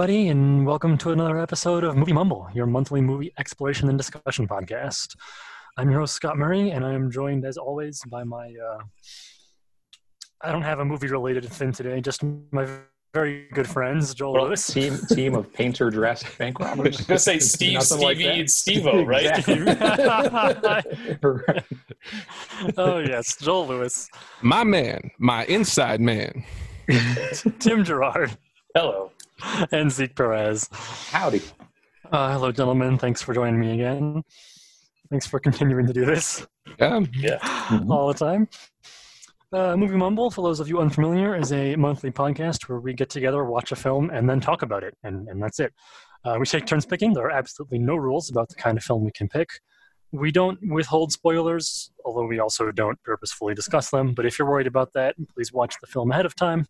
everybody, and welcome to another episode of Movie Mumble, your monthly movie exploration and discussion podcast. I'm your host, Scott Murray, and I am joined, as always, by my. Uh, I don't have a movie related thing today, just my very good friends, Joel Well, Lewis. team team of painter dressed bank I was robbers. gonna say Steve, Nothing like Stevie, and Steve-O, right? Oh, yes, Joel Lewis. My man, my inside man. Tim Gerard, Hello. and Zeke Perez. Howdy. Uh, hello, gentlemen. Thanks for joining me again. Thanks for continuing to do this. Um, all the time. Uh, Movie Mumble, for those of you unfamiliar, is a monthly podcast where we get together, watch a film, and then talk about it, and, and that's it. Uh, we take turns picking. There are absolutely no rules about the kind of film we can pick. We don't withhold spoilers, although we also don't purposefully discuss them. But if you're worried about that, please watch the film ahead of time.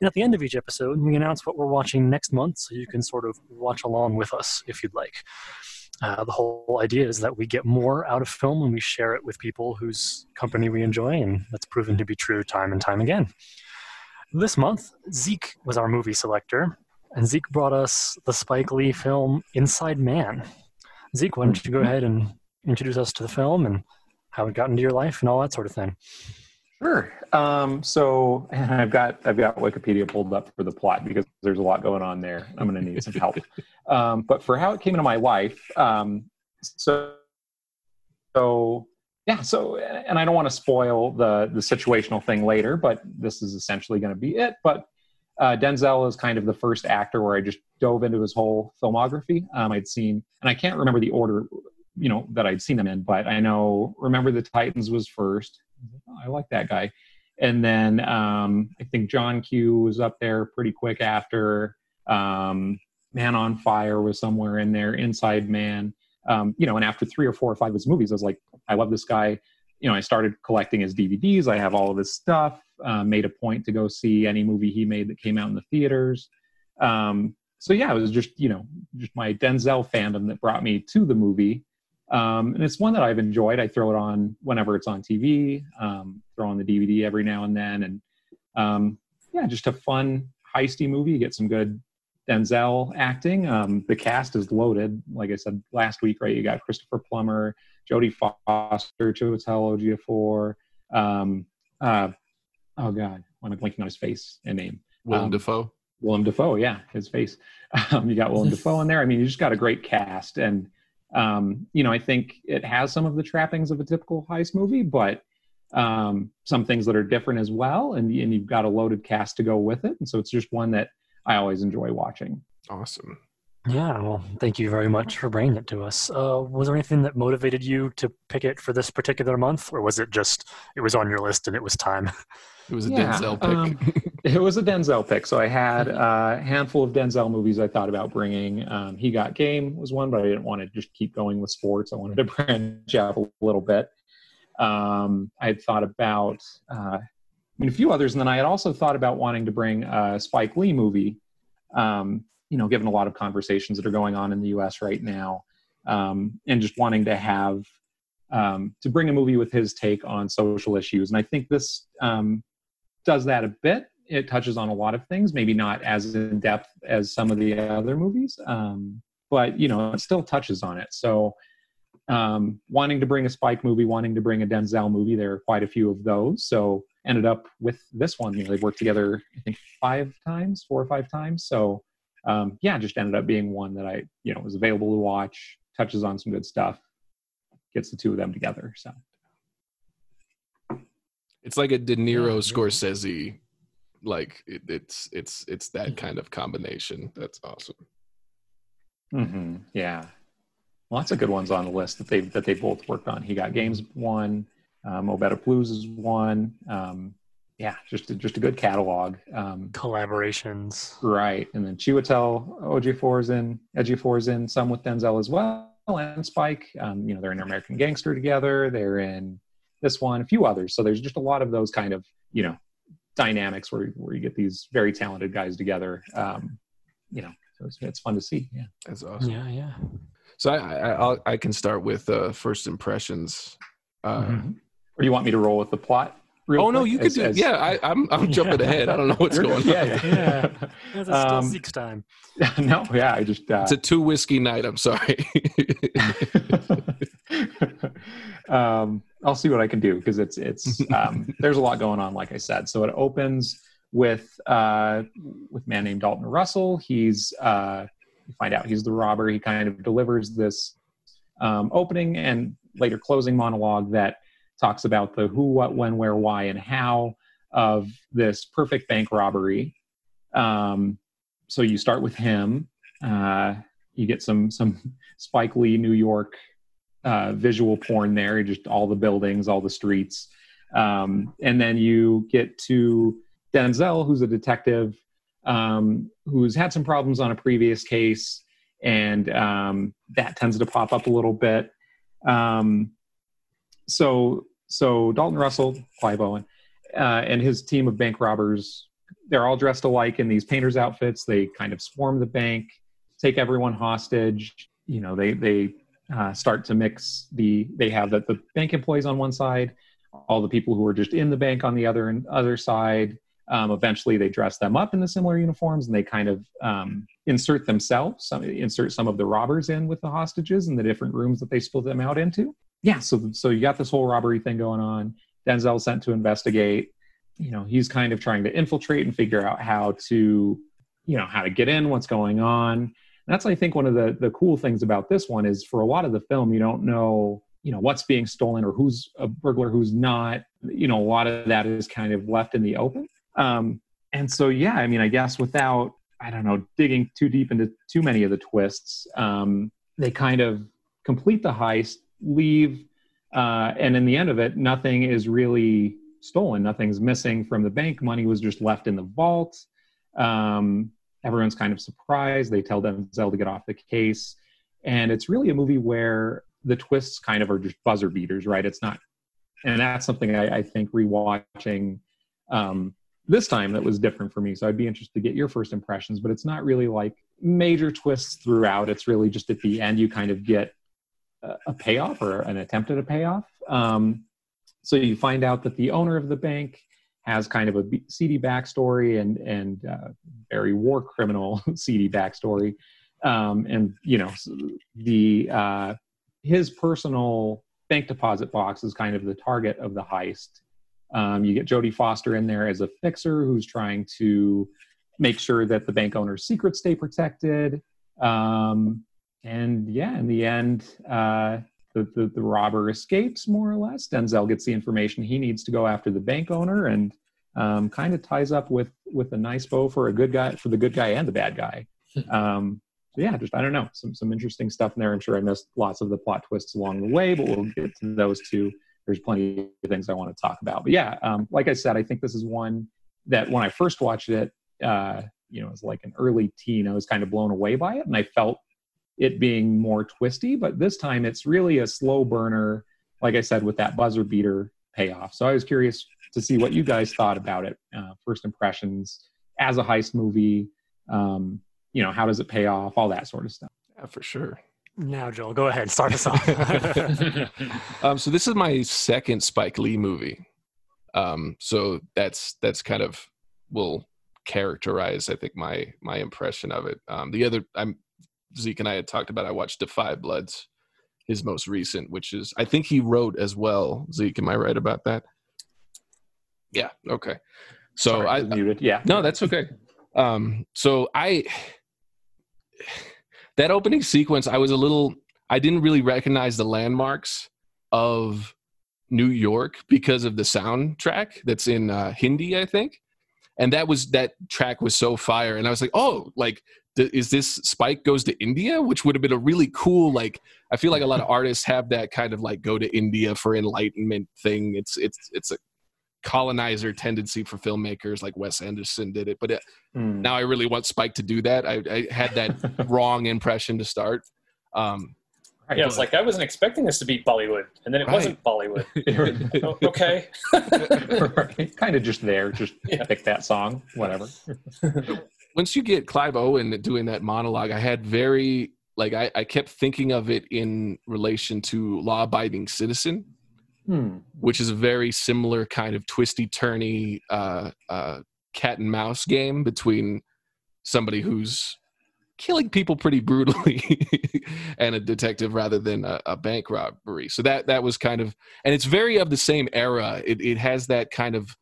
And at the end of each episode, we announce what we're watching next month, so you can sort of watch along with us if you'd like. Uh, the whole idea is that we get more out of film when we share it with people whose company we enjoy, and that's proven to be true time and time again. This month, Zeke was our movie selector, and Zeke brought us the Spike Lee film Inside Man. Zeke, why don't you go ahead and introduce us to the film and how it got into your life and all that sort of thing? Sure. Um, so and I've got I've got Wikipedia pulled up for the plot because there's a lot going on there. I'm going to need some help. Um, but for how it came into my life, um, so so yeah. So and I don't want to spoil the the situational thing later, but this is essentially going to be it. But uh, Denzel is kind of the first actor where I just dove into his whole filmography. Um, I'd seen, and I can't remember the order, you know, that I'd seen them in, but I know Remember the Titans was first. I like that guy. And then um, I think John Q was up there pretty quick after. Um, Man on Fire was somewhere in there. Inside Man. Um, you know, and after three or four or five of his movies, I was like, I love this guy. You know, I started collecting his DVDs. I have all of his stuff. Uh, made a point to go see any movie he made that came out in the theaters. Um, so yeah, it was just you know just my Denzel fandom that brought me to the movie. Um, and it's one that I've enjoyed. I throw it on whenever it's on TV, um, throw on the DVD every now and then. And um, yeah, just a fun, heisty movie. You get some good Denzel acting. Um, the cast is loaded. Like I said last week, right? You got Christopher Plummer, Jodie Foster, Chiwetel Ejiofor. Um, uh, oh, God, I'm I blanking on his face and name? Willem Um, Dafoe. Willem Dafoe, yeah, his face. Um, you got Willem Dafoe in there. I mean, you just got a great cast, and um, you know, I think it has some of the trappings of a typical heist movie, but um, some things that are different as well, and and you've got a loaded cast to go with it, and so it's just one that I always enjoy watching. Awesome. Yeah, well, thank you very much for bringing it to us. Uh, was there anything that motivated you to pick it for this particular month, or was it just it was on your list and it was time? It was a Yeah, Denzel pick. um, It was a Denzel pick, so I had a handful of Denzel movies I thought about bringing. Um, he Got Game was one, but I didn't want to just keep going with sports. I wanted to branch out a little bit. Um, I had thought about uh, I mean, a few others, and then I had also thought about wanting to bring a Spike Lee movie. Um, you know, given a lot of conversations that are going on in the U.S. right now, um, and just wanting to have um, to bring a movie with his take on social issues, and I think this um, does that a bit. It touches on a lot of things, maybe not as in depth as some of the other movies, um, but you know, it still touches on it. So, um, wanting to bring a Spike movie, wanting to bring a Denzel movie, there are quite a few of those. So, ended up with this one. You know, they've worked together, I think, five times, four or five times. So, um, yeah, just ended up being one that I, you know, was available to watch. Touches on some good stuff. Gets the two of them together. So. It's like a De Niro Yeah. Scorsese. Like it, it's it's it's that kind of combination. That's awesome. Mm-hmm. Yeah, lots of good ones on the list that they that they both worked on. He got games one, um, Mo' Better Blues is one. Um, yeah, just a, just a good catalog. Um, Collaborations. right, and then Chiwetel Ejiofor's in Ejiofor's in some with Denzel as well, and Spike. Um, you know, they're in American Gangster together. They're in this one, a few others. So there's just a lot of those kind of you know dynamics where where you get these very talented guys together. Um, you know, so it's, it's fun to see. Yeah. That's awesome. Yeah, yeah. So I I, I'll, I can start with uh, first impressions. Uh, Mhm. Or do you want me to roll with the plot? Real oh no, you could as- do. as- yeah, I, I'm I'm jumping ahead. I don't know what's going good. on. Yeah, yeah. It's still Um, Zeke's time. no, yeah, I just uh, It's a two whiskey night. I'm sorry. um, I'll see what I can do because it's it's um, there's a lot going on, like I said. So it opens with uh, with a man named Dalton Russell. He's uh, you find out he's the robber. He kind of delivers this um, opening and later closing monologue that talks about the who, what, when, where, why, and how of this perfect bank robbery. Um, so you start with him. Uh, you get some some Spike Lee New York uh, visual porn there, just all the buildings, all the streets, um, and then you get to Denzel, who's a detective um, who's had some problems on a previous case, and um, that tends to pop up a little bit. Um, so so Dalton Russell, Clive Owen, uh, and his team of bank robbers, they're all dressed alike in these painters' outfits. They kind of swarm the bank, take everyone hostage. You know, they they uh, start to mix the. They have the, the bank employees on one side, all the people who are just in the bank on the other and other side. Um, eventually, they dress them up in the similar uniforms, and they kind of um, insert themselves, some, insert some of the robbers in with the hostages in the different rooms that they split them out into. Yeah, so so you got this whole robbery thing going on. Denzel sent to investigate. You know, he's kind of trying to infiltrate and figure out how to, you know, how to get in, what's going on. And that's I think one of the the cool things about this one is for a lot of the film you don't know you know what's being stolen or who's a burglar who's not you know a lot of that is kind of left in the open um and so yeah i mean i guess without i don't know digging too deep into too many of the twists um they kind of complete the heist leave uh and in the end of it nothing is really stolen nothing's missing from the bank money was just left in the vault um everyone's kind of surprised they tell denzel to get off the case and it's really a movie where the twists kind of are just buzzer beaters, right? It's not, and that's something I, I think rewatching um, this time that was different for me. So I'd be interested to get your first impressions, but it's not really like major twists throughout. It's really just at the end you kind of get a, payoff or an attempt at a payoff. Um, so you find out that the owner of the bank has kind of a seedy backstory and and uh, very war criminal seedy backstory um, and you know the uh, his personal bank deposit box is kind of the target of the heist. Um, you get Jodie Foster in there as a fixer who's trying to make sure that the bank owner's secrets stay protected. Um, and yeah, in the end, uh, the, the the robber escapes more or less. Denzel gets the information he needs to go after the bank owner, and um, kind of ties up with with a nice bow for a good guy for the good guy and the bad guy. Um, so yeah, just I don't know, some some interesting stuff in there. I'm sure I missed lots of the plot twists along the way, but we'll get to those too. There's plenty of things I want to talk about. But yeah, um, like I said, I think this is one that when I first watched it, uh, you know, as like an early teen, I was kind of blown away by it, and I felt it being more twisty. But this time, it's really a slow burner, like I said, with that buzzer beater payoff. So I was curious to see what you guys thought about it. Uh, first impressions as a heist movie. Um, you know, how does it pay off? All that sort of stuff. yeah, for sure. Now, Joel, go ahead. Start us off. Um, so this is my second Spike Lee movie. Um, so that's that's kind of will characterize, I think, my my impression of it. Um, the other, I'm Zeke and I had talked about. I watched Da 5 Bloods, his most recent, which is I think he wrote as well. Zeke, am I right about that? Yeah. Okay. So Sorry, I muted. Yeah. no, that's okay. Um, so I that opening sequence, I was a little I didn't really recognize the landmarks of New York because of the soundtrack that's in uh, Hindi, I think. And that was that track was so fire, and I was like, oh, like is this Spike goes to India, which would have been a really cool like. I feel like a lot of artists have that kind of like go to India for enlightenment thing. It's it's it's a colonizer tendency for filmmakers like Wes Anderson did it, but it, Mm. now I really want Spike to do that. I, I had that wrong impression to start. Um, Yeah, I was like, I wasn't expecting this to be Bollywood, and then it Right. wasn't Bollywood. O- okay. kind of just there, just Yeah. pick that song, whatever. Once you get Clive Owen doing that monologue, I had very like I, I kept thinking of it in relation to Law Abiding Citizen, Hmm. which is a very similar kind of twisty turny uh, uh, cat and mouse game between somebody who's killing people pretty brutally and a detective rather than a, a bank robbery. So that that was kind of and it's very of the same era. It it has that kind of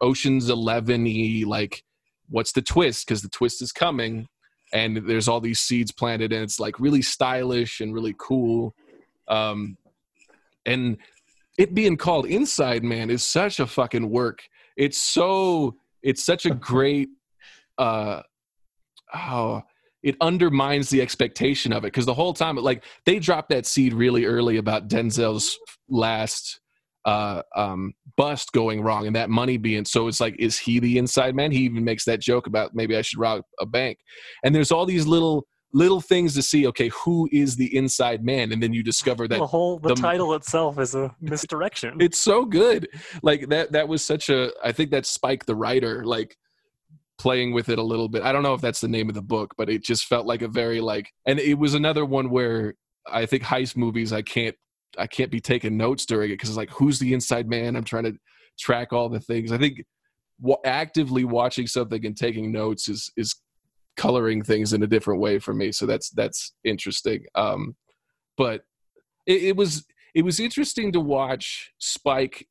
Ocean's Eleven y like what's the twist because the twist is coming and there's all these seeds planted and it's like really stylish and really cool. Um, and it being called Inside Man is such a fucking work. It's so it's such a great uh oh it undermines the expectation of it because the whole time like they dropped that seed really early about Denzel's last uh um bust going wrong and that money being so it's like is he the inside man? He even makes that joke about maybe i should rob a bank. And there's all these little little things to see okay who is the inside man? And then you discover that the whole the, the- title itself is a misdirection. it's so good. Like that that was such a i think that spike the writer like playing with it a little bit. I don't know if that's the name of the book but it just felt like a very like and it was another one where i think heist movies i can't i can't be taking notes during it because it's like who's the inside man? I'm trying to track all the things. I think wa- actively watching something and taking notes is is coloring things in a different way for me. So that's that's interesting. Um but it, it was it was interesting to watch spike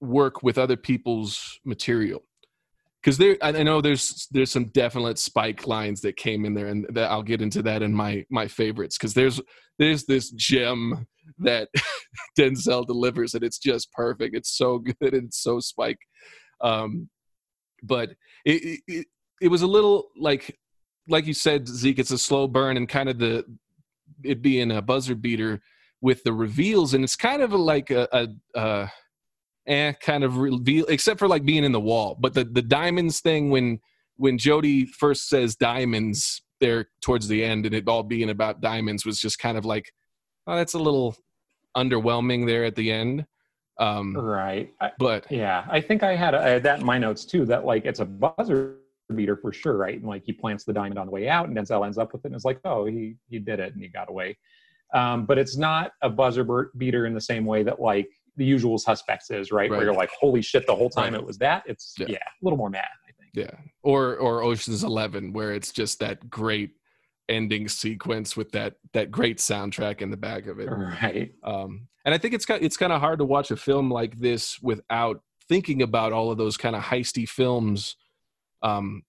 work with other people's material. Because there I know there's there's some definite spike lines that came in there and that I'll get into that in my my favorites. Because there's there's this gem that Denzel delivers and it's just perfect. It's so good and so spike. Um but it, it- it was a little like like you said Zeke it's a slow burn and kind of the it being a buzzer beater with the reveals and it's kind of like a, a uh eh, kind of reveal except for like being in the wall. But the the diamonds thing when when jody first says diamonds there towards the end and it all being about diamonds was just kind of like oh that's a little underwhelming there at the end um Right. I, but yeah, I think I had, I had that in my notes too. That like it's a buzzer beater for sure, right? And like he plants the diamond on the way out, and Denzel ends up with it, and it's like, oh, he he did it, and he got away. Um, but it's not a buzzer beater in the same way that like the usual suspects is, right? Where you're like, holy shit, the whole time Right. it was that. It's Yeah. yeah, a little more mad, I think. yeah or or oceans 11 where it's just that great ending sequence with that that great soundtrack in the back of it Right. um, and I think it's kind it's kind of hard to watch a film like this without thinking about all of those kind of heisty films. Um,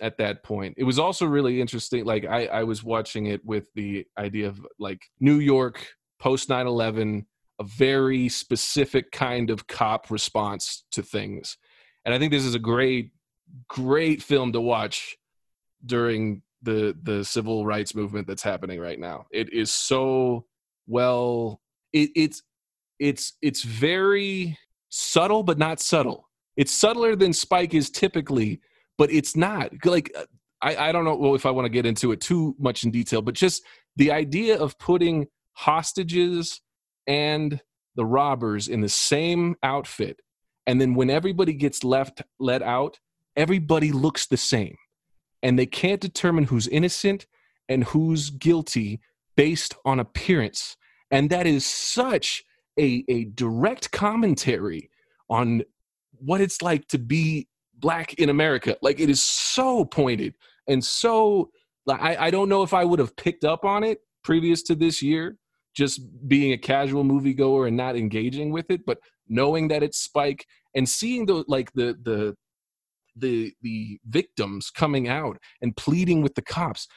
at that point, it was also really interesting. Like I, I was watching it with the idea of like New York post 9/11, a very specific kind of cop response to things, and I think this is a great, great film to watch during the the civil rights movement that's happening right now. It is so well it, it's it's it's very subtle but not subtle. It's subtler than spike is typically but it's not. Like uh, i i don't know if i want to get into it too much in detail but just the idea of putting hostages and the robbers in the same outfit and then when everybody gets left let out everybody looks the same and they can't determine who's innocent and who's guilty based on appearance. And that is such a, a direct commentary on what it's like to be black in america. Like it is so pointed and so like, I, I don't know if i would have picked up on it previous to this year just being a casual moviegoer and not engaging with it but knowing that it's spike and seeing the like the the the the victims coming out and pleading with the cops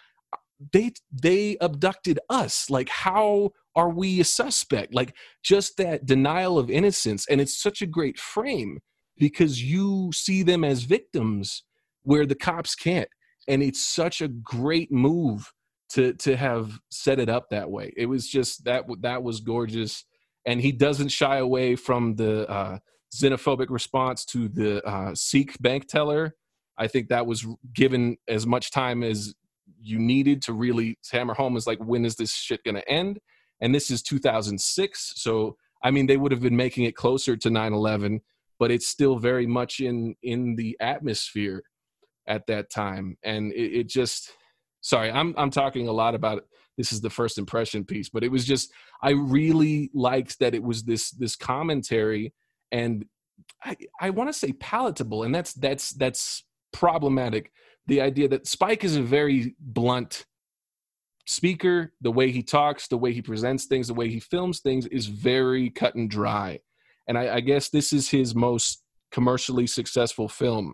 they they abducted us. Like how are we a suspect? Like just that denial of innocence and it's such a great frame because you see them as victims where the cops can't. And it's such a great move to to have set it up that way. It was just that that was gorgeous. And he doesn't shy away from the uh xenophobic response to the uh sikh bank teller. I think that was given as much time as you needed to really hammer home is like when is this shit going to end? And this is 2006 so i mean they would have been making it closer to 9-11 but it's still very much in in the atmosphere at that time. And it, it just sorry i'm i'm talking a lot about this is the first impression piece but it was just i really liked that it was this this commentary and i i want to say palatable and that's that's that's problematic. The idea that spike is a very blunt speaker. The way he talks the way he presents things the way he films things is very cut and dry. And i, I guess this is his most commercially successful film.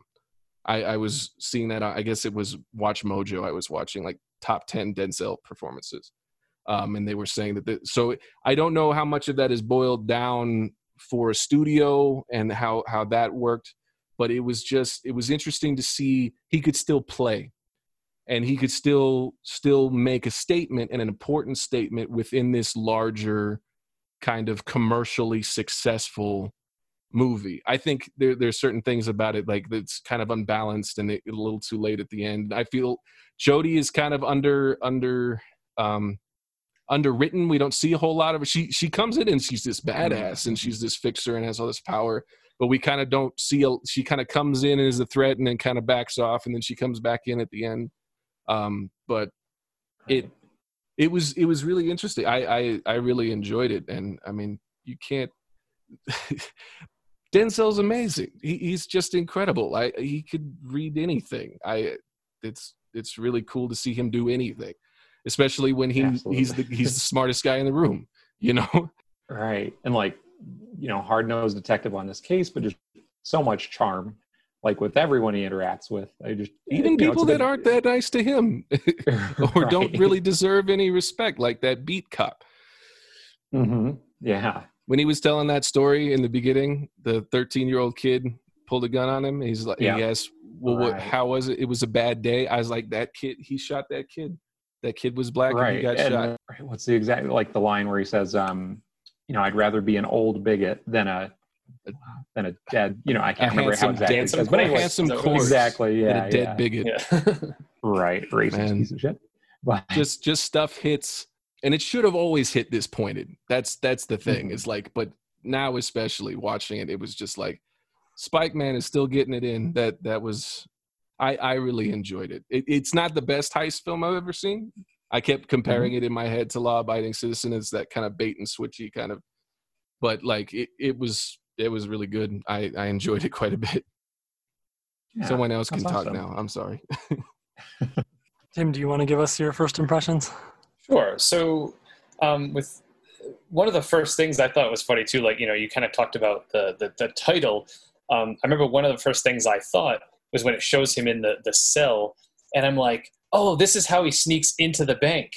I, I was seeing that i guess it was watch mojo i was watching like top 10 denzel performances. Um, and they were saying that the, so i don't know how much of that is boiled down for a studio and how how that worked but it was just it was interesting to see he could still play and he could still still make a statement and an important statement within this larger kind of commercially successful movie. I think there there's certain things about it like that's kind of unbalanced and it, a little too late at the end. I feel jody is kind of under under um underwritten. We don't see a whole lot of it. She she comes in and she's this badass and she's this fixer and has all this power. But we kind of don't see a, she kind of comes in as a threat and then kind of backs off and then she comes back in at the end. Um, but it it was it was really interesting. I I I really enjoyed it, and I mean you can't. Denzel's amazing. He, he's just incredible. I he could read anything. I it's it's really cool to see him do anything, especially when he Absolutely. he's the he's the smartest guy in the room. You know, Right. And like, you know, hard nosed detective on this case, but just so much charm. Like with everyone he interacts with. I just even you know, people that aren't that nice to him or don't really deserve any respect, like that beat cop. Mm-hmm. Yeah. when he was telling that story in the beginning, the 13 year old kid pulled a gun on him. He's like, Yeah. he asked, well, what, how was it? It was a bad day. I was like, that kid, he shot that kid. That kid was black and he right. got And, shot. uh, what's the exact like the line where he says, um, you know, I'd rather be an old bigot than a than a dead, you know, I can't remember how handsome exactly it dancing says, but anyway, handsome Is that what it corpse exactly, yeah, a dead yeah. bigot. Yeah. right, racist Man. piece of shit. But Just, just stuff hits, and it should have always hit this pointed. That's that's the thing. Mhm. It's like, but now especially watching it, it was just like, Spike Man is still getting it in. That that was, I I really enjoyed it. it it's not the best heist film I've ever seen. I kept comparing it in my head to Law Abiding Citizen. It's that kind of bait and switchy kind of, but like it, it was it was really good. I I enjoyed it quite a bit. yeah, Someone else can talk awesome. now. I'm sorry. Tim, do you want to give us your first impressions? Sure. So, um, with one of the first things I thought was funny too, like you know, you kind of talked about the the, the title. Um, I remember one of the first things I thought was when it shows him in the the cell, and I'm like, oh, this is how he sneaks into the bank.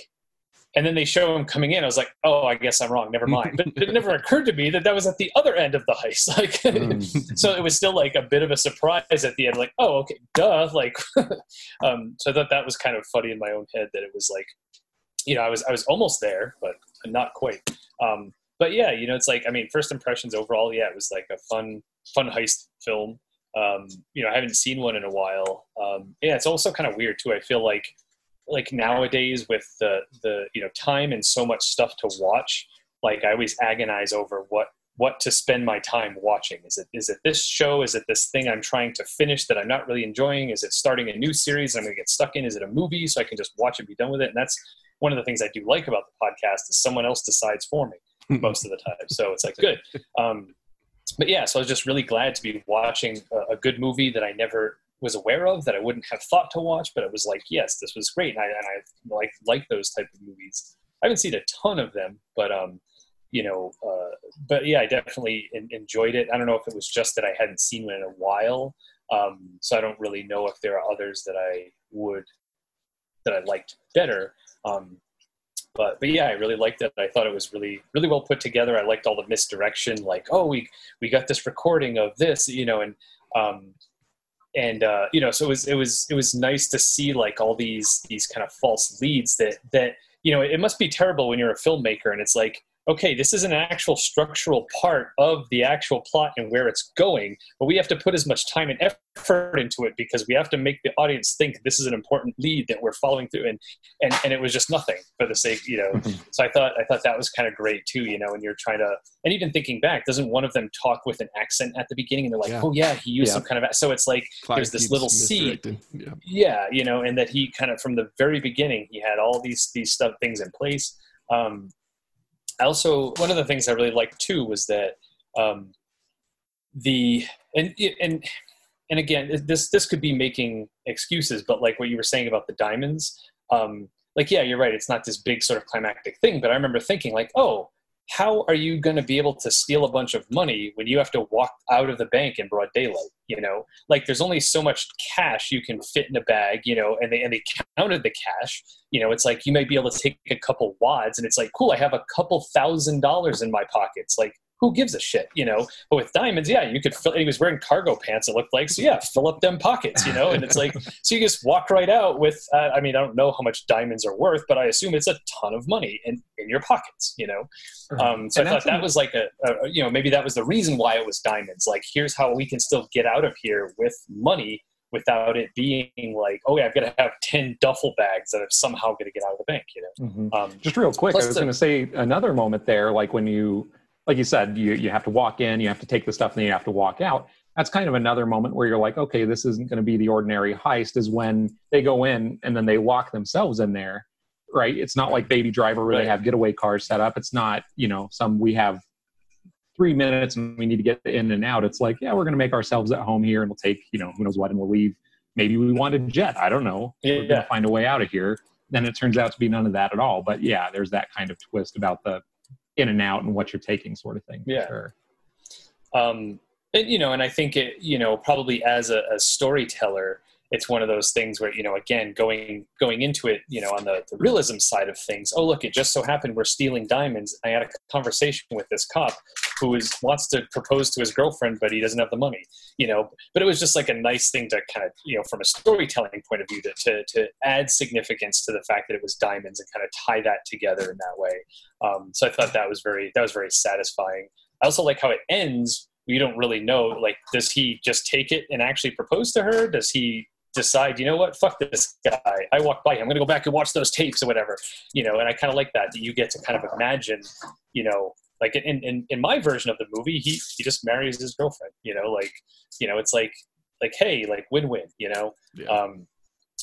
And then they show him coming in. I was like, oh, I guess I'm wrong. Never mind. But it never occurred to me that that was at the other end of the heist. Like, Mm. so it was still like a bit of a surprise at the end like oh okay duh like um so i thought that was kind of funny in my own head that it was like you know i was i was almost there but not quite um but yeah you know it's like i mean first impressions overall yeah it was like a fun fun heist film um you know i haven't seen one in a while um yeah it's also kind of weird too i feel like like nowadays with the the you know time and so much stuff to watch like i always agonize over what what to spend my time watching. Is it is it this show? Is it this thing I'm trying to finish that I'm not really enjoying? Is it starting a new series I'm going to get stuck in? Is it a movie so I can just watch and be done with it? And that's one of the things I do like about the podcast is someone else decides for me most of the time. So it's like good. Um, but yeah, so I was just really glad to be watching a, a good movie that I never was aware of that I wouldn't have thought to watch, but it was like, yes, this was great, and I, and I like like those type of movies. I haven't seen a ton of them, but um, you know, uh, but yeah, I definitely en- enjoyed it. I don't know if it was just that I hadn't seen one in a while, um, so I don't really know if there are others that I would that I liked better. Um, but but yeah, I really liked it. I thought it was really really well put together. I liked all the misdirection, like oh we we got this recording of this, you know, and um, and uh, you know, so it was it was it was nice to see like all these these kind of false leads that that you know it must be terrible when you're a filmmaker and it's like okay, this is an actual structural part of the actual plot and where it's going, but we have to put as much time and effort into it because we have to make the audience think this is an important lead that we're following through. And and, and it was just nothing for the sake, you know. So I thought I thought that was kind of great too, you know, and you're trying to and even thinking back, doesn't one of them talk with an accent at the beginning and they're like, Yeah. Oh yeah, he used Yeah. some kind of so it's like Clive There's this little seed. Yeah. yeah you know and that he kind of from the very beginning he had all these these stuff things in place um i also one of the things i really liked too was that um the and and and again this this could be making excuses but like what you were saying about the diamonds um like yeah you're right it's not this big sort of climactic thing but i remember thinking like oh how are you going to be able to steal a bunch of money when you have to walk out of the bank in broad daylight you know? Like there's only so much cash you can fit in a bag you know and they and they counted the cash. You know it's like you might be able to take a couple wads and it's like cool i have a couple thousand dollars in my pockets. Like who gives a shit you know but with diamonds yeah you could fill he was wearing cargo pants it looked like so yeah fill up them pockets you know and it's like so you just walk right out with uh, i mean i don't know how much diamonds are worth but i assume it's a ton of money in in your pockets you know um, so And I thought that was like a, a, you know, maybe that was the reason why it was diamonds. Like, here's how we can still get out of here with money without it being like, oh yeah, I've got to have ten duffel bags that are somehow going to get out of the bank. You know, Mhm. um, just real quick, I was going to say another moment there, like when you, like you said, you you have to walk in, you have to take the stuff, and then you have to walk out. That's kind of another moment where you're like, okay, this isn't going to be the ordinary heist. Is when they go in and then they lock themselves in there, right? It's not like Baby Driver where they have getaway cars set up. It's not, you know, some we have three minutes and we need to get in and out. It's like, yeah, we're going to make ourselves at home here, and we'll take, you know, who knows what, and we'll leave. Maybe we want a jet. I don't know. We're going Yeah. to find a way out of here then it turns out to be none of that at all. But yeah, there's that kind of twist about the in and out and what you're taking sort of thing. for Yeah. Sure. um, and you know, and I think it, you know, probably as a, a storyteller, it's one of those things where you know, again, going going into it, you know, on the, the realism side of things. Oh, look, it just so happened we're stealing diamonds. I had a conversation with this cop who is wants to propose to his girlfriend, but he doesn't have the money. You know, but it was just like a nice thing to kind of, you know, from a storytelling point of view, to to, to add significance to the fact that it was diamonds and kind of tie that together in that way. Um, so I thought that was very that was very satisfying. I also like how it ends. You don't really know. Like, does he just take it and actually propose to her? Does he decide, you know what, fuck this guy. I walked by him. I'm going to go back and watch those tapes or whatever. You know, and I kind of like that, that you get to kind of imagine, you know, like in, in, in my version of the movie, he, he just marries his girlfriend, you know, like, you know, it's like, like, hey, like win-win, you know? Yeah. Um,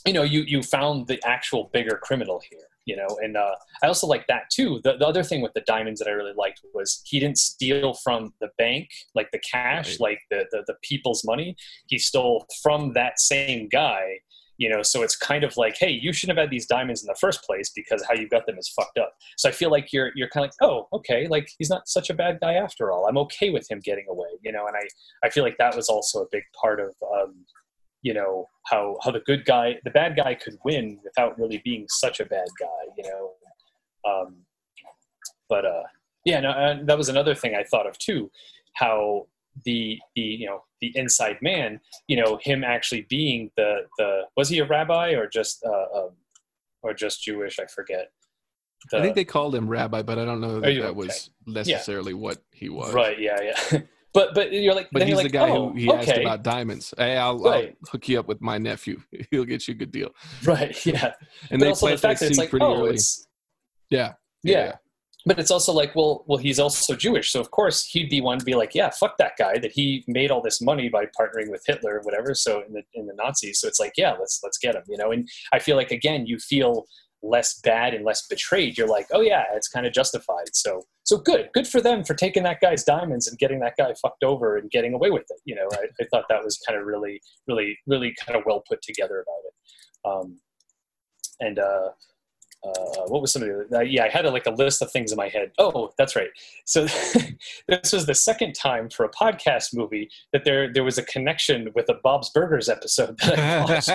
you know, you, you found the actual bigger criminal here, you know, and uh, I also like that too. The, the other thing with the diamonds that I really liked was he didn't steal from the bank, like the cash, Right. like the, the, the people's money. He stole from that same guy, you know, so it's kind of like, hey, you shouldn't have had these diamonds in the first place because how you got them is fucked up. So I feel like you're, you're kind of like, oh, okay, like he's not such a bad guy after all. I'm okay with him getting away, you know, and I, I feel like that was also a big part of, um, you know how how the good guy the bad guy could win without really being such a bad guy you know? Um but uh yeah no and that was another thing i thought of too how the the you know the inside man you know him actually being the the was he a rabbi or just uh um, or just jewish? I forget. The- I think they called him rabbi, but I don't know that you- that was necessarily what he was. right yeah yeah but but you're like But he's the guy oh, who he asked about diamonds. Hey, I'll, Right. I'll hook you up with my nephew. He'll get you a good deal. right yeah And but they also the fact that it's like oh early. it's Yeah. yeah. But it's also like, well, well, he's also Jewish, so of course he'd be one to be like, yeah, fuck that guy that he made all this money by partnering with Hitler or whatever. So in the in the Nazis, so it's like, yeah, let's let's get him, you know. And I feel like again, you feel less bad and less betrayed. You're like, oh yeah, it's kind of justified. So so good, good for them for taking that guy's diamonds and getting that guy fucked over and getting away with it. You know, I, I thought that was kind of really, really, really kind of well put together about it. Um, and uh, uh, what was some of the uh, yeah i had a, like a list of things in my head. Oh that's right. So this was the second time for a podcast movie that there there was a connection with a bob's burgers episode that i watched.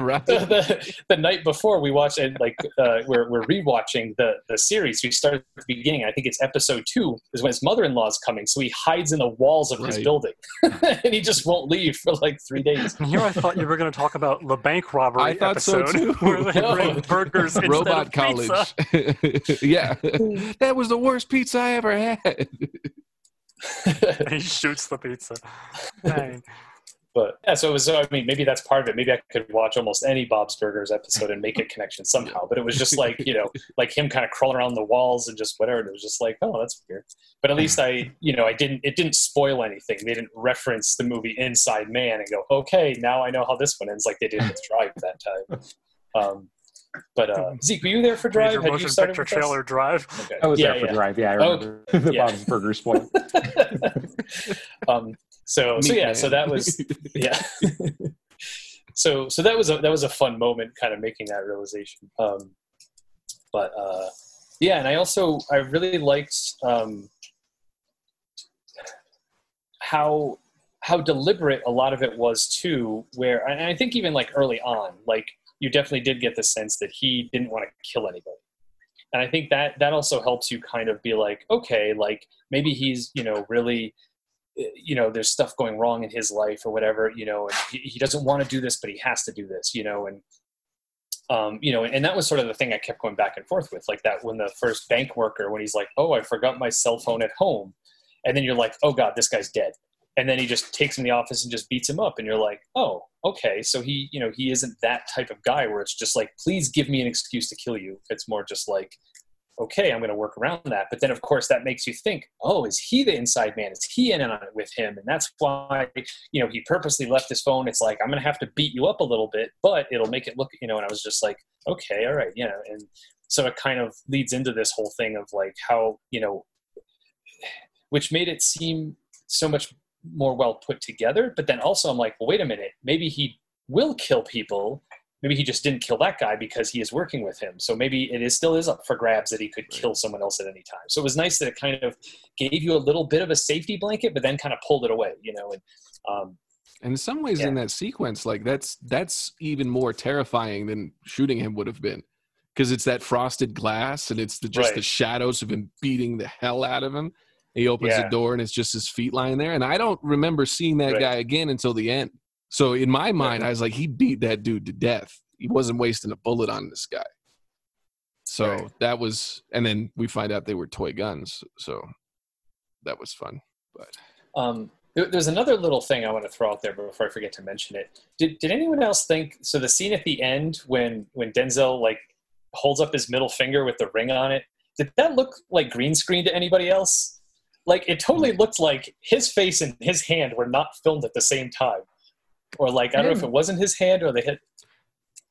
Right. the, the, the night before we watched it like uh, we're, we're rewatching the, the series. We started at the beginning. I think it's episode two is when his mother-in-law's coming so he hides in the walls of his building. And he just won't leave for like three days. And here I thought you were going to talk about the bank robbery I thought so, episode too. where they No. bring burgers Robot of at college. yeah, that was the worst pizza I ever had. he shoots the pizza. Dang. but yeah, so it was. I mean, maybe that's part of it. Maybe I could watch almost any Bob's Burgers episode and make a connection somehow. But it was just like you know, like him kind of crawling around the walls and just whatever. And it was just like, oh, that's weird. But at least I, you know, I didn't. It didn't spoil anything. They didn't reference the movie Inside Man and go, okay, now I know how this one ends, like they did with Drive that time. Um, but uh, Zeke, were you there for Drive? Major Had you motion started picture trailer drive. Okay. I was yeah, there for yeah. Drive. Yeah, I Oh, remember the yeah. Bob's Burger spoil. um, so so Meat yeah, so that was yeah. so so that was a that was a fun moment, kind of making that realization. Um, but uh, yeah, and I also I really liked um, how how deliberate a lot of it was too. Where and I think even like early on, like you definitely did get the sense that he didn't want to kill anybody. And I think that that also helps you kind of be like, okay, like maybe he's you know really you know there's stuff going wrong in his life or whatever you know and he, he doesn't want to do this but he has to do this you know and um, you know and that was sort of the thing i kept going back and forth with like that when the first bank worker when he's like oh i forgot my cell phone at home and then you're like oh god this guy's dead and then he just takes him in the office and just beats him up and you're like oh okay so he you know he isn't that type of guy where it's just like please give me an excuse to kill you it's more just like okay, I'm going to work around that. But then, of course, that makes you think, oh, is he the inside man? Is he in on it with him? And that's why, you know, he purposely left his phone. It's like, I'm going to have to beat you up a little bit, but it'll make it look, you know, and I was just like, okay, all right, you know. And so it kind of leads into this whole thing of like how, you know, which made it seem so much more well put together. But then also, I'm like, well, wait a minute, maybe he will kill people maybe he just didn't kill that guy because he is working with him. So maybe it is still is up for grabs that he could kill someone else at any time. So it was nice that it kind of gave you a little bit of a safety blanket, but then kind of pulled it away, you know. And um, And in some ways, Yeah. in that sequence, like that's that's even more terrifying than shooting him would have been, because it's that frosted glass and it's the, just the shadows of him beating the hell out of him. He opens Yeah. the door and it's just his feet lying there, and I don't remember seeing that Right. guy again until the end. So in my mind, I was like, he beat that dude to death. He wasn't wasting a bullet on this guy. So Right. that was, and then we find out they were toy guns. So that was fun. But um, there- there's another little thing I want to throw out there before I forget to mention it. Did did anyone else think so? The scene at the end when when Denzel like holds up his middle finger with the ring on it, did that look like green screen to anybody else? Like it totally mm. looked like his face and his hand were not filmed at the same time, or like I don't know if mm. it wasn't his hand or they had.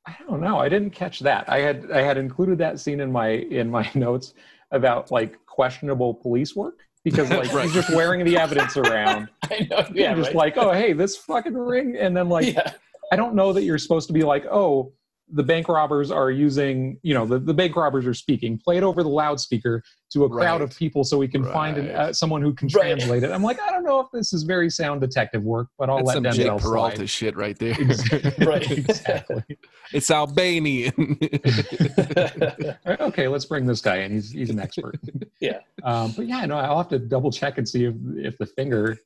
I don't know. I didn't catch that. I had I had included that scene in my in my notes about like questionable police work because like Right. he's just wearing the evidence around. I know, yeah, and just right. like, oh hey, this fucking ring, and then like yeah, I don't know that you're supposed to be like, oh, the bank robbers are using, you know, the, the bank robbers are speaking. Play it over the loudspeaker to a crowd of people so we can find an, uh, someone who can Right. translate it. I'm like, I don't know if this is very sound detective work, but I'll that's let some Denzel Jake Peralta slide. shit right there. Right. exactly. it's Albanian. okay, let's bring this guy in. He's he's an expert. Yeah. Um, but yeah, no, I'll have to double check and see if if the finger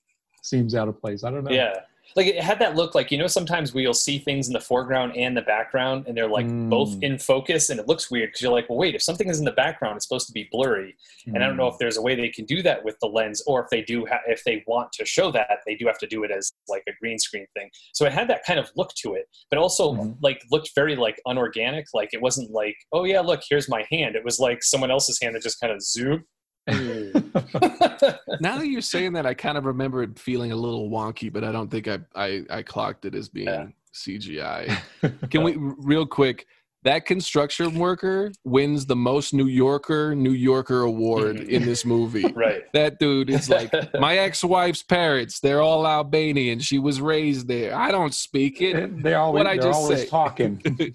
seems out of place. I don't know. yeah. Like it had that look like you know sometimes we'll see things in the foreground and the background and they're like both Mm. in focus and it looks weird because you're like well wait if something is in the background it's supposed to be blurry. And I don't know if there's a way they can do that with the lens or if they do ha- if they want to show that they do have to do it as like a green screen thing. So it had that kind of look to it but also Mhm. like looked very like unorganic. Like it wasn't like oh yeah look here's my hand. It was like someone else's hand that just kind of zoomed Mm. now that you're saying that, I kind of remember it feeling a little wonky, but I don't think I I, I clocked it as being Yeah. CGI. Can we real quick? That construction worker wins the most New Yorker New Yorker award Mhm. in this movie. right That dude is like my ex-wife's parents. They're all Albanian. She was raised there. I don't speak it. they always, What'd I they're just always say? talking.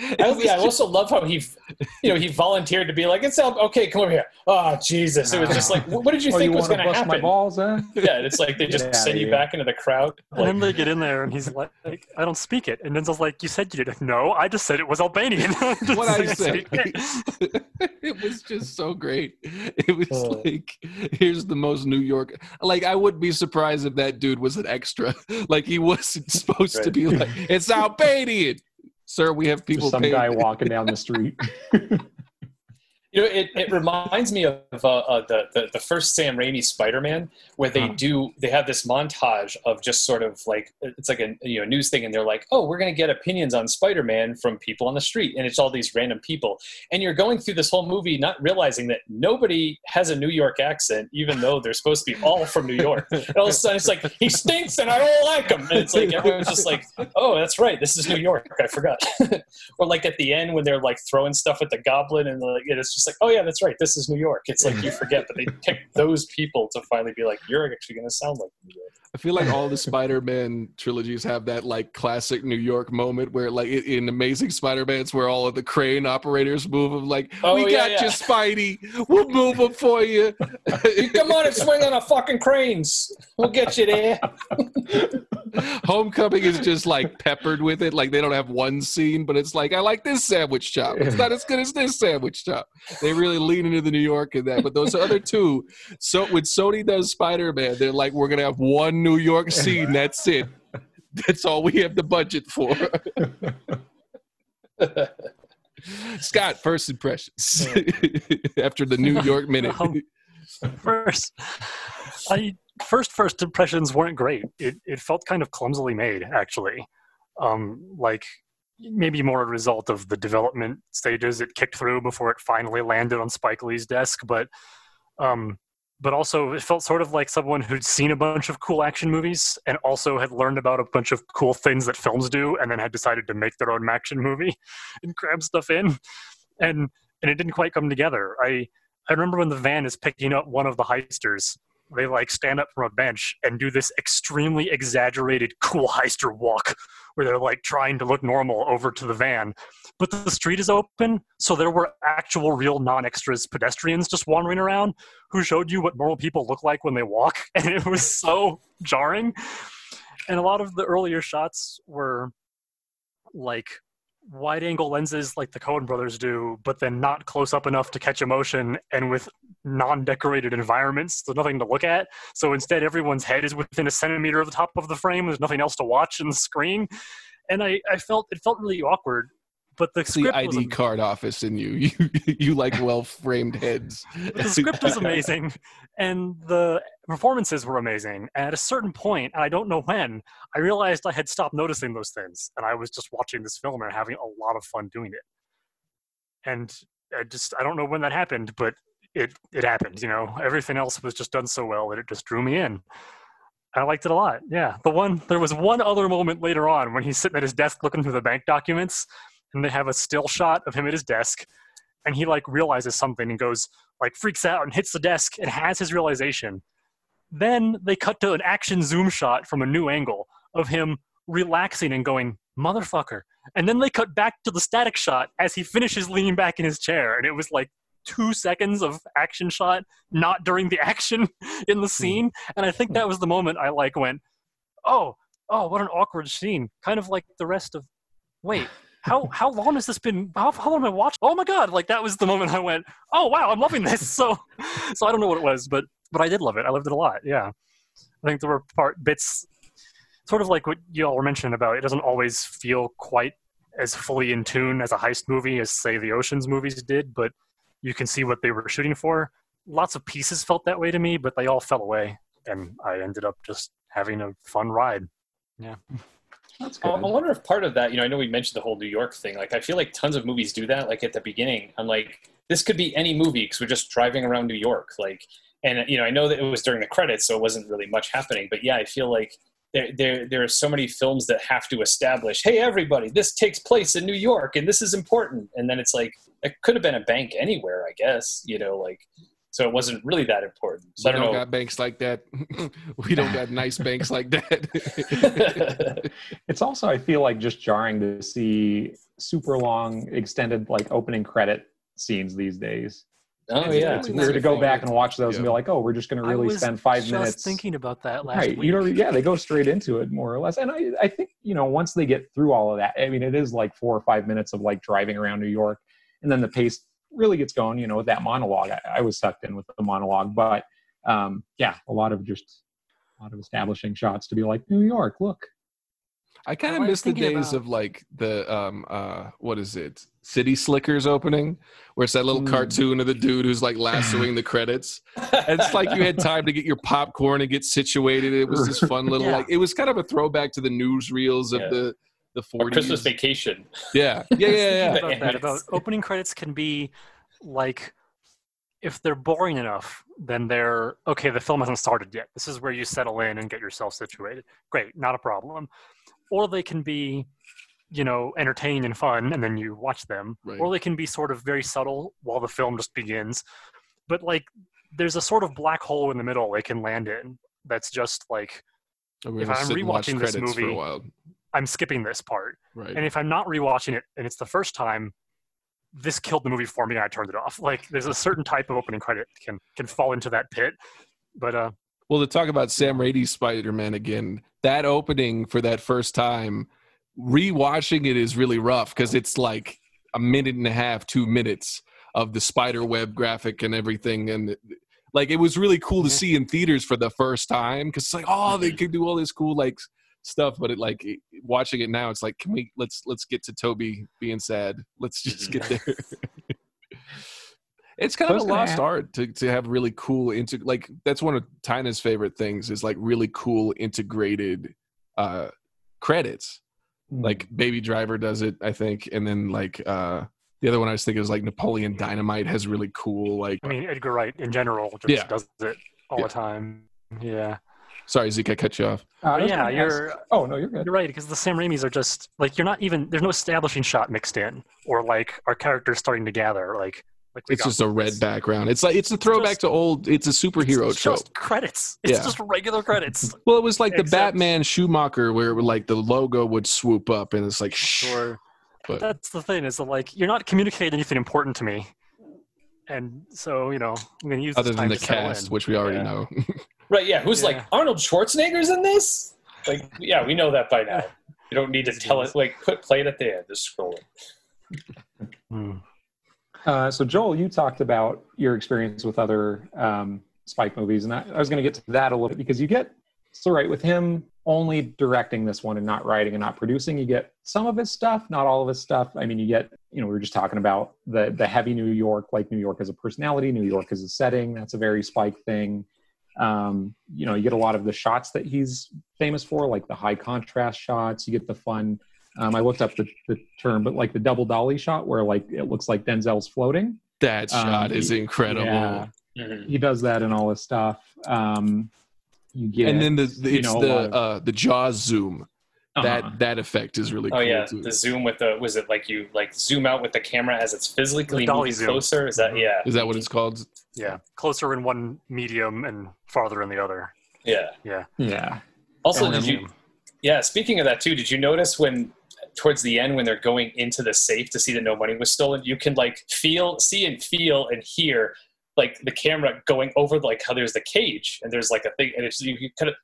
I, yeah, I also love how he, you know, he volunteered to be like, "It's all okay. Come over here." Oh Jesus! It was just like, what did you oh, think you was going to to bust my happen? balls, huh? Yeah, it's like they just Get outta send you here. back into the crowd. And then they get in there, and he's like, "I don't speak it." And Denzel's like, "You said you did." No, I just said it was Albanian. what I said. it. it was just so great. It was Oh. like, here's the most New York. Like, I wouldn't be surprised if that dude was an extra. Like, he wasn't supposed to be like, it's Albanian. Sir, we have people Just some paying- guy walking down the street. You know, it, it reminds me of uh, uh, the, the the first Sam Raimi Spider-Man, where they do they have this montage of just sort of like it's like a you know news thing, and they're like, oh, we're gonna get opinions on Spider-Man from people on the street, and it's all these random people, and you're going through this whole movie not realizing that nobody has a New York accent, even though they're supposed to be all from New York. And all of a sudden, it's like he stinks, and I don't like him, and it's like everyone's just like, oh, that's right, this is New York, I forgot. or like at the end when they're like throwing stuff at the goblin and like and it's just like oh yeah that's right this is new york. It's like you forget but they picked those people to finally be like you're actually going to sound like new york I feel like all the Spider-Man trilogies have that like classic New York moment where like in- in Amazing Spider-Man's where all of the crane operators move them like Oh, we yeah, got yeah. you Spidey. We'll move them for you. You come on and swing on our fucking cranes. We'll get you there. Homecoming is just like peppered with it. Like they don't have one scene but it's like I like this sandwich shop it's not as good as this sandwich shop they really lean into the New York in that but those other two. So when Sony does Spider-Man they're like we're gonna have one New York scene that's it. That's all we have the budget for. Scott, first impressions. After the New York minute. Um, first i first first impressions weren't great. It, it felt kind of clumsily made actually. Um like maybe more a result of the development stages. It kicked through before it finally landed on spike lee's desk but um but also it felt sort of like someone who'd seen a bunch of cool action movies and also had learned about a bunch of cool things that films do and then had decided to make their own action movie and cram stuff in. And and it didn't quite come together. I I remember when the van is picking up one of the heisters, they like stand up from a bench and do this extremely exaggerated cool heister walk where they're like trying to look normal over to the van. But the street is open, so there were actual real non extras pedestrians just wandering around who showed you what normal people look like when they walk. And it was so jarring. And a lot of the earlier shots were like wide angle lenses like the Coen brothers do, but then not close up enough to catch emotion and with non decorated environments. There's nothing to look at. So instead, everyone's head is within a centimeter of the top of the frame. There's nothing else to watch in the screen. And I, I felt it felt really awkward. But the the ID card office in you. You you like well framed heads. the script was amazing, and the performances were amazing. And at a certain point, and I don't know when, I realized I had stopped noticing those things, and I was just watching this film and having a lot of fun doing it. And I just I don't know when that happened, but it it happened. You know, everything else was just done so well that it just drew me in. I liked it a lot. Yeah, the one there was one other moment later on when he's sitting at his desk looking through the bank documents, and they have a still shot of him at his desk, and he like realizes something and goes like freaks out and hits the desk and has his realization. Then they cut to an action zoom shot from a new angle of him relaxing and going motherfucker, and then they cut back to the static shot as he finishes leaning back in his chair, and it was like two seconds of action shot not during the action in the hmm. scene. And i think that was the moment i like went oh oh what an awkward scene. Kind of like the rest of wait how how long has this been how, how long have i watched? Oh my god like that was the moment i went oh wow i'm loving this. So so i don't know what it was but but i did love it. I loved it a lot. Yeah. I think there were part bits sort of like what you all were mentioning about it doesn't always feel quite as fully in tune as a heist movie as say the oceans movies did but you can see what they were shooting for. Lots of pieces felt that way to me but they all fell away and i ended up just having a fun ride. Yeah That's I good. I wonder if part of that, you know, I know we mentioned the whole New York thing. Like, I feel like tons of movies do that. Like at the beginning, I'm like, this could be any movie because we're just driving around New York. Like, and you know, I know that it was during the credits, so it wasn't really much happening. But yeah, I feel like there, there, there are so many films that have to establish, hey, everybody, this takes place in New York, and this is important. And then it's like, it could have been a bank anywhere, I guess. You know, like, so it wasn't really that important. So we I don't don't got banks like that. we don't got nice banks like that. It's also, I feel like, just jarring to see super long, extended, like opening credit scenes these days. oh it's, yeah, it's That's weird to go thing. back and watch those and be like, oh, we're just going to I really was spend five just minutes. thinking about that last right. week You know, yeah, they go straight into it more or less. And I, I think, you know, once they get through all of that, I mean, it is like four or five minutes of like driving around New York. And then the pace really gets going, you know, with that monologue. I, I was sucked in with the monologue. But um, yeah, a lot of just, a lot of establishing shots to be like, New York, look. I kind of miss the days about- of like the um uh what is it? City Slickers opening, where it's that little Mm. cartoon of the dude who's like lassoing the credits. And it's like you had time to get your popcorn and get situated. It was this fun little Yeah. like it was kind of a throwback to the newsreels of Yeah. the the Or Christmas vacation. Yeah, yeah, yeah, yeah. about that. About opening credits can be like if they're boring enough, then they're okay. The film hasn't started yet. This is where you settle in and get yourself situated. Great, not a problem. Or they can be, you know, entertaining and fun, and then you watch them. Right. Or they can be sort of very subtle while the film just begins. But like, there's a sort of black hole in the middle they can land in. That's just like If I'm sit and watch rewatching this credits for a movie- while, I'm skipping this part. right? And if I'm not rewatching it and it's the first time, this killed the movie for me and I turned it off. Like there's a certain type of opening credit can can fall into that pit. But uh Well, to talk about Sam Raimi's Spider Man again, that opening for that first time, rewatching it is really rough because it's like a minute and a half, two minutes of the spider web graphic and everything. And like it was really cool to see in theaters for the first time because it's like, oh, they could do all this cool like stuff. But it like watching it now, it's like, can we let's let's get to Tobey being sad. Let's just get there. It's kind I of a lost ask- art to, to have really cool into like that's one of Tina's favorite things is like really cool integrated uh credits. Mm. Like Baby Driver does it, I think, and then like uh the other one I was thinking was like Napoleon Dynamite has really cool like I mean Edgar Wright in general just Yeah. does it all Yeah. the time. Yeah. Sorry Zeke, I cut you off. Uh, I But was yeah, gonna ask- you're Oh no, you're good. you're right, because the Sam Raimis are just like you're not even there's no establishing shot mixed in or like our characters starting to gather. Like like we It's just a red this. background. It's like it's a throwback just- to old it's a superhero it's trope. just credits. It's Yeah. just regular credits. Well, it was like the Batman Schumacher where like the logo would swoop up and it's like shh. Sure. But- That's the thing is that like you're not communicating anything important to me, and so you know I'm gonna use other than the to cast, which we already Yeah. know. Right, yeah. Who's Yeah. like Arnold Schwarzenegger's in this? Like, yeah, we know that by now. You don't need to tell yes. it. Like, put play it at the end. Just scroll it. Hmm. Uh, so Joel, you talked about your experience with other um, Spike movies, and I, I was going to get to that a little bit because you get so right with him only directing this one and not writing and not producing. You get some of his stuff, not all of his stuff. I mean, you get you know we were just talking about the the heavy New York, like New York as a personality, New York as a setting. That's a very Spike thing. Um, you know, you get a lot of the shots that he's famous for, like the high contrast shots. You get the fun. Um, I looked up the, the term, but like the double dolly shot where like it looks like Denzel's floating. that shot Um, is incredible. Yeah, Mhm. he does that in all his stuff. Um, you get and then the, the you it's know, the lot of- uh the jaws zoom uh-huh. that that effect is really Oh cool yeah, too. the zoom with the was it like you like zoom out with the camera as it's physically The moving zoom. closer? Is that Mhm. yeah? is that what it's called Yeah, closer in one medium and farther in the other. Yeah. Yeah. yeah. Also, And did you? Yeah. Speaking of that too, did you notice when towards the end when they're going into the safe to see that no money was stolen, you can like feel, see, and feel and hear like the camera going over like how there's the cage and there's like a thing and it's you, you kind of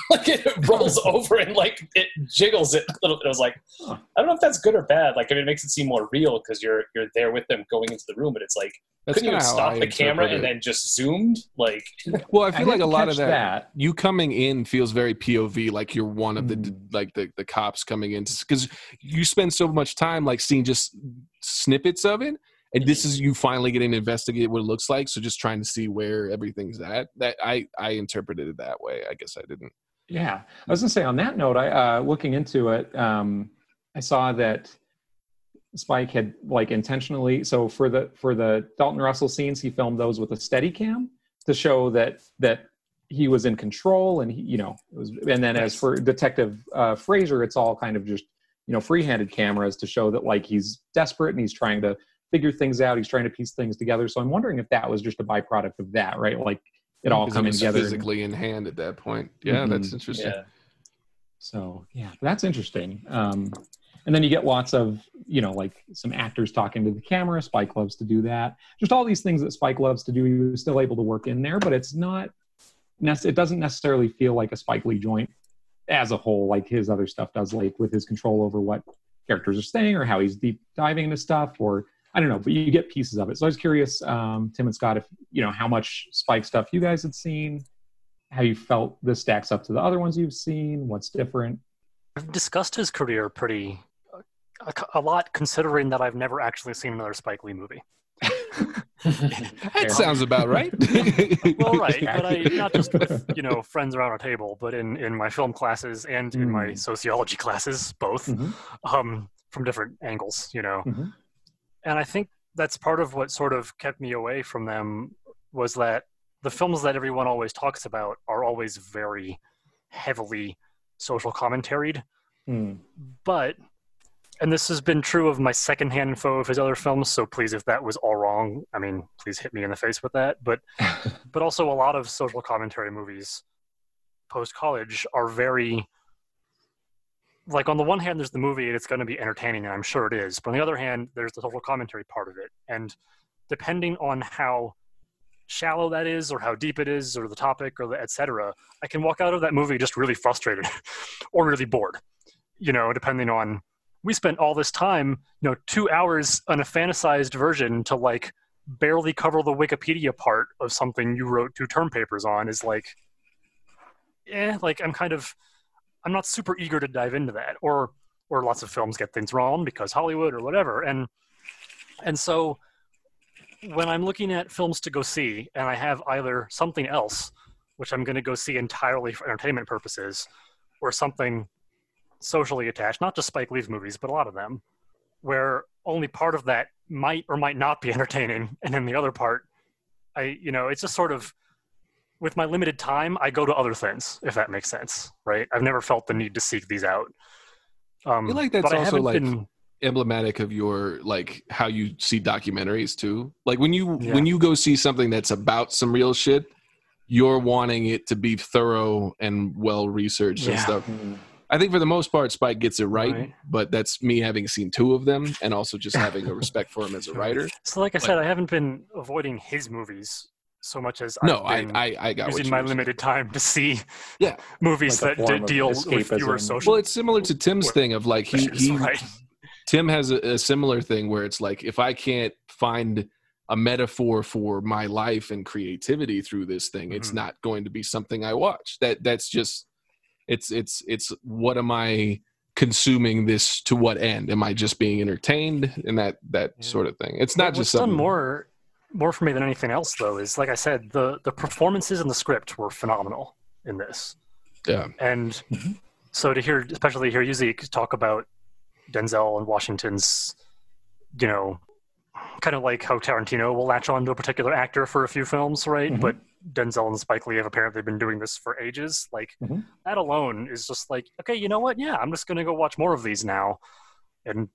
like it rolls over and like it jiggles it a little bit. I was like, Huh. I don't know if that's good or bad. Like I mean, it makes it seem more real because you're you're there with them going into the room, but it's like that's couldn't you kinda have stopped the camera interpret and then just zoomed? Like well i feel like a lot of catch that, you coming in feels very pov like you're one of the Mm. like the, the cops coming in because you spend so much time like seeing just snippets of it and this is you finally getting to investigate what it looks like so just trying to see where everything's at that i i interpreted it that way i guess i didn't Yeah, I was gonna say on that note, I uh, looking into it, um, I saw that Spike had like intentionally. So for the for the Dalton Russell scenes, he filmed those with a steady cam to show that that he was in control, and he, you know, it was. And then as for Detective uh, Frazier, it's all kind of just you know free-handed cameras to show that like he's desperate and he's trying to figure things out. He's trying to piece things together. So I'm wondering if that was just a byproduct of that, right? Like it all coming together. and- physically in hand at that point yeah Mhm. that's interesting yeah. So yeah, that's interesting. Um, and then you get lots of you know like some actors talking to the camera. Spike loves to do that. Just all these things that Spike loves to do. He was still able to work in there, but it's not. It doesn't necessarily feel like a Spike Lee joint as a whole, like his other stuff does, like with his control over what characters are saying or how he's deep diving into stuff, or I don't know. But you get pieces of it. So I was curious, um, Tim and Scott, if you know how much Spike stuff you guys had seen, how you felt this stacks up to the other ones you've seen, what's different. I've discussed his career pretty a, a lot, considering that I've never actually seen another Spike Lee movie. That sounds about right. Well, right, but I not just with you know friends around a table, but in in my film classes and in my Mm. sociology classes, both Mhm. um, from different angles. You know, Mhm. And I think that's part of what sort of kept me away from them was that the films that everyone always talks about are always very heavily social commentaried Mm. but and this has been true of my secondhand info of his other films so please if that was all wrong i mean please hit me in the face with that but but also a lot of social commentary movies post college are very like on the one hand there's the movie and it's going to be entertaining and i'm sure it is but on the other hand there's the social commentary part of it. And depending on how shallow that is or how deep it is or the topic or the etc i can walk out of that movie just really frustrated or really bored you know depending on we spent all this time you know two hours on a fantasized version to like barely cover the wikipedia part of something you wrote two term papers on is like eh like i'm kind of i'm not super eager to dive into that or or lots of films get things wrong because hollywood or whatever. And and so when i'm looking at films to go see and i have either something else which i'm going to go see entirely for entertainment purposes or something socially attached not just spike lee's movies but a lot of them where only part of that might or might not be entertaining and then the other part i you know it's just sort of with my limited time i go to other things if that makes sense right i've never felt the need to seek these out um, I feel like that's also, like, been- emblematic of your like how you see documentaries too. Like when you Yeah. when you go see something that's about some real shit, you're wanting it to be thorough and well researched and stuff. Mm. I think for the most part, Spike gets it right, Right. but that's me having seen two of them and also just having a respect for him as a writer. so like i said i haven't been avoiding his movies so much as No, I've I been I, I got using my limited time to see Yeah. movies Like that d- deal with fewer escapism. social Well, it's similar to Tim's thing of like he he right Tim has a, a similar thing where it's like if I can't find a metaphor for my life and creativity through this thing, it's Mhm. not going to be something I watch. That that's just it's it's it's what am I consuming this to what end? Am I just being entertained and that that Yeah. sort of thing? It's not What- just what's done something more more for me than anything else though is like i said the the performances in the script were phenomenal in this Yeah. and Mhm. so to hear especially hear you Zeke, talk about denzel and washington's you know kind of like how tarantino will latch on to a particular actor for a few films right Mhm. but denzel and spike lee have apparently been doing this for ages like Mhm. that alone is just like okay you know what yeah i'm just going to go watch more of these now and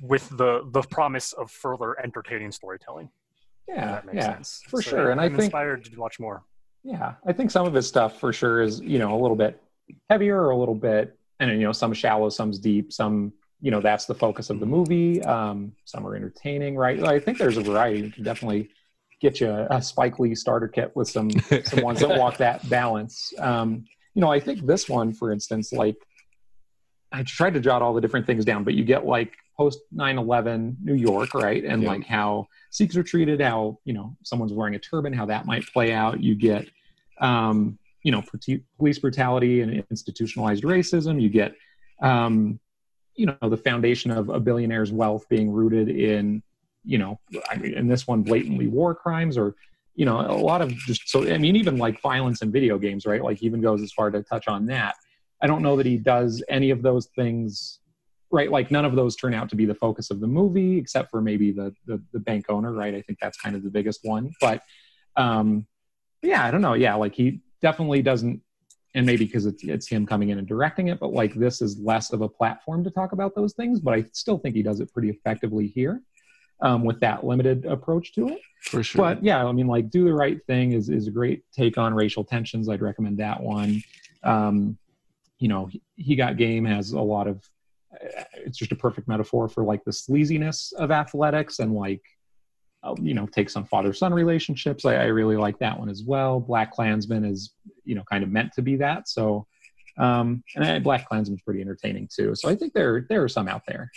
with the the promise of further entertaining storytelling if Yeah, that makes yeah, sense for So, sure. And I think I'm think- inspired to watch more yeah. I think some of his stuff for sure is you know a little bit heavier, or a little bit, and you know some shallow, some's deep, some you know that's the focus of the movie. Um, some are entertaining, right? I think there's a variety. You can definitely get you a, a Spike Lee starter kit with some some ones that walk that balance. Um, you know, I think this one, for instance, like I tried to jot all the different things down, but you get like post 9/11 New York, right? And Yeah. like how Sikhs are treated, how you know someone's wearing a turban, how that might play out. You get, um, you know, police brutality and institutionalized racism. You get, um, you know, the foundation of a billionaire's wealth being rooted in, you know, I mean, in this one, blatantly war crimes or you know a lot of just so i mean even like violence in video games right like even goes as far to touch on that i don't know that he does any of those things right like none of those turn out to be the focus of the movie except for maybe the the, the bank owner right i think that's kind of the biggest one but um yeah i don't know yeah like he definitely doesn't and maybe because it's, it's him coming in and directing it but like this is less of a platform to talk about those things but i still think he does it pretty effectively here um, with that limited approach to it for sure. but yeah, I mean, like, do the right thing is is a great take on racial tensions. I'd recommend that one. Um, you know, he, he got game has a lot of. It's just a perfect metaphor for like the sleaziness of athletics and like, uh, you know, takes on father son relationships. I, I really like that one as well. Black Klansman is you know kind of meant to be that. So, um, and I, Black Klansman's pretty entertaining too. So I think there there are some out there.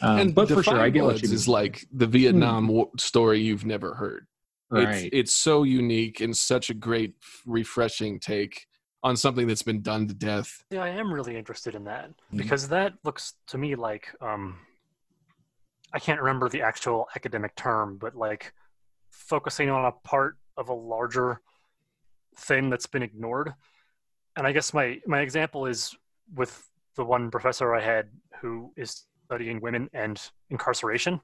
Um, and but for sure, I get what you mean. is like the Vietnam War story you've never heard. right. It's it's so unique and such a great refreshing take on something that's been done to death. Yeah, I am really interested in that Mhm. because that looks to me like um, I can't remember the actual academic term, but like focusing on a part of a larger thing that's been ignored. And I guess my my example is with the one professor I had who is studying women and incarceration.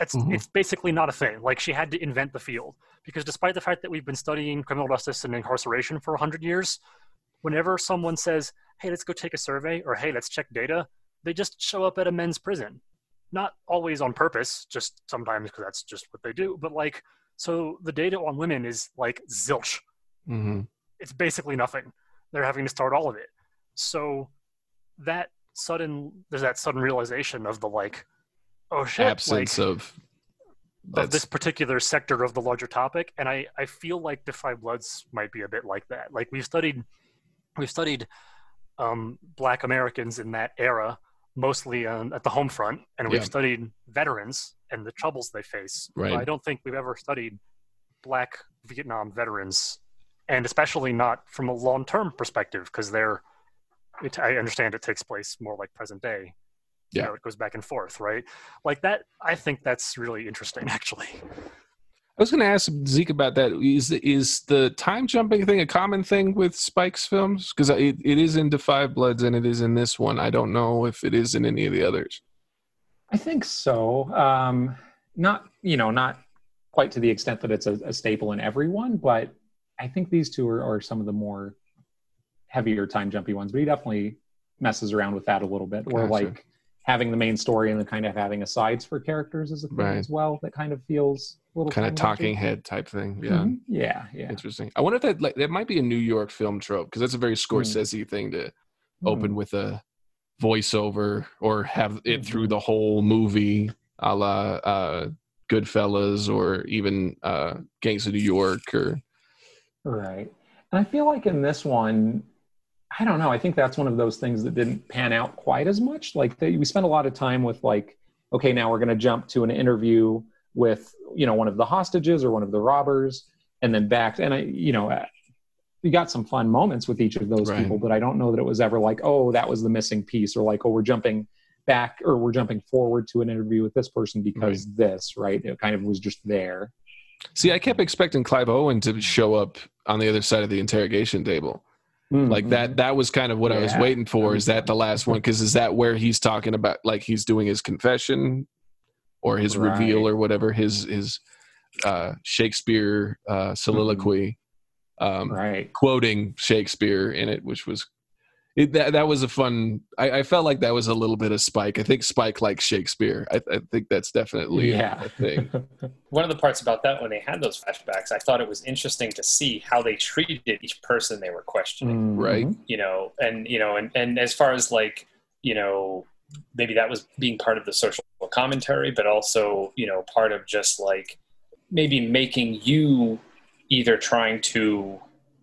It's Mhm. it's basically not a thing. Like she had to invent the field because despite the fact that we've been studying criminal justice and incarceration for 100 years, whenever someone says, hey, let's go take a survey or hey, let's check data, they just show up at a men's prison. Not always on purpose, just sometimes because that's just what they do. But like, so the data on women is like zilch. hmm It's basically nothing. They're having to start all of it. So that sudden, there's that sudden realization of the like, oh shit, Absence like, of of that's this particular sector of the larger topic and i i feel like Da 5 Bloods might be a bit like that like we've studied we've studied um black americans in that era mostly um, at the home front and we've Yeah. studied veterans and the troubles they face but Right. i don't think we've ever studied black vietnam veterans and especially not from a long-term perspective because they're it, i understand it takes place more like present day You Yeah. know, it goes back and forth right like that i think that's really interesting actually I was going to ask Zeke about that. Is is the time jumping thing a common thing with Spike's films? Because it, it is in Da 5 Bloods and it is in this one. I don't know if it is in any of the others. I think so. Um, not you know not quite to the extent that it's a, a staple in everyone, but I think these two are, are some of the more heavier time jumpy ones. But he definitely messes around with that a little bit, or Gotcha. like having the main story and then kind of having asides for characters is a thing Right. as well. That kind of feels Kind of talking head type thing. Yeah. Mhm. yeah, yeah. Interesting. I wonder if that like that might be a New York film trope because that's a very Scorsese thing to open with a voiceover or have it through the whole movie, a la uh, Goodfellas or even uh, Gangs of New York or Right. And I feel like in this one, I don't know. I think that's one of those things that didn't pan out quite as much. Like they, we spent a lot of time with like, okay, now we're going to jump to an interview with you know one of the hostages or one of the robbers, and then back. And I, you know, uh, we got some fun moments with each of those Right. people, but I don't know that it was ever like, oh, that was the missing piece, or like, oh, we're jumping back or we're jumping forward to an interview with this person because this, right? It kind of was just there. See, I kept expecting Clive Owen to show up on the other side of the interrogation table. Like that that was kind of what I was waiting for. Is that the last one? Because is that where he's talking about like he's doing his confession or his reveal or whatever his his uh, Shakespeare uh, soliloquy, um, Right. quoting Shakespeare in it, which was it, that that was a fun. I, I felt like that was a little bit of Spike. I think Spike likes Shakespeare. I, I think that's definitely Yeah. a thing. one of the parts about that when they had those flashbacks, I thought it was interesting to see how they treated each person they were questioning. Right. You know, and you know, and and as far as like you know, maybe that was being part of the social commentary, but also you know part of just like maybe making you either trying to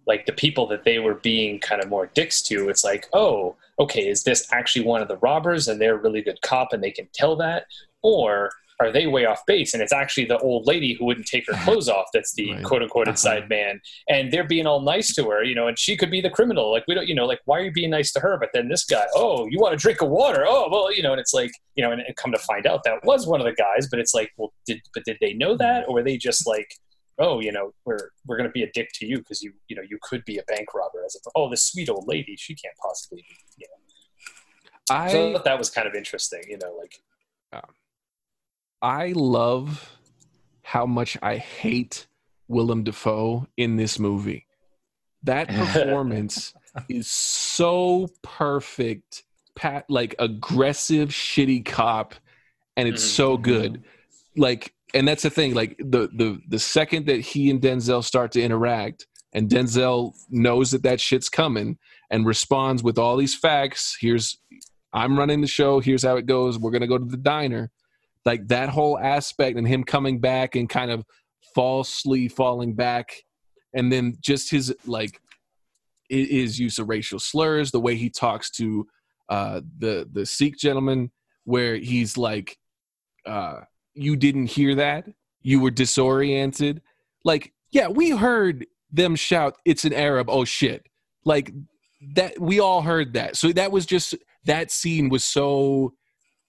like the people that they were being kind of more dicks to it's like oh okay is this actually one of the robbers and they're a really good cop and they can tell that? Or are they way off base? And it's actually the old lady who wouldn't take her clothes off that's the Right. quote unquote uh-huh. inside man. And they're being all nice to her you know and she could be the criminal. Like we don't you know like why are you being nice to her? But then this guy oh you want a drink of water? Oh well you know and it's like you know and, and come to find out that was one of the guys but it's like well did but did they know that? Or were they just like oh you know we're we're going to be a dick to you because you you know you could be a bank robber as a oh this sweet old lady she can't possibly be you know. I so I thought that was kind of interesting you know like I love how much I hate Willem Dafoe in this movie. That performance is so perfect, pat like aggressive, shitty cop, and it's so mm-hmm. good. Like, and that's the thing. Like the the the second that he and Denzel start to interact, and Denzel knows that that shit's coming and responds with all these facts. Here's I'm running the show. Here's how it goes. We're gonna go to the diner like that whole aspect and him coming back and kind of falsely falling back. And then just his like his use of racial slurs the way he talks to uh the the sikh gentleman where he's like uh you didn't hear that? You were disoriented? Like yeah we heard them shout it's an arab. Oh shit. Like that we all heard that. So that was just that scene was so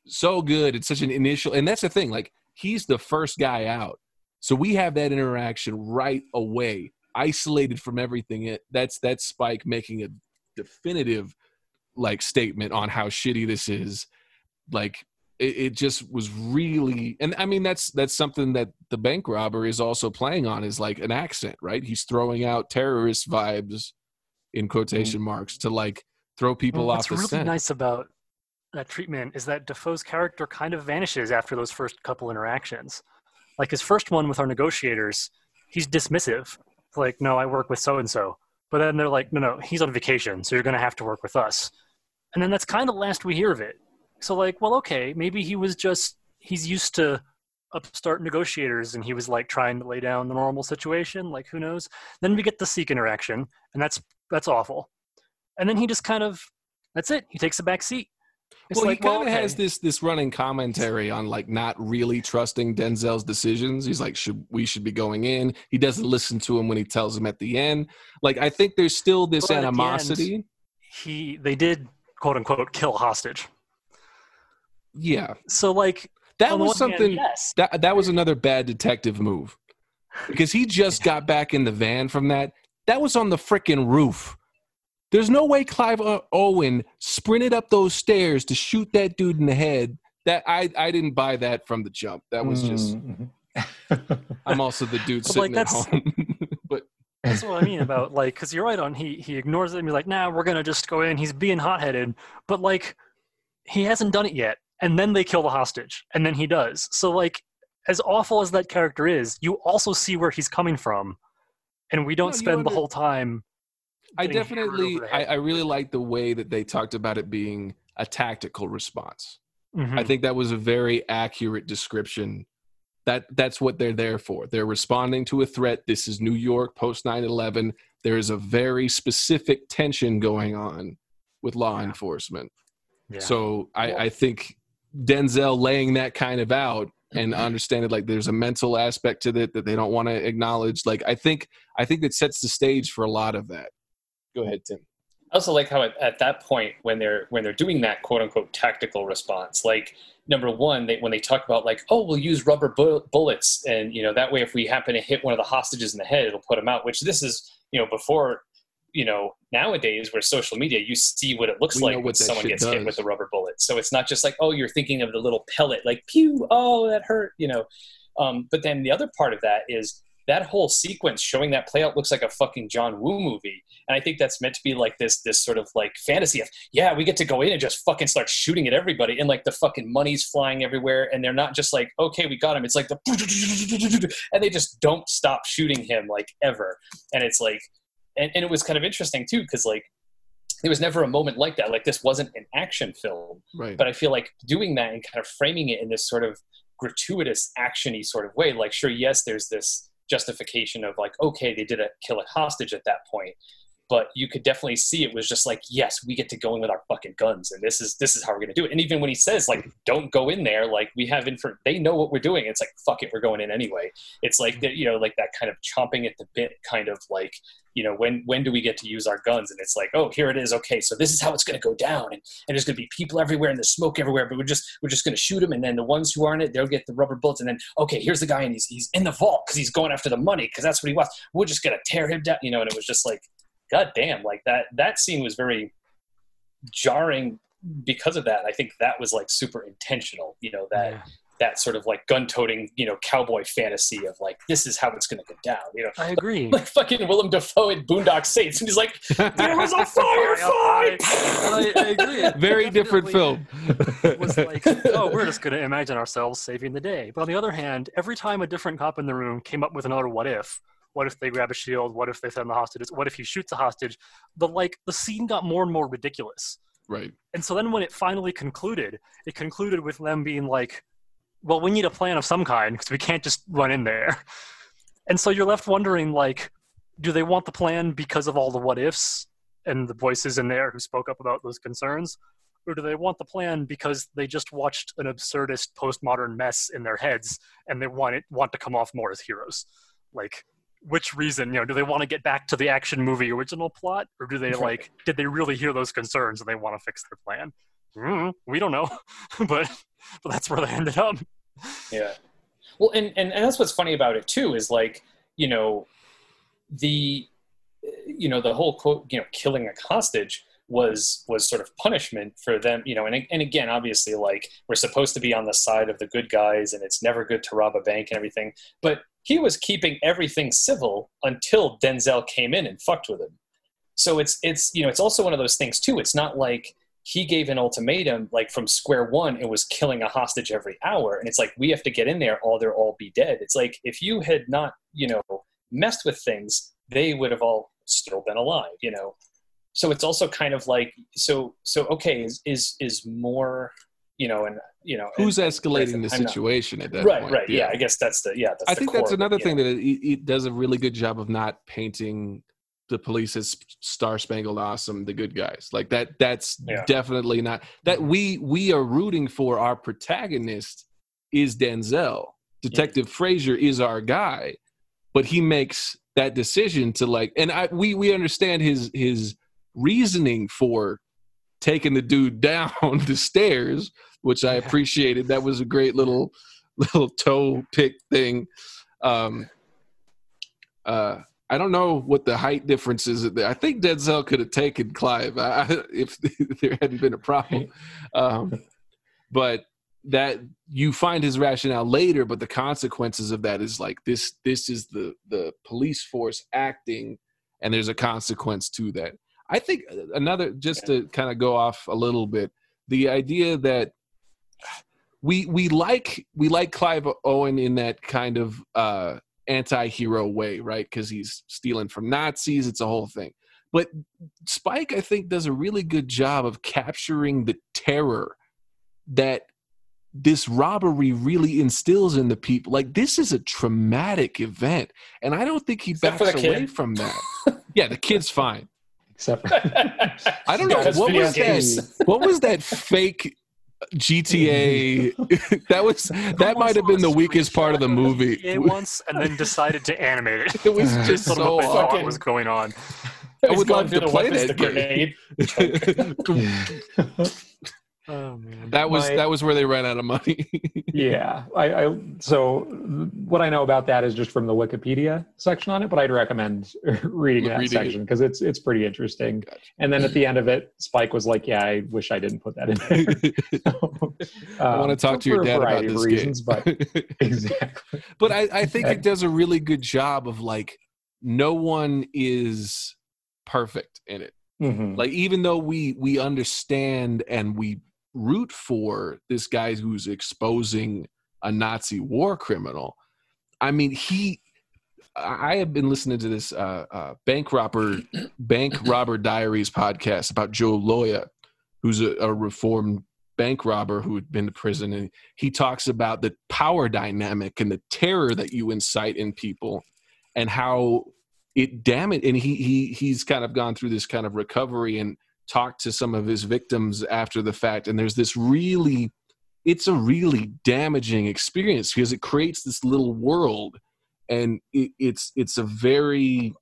so good. It's such an initial, and that's the thing. Like he's the first guy out, so we have that interaction right away, isolated from everything. It that's that's Spike making a definitive like statement on how shitty this is. Like it, it just was really, and I mean that's that's something that the bank robber is also playing on is like an accent, right? He's throwing out terrorist vibes in quotation mm-hmm. marks to like throw people Well, off what's really scent. nice about that treatment is that Dafoe's character kind of vanishes after those first couple interactions. Like his first one with our negotiators, he's dismissive. Like, no, I work with so and so. But then they're like, no, no, he's on vacation, so you're going to have to work with us. And then that's kind of the last we hear of it. So, like, well, okay, maybe he was just, he's used to upstart negotiators and he was like trying to lay down the normal situation. Like, who knows? Then we get the Sikh interaction, and that's that's awful. And then he just kind of, that's it. He takes a back seat. It's well, like, he kind of well, has this this running commentary on like not really trusting Denzel's decisions. He's like, should we should be going in? He doesn't listen to him when he tells him at the end. Like, I think there's still this But at the end- animosity. he they did quote unquote kill hostage. yeah, So like that was one hand, something. yes, That that was another bad detective move because he just got back in the van from that. That was on the freaking roof. There's no way Clive Owen sprinted up those stairs to shoot that dude in the head. That I I didn't buy that from the jump. That was just. Mhm. I'm also the dude But, like, sitting at home. but that's what I mean about like because you're right on. He he ignores it and he's like, nah, we're gonna just go in. He's being hot headed, but like he hasn't done it yet. And then they kill the hostage, and then he does. So like as awful as that character is, you also see where he's coming from, and we don't No, you spend the whole time. I definitely, I. I really like the way that they talked about it being a tactical response. Mhm. I think that was a very accurate description. That that's what they're there for. They're responding to a threat. This is New York post 9/11. There is a very specific tension going on with law Yeah. enforcement. yeah. So I, Well- I think Denzel laying that kind of out and understanding like there's a mental aspect to it that they don't want to acknowledge. Like I think I think that sets the stage for a lot of that. Go ahead, Tim. I also like how at, at that point when they're when they're doing that quote unquote tactical response, like number one, they, when they talk about like, oh, we'll use rubber bu- bullets, and you know that way if we happen to hit one of the hostages in the head, it'll put them out. Which this is you know before you know nowadays where social media you see what it looks We like when someone gets hit with a rubber bullet. So it's not just like oh you're thinking of the little pellet like pew oh that hurt you know. Um, but then the other part of that is that whole sequence showing that play out looks like a fucking John Woo movie. And I think that's meant to be like this this sort of like fantasy of yeah, we get to go in and just fucking start shooting at everybody and like the fucking money's flying everywhere and they're not just like okay, we got him. It's like the and they just don't stop shooting him like ever. And it's like and, and it was kind of interesting too because like there was never a moment like that. Like this wasn't an action film Right. but I feel like doing that and kind of framing it in this sort of gratuitous actiony sort of way, like sure, yes, there's this justification of like, okay, they did a kill a hostage at that point, but you could definitely see it was just like, yes, we get to go in with our fucking guns, and this is this is how we're gonna do it. And even when he says like, don't go in there, like we have info, they know what we're doing. It's like fuck it, we're going in anyway. It's like that, you know, like that kind of chomping at the bit, kind of like you know when when do we get to use our guns and it's like oh here it is okay so this is how it's going to go down and, and there's going to be people everywhere and there's smoke everywhere but we're just we're just going to shoot them and then the ones who aren't it they'll get the rubber bullets and then okay here's the guy and he's he's in the vault because he's going after the money because that's what he wants we're just going to tear him down you know and it was just like god damn like that that scene was very jarring because of that i think that was like super intentional you know that Yeah. that sort of like gun-toting you know cowboy fantasy of like this is how it's going to go down you know I agree. like fucking Willem Dafoe in Boondock Saints, and he's like, "There was a firefight." I, I agree. It Very different definitely film. Was like, oh, we're just going to imagine ourselves saving the day. But on the other hand, every time a different cop in the room came up with another what if, what if they grab a shield? What if they send the hostages? What if he shoots a hostage? The like the scene got more and more ridiculous. right. And so then when it finally concluded, it concluded with them being like, well, we need a plan of some kind because we can't just run in there. And so you're left wondering, like, do they want the plan because of all the what ifs and the voices in there who spoke up about those concerns? Or do they want the plan because they just watched an absurdist postmodern mess in their heads and they want it want to come off more as heroes? Like which reason? You know, do they want to get back to the action movie original plot, or do they like did they really hear those concerns and they want to fix their plan? Mm, we don't know, but but that's where they ended up. Yeah. Well, and, and and that's what's funny about it too is like you know the you know the whole quote you know killing a hostage was was sort of punishment for them you know and and again obviously like we're supposed to be on the side of the good guys and it's never good to rob a bank and everything but he was keeping everything civil until Denzel came in and fucked with him. So it's it's you know it's also one of those things too. It's not like he gave an ultimatum like from square one it was killing a hostage every hour. And it's like we have to get in there or they'll all be dead. It's like if you had not you know messed with things they would have all still been alive you know? So it's also kind of like so so okay is is is more you know and you know Who's and- escalating I'm the not- situation at that right point? right right. yeah. i guess that's the yeah that's I the think that's it, another thing that it, it does a really good job of not painting the police as star spangled awesome, the good guys. Like that. That's Yeah. definitely not that we we are rooting for. Our protagonist is Denzel. Detective Frazier is our guy, but he makes that decision to like, and I we we understand his his reasoning for taking the dude down the stairs, which I appreciated. That was a great little little toe pick thing. Um, uh, I don't know what the height difference is. I think Denzel could have taken Clive I, if there hadn't been a problem. Um, but that you find his rationale later, but the consequences of that is like this. This is the the police force acting, and there's a consequence to that. I think another just to kind of go off a little bit, the idea that we we like we like Clive Owen in that kind of uh, anti-hero way, right? Because he's stealing from Nazis. It's a whole thing. But Spike, I think, does a really good job of capturing the terror that this robbery really instills in the people. Like this is a traumatic event, and I don't think he Except backs away kid. from that. yeah, the kid's fine. Except for- I don't know what was that. What was that fake GTA? that was that might have been the weakest part of the movie. It once, and then decided to animate it. It was just Sort of so what they thought was going on. I would love to play weapons, that game. Grenade. Oh man. that was My- that was where they ran out of money. yeah, I, I so what I know about that is just from the Wikipedia section on it, but I'd recommend reading that Reading section because it's it's pretty interesting. Gotcha. And then at the end of it, Spike was like, "Yeah, I wish I didn't put that in." there. I want to Um, talk to your dad about variety this reasons, game. but exactly. but I, I think Okay. it does a really good job of like no one is perfect in it. Mhm. Like even though we we understand and we root for this guy who's exposing a Nazi war criminal, I mean he. I have been listening to this uh, uh, bank robber bank robber diaries podcast about Joe Loya, who's a, a reformed bank robber who had been to prison, and he talks about the power dynamic and the terror that you incite in people, and how it damn it. And he he he's kind of gone through this kind of recovery and talked to some of his victims after the fact, and there's this really, it's a really damaging experience because it creates this little world, and it, it's it's a very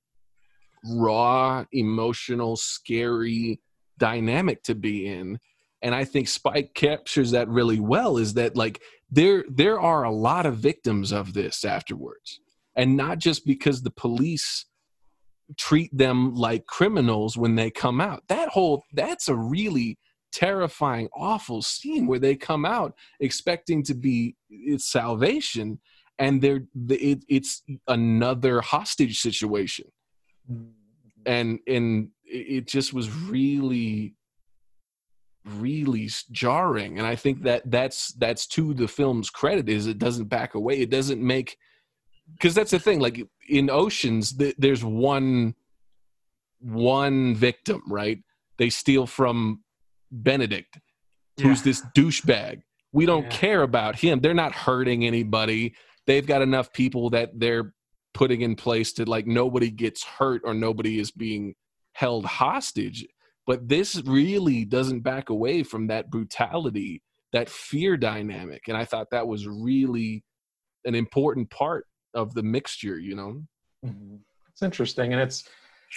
raw, emotional, scary dynamic to be in and i think spike captures that really well is that like there there are a lot of victims of this afterwards and not just because the police treat them like criminals when they come out. That whole that's a really terrifying awful scene where they come out expecting to be it's salvation and they're it, it's another hostage situation. And and it it just was really really jarring. And i think that that's that's to the film's credit is it doesn't back away. It doesn't make because that's the thing like in oceans th- there's one one victim right? They steal from benedict who's this douchebag. We don't Yeah. care about him. They're not hurting anybody. They've got enough people that they're putting in place to like nobody gets hurt or nobody is being held hostage. But this really doesn't back away from that brutality that fear dynamic. And i thought that was really an important part of the mixture you know Mhm. It's interesting, and it's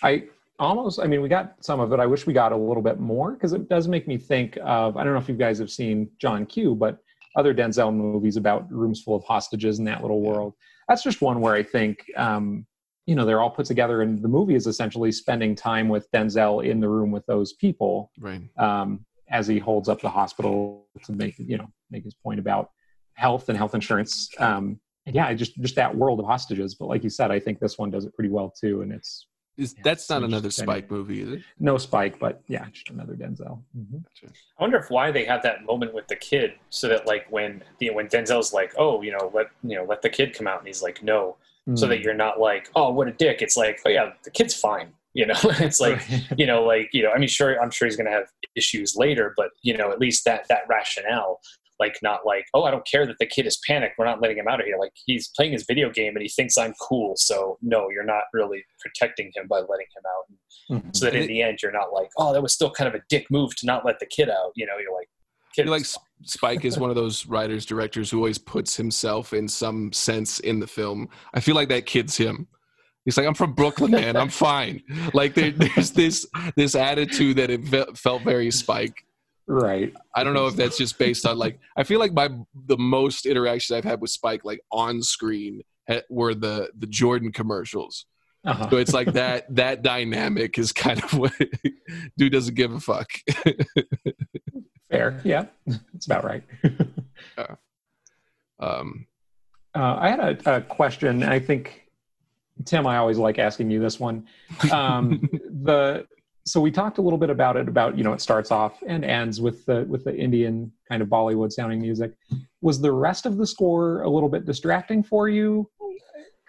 I almost. I mean, we got some of it. I wish we got a little bit more because it does make me think of. I don't know if you guys have seen John Q, but other Denzel movies about rooms full of hostages in that little world. That's just one where I think. Um, you know, they're all put together, and the movie is essentially spending time with Denzel in the room with those people, Right. um, as he holds up the hospital to make you know make his point about health and health insurance. Um, and yeah, just just that world of hostages. But like you said, I think this one does it pretty well too. And it's Is Yeah, that's not another just- Spike movie, is it? no Spike, but yeah, just another Denzel. I wonder if why they have that moment with the kid, so that like when the when Denzel's like, oh, you know, let you know, let the kid come out, and he's like, no, so Hmm. that you're not like, oh, what a dick. It's like, oh yeah, the kid's fine. You know, it's like you know, like you know, I mean, sure, I'm sure he's going to have issues later, but you know, at least that that rationale, like not like, oh, I don't care that the kid is panicked. We're not letting him out of here. Like he's playing his video game and he thinks I'm cool, so no, you're not really protecting him by letting him out. Mhm. So that in the end, you're not like, oh, that was still kind of a dick move to not let the kid out. You know, you're like, kid I feel like Spike is one of those writers directors who always puts himself in some sense in the film. I feel like that kid's him. He's like, I'm from Brooklyn, man. I'm fine. Like there, there's this this attitude that it fe- felt very Spike. Right. I don't know if that's just based on like I feel like my the most interactions I've had with Spike like on screen were the the Jordan commercials. Uh-huh. So it's like that that dynamic is kind of what dude doesn't give a fuck. Fair. Yeah, that's about right. um, Uh, I had a, a question. I think Tim, I always like asking you this one. Um, the so we talked a little bit about it. About you know, it starts off and ends with the with the Indian kind of Bollywood sounding music. Was the rest of the score a little bit distracting for you?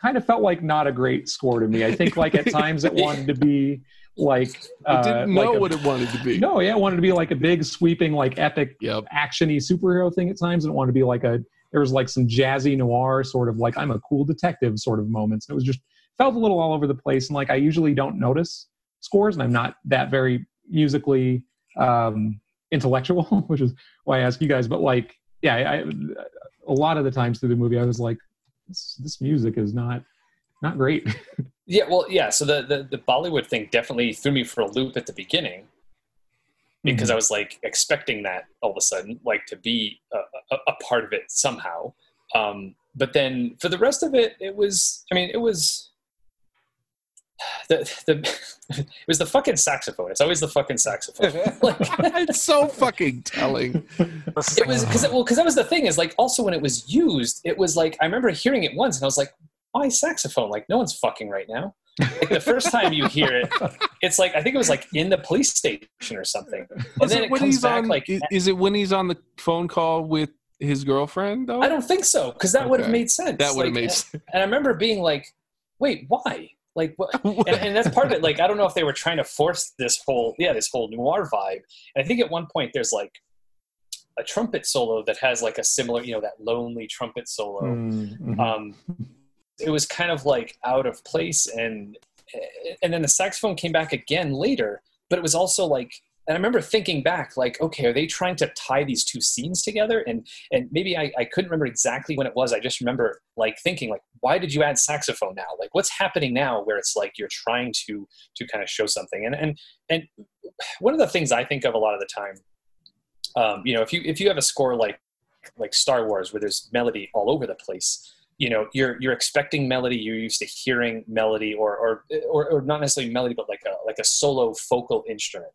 Kind of felt like not a great score to me. I think like at times it wanted to be like I uh, didn't know like a- what it wanted to be. no, yeah, it wanted to be like a big sweeping like epic Yep. actiony superhero thing at times. and it wanted to be like a there was like some jazzy noir sort of like I'm a cool detective sort of moments. And it was just felt a little all over the place. And like I usually don't notice scores, and I'm not that very musically um, intellectual, which is why I ask you guys. But like, yeah, I, a lot of the times through the movie, I was like, this, this music is not not great. Yeah, well, yeah. So the, the the Bollywood thing definitely threw me for a loop at the beginning because I was like expecting that all of a sudden, like to be a, a, a part of it somehow. Um, but then for the rest of it, it was. I mean, it was. The, the it was the fucking saxophone. It's always the fucking saxophone. like, it's so fucking telling. it was because well because that was the thing is like also when it was used it was like i remember hearing it once and i was like why saxophone like no one's fucking right now like the first time you hear it it's like i think it was like in the police station or something and Is then it it when comes he's back on? like is, is it when he's on the phone call with his girlfriend? Though i don't think so because that would have made sense That would have Like, made sense. and i remember being like wait why like what and, and that's part of it like i don't know if they were trying to force this whole yeah this whole noir vibe and i think at one point there's like a trumpet solo that has like a similar you know that lonely trumpet solo Mhm. um, it was kind of like out of place and and then the saxophone came back again later but it was also like and i remember thinking back like okay are they trying to tie these two scenes together? And and maybe I, I couldn't remember exactly when it was. I just remember like thinking like why did you add saxophone now? Like what's happening now where it's like you're trying to to kind of show something? And and and one of the things i think of a lot of the time um, you know if you if you have a score like like star wars where there's melody all over the place you know you're you're expecting melody you're used to hearing melody or or or, or not necessarily melody but like a like a solo focal instrument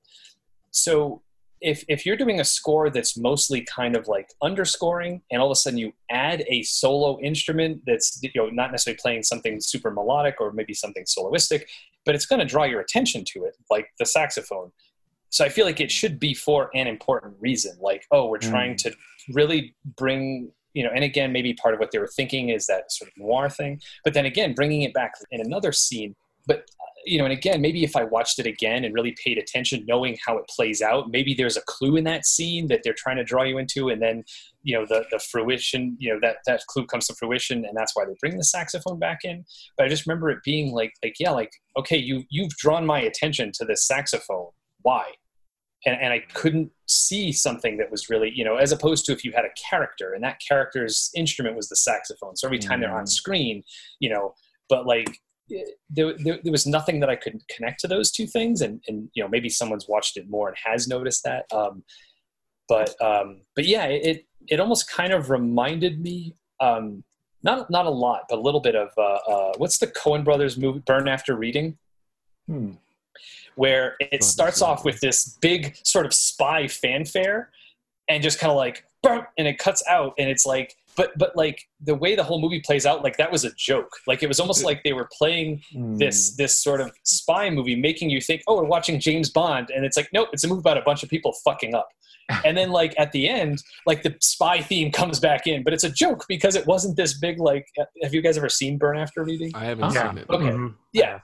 so if if you're doing a score that's mostly kind of like underscoring and all of a sudden you add a solo instrument that's you know not necessarily playing something super melodic or maybe something soloistic but it's going to draw your attention to it like the saxophone. So i feel like it should be for an important reason like oh we're trying mm. to really bring you know and again maybe part of what they were thinking is that sort of noir thing but then again bringing it back in another scene but you know and again maybe if i watched it again and really paid attention knowing how it plays out maybe there's a clue in that scene that they're trying to draw you into and then you know the the fruition you know that that clue comes to fruition and that's why they bring the saxophone back in but i just remember it being like like yeah like okay you you've drawn my attention to this saxophone why and, and I couldn't see something that was really, you know, as opposed to if you had a character and that character's instrument was the saxophone. So every time they're on Mm. screen, you know, but like there, there, there was nothing that I could connect to those two things, and and you know maybe someone's watched it more and has noticed that. Um, but um, but yeah, it it almost kind of reminded me. Um, not not a lot, but a little bit of uh, uh, what's the Coen Brothers movie Burn After Reading, Hmm. where it starts off with this big sort of spy fanfare, and just kind of like burn, and it cuts out, and it's like, but but like the way the whole movie plays out, like that was a joke. Like it was almost like they were playing Hmm. this this sort of spy movie, making you think, oh, we're watching James Bond, and it's like, nope, it's a movie about a bunch of people fucking up. And then like at the end, like the spy theme comes back in, but it's a joke because it wasn't this big. Like, have you guys ever seen Burn After Reading? I haven't Yeah. seen it, Okay. Mhm. Yeah.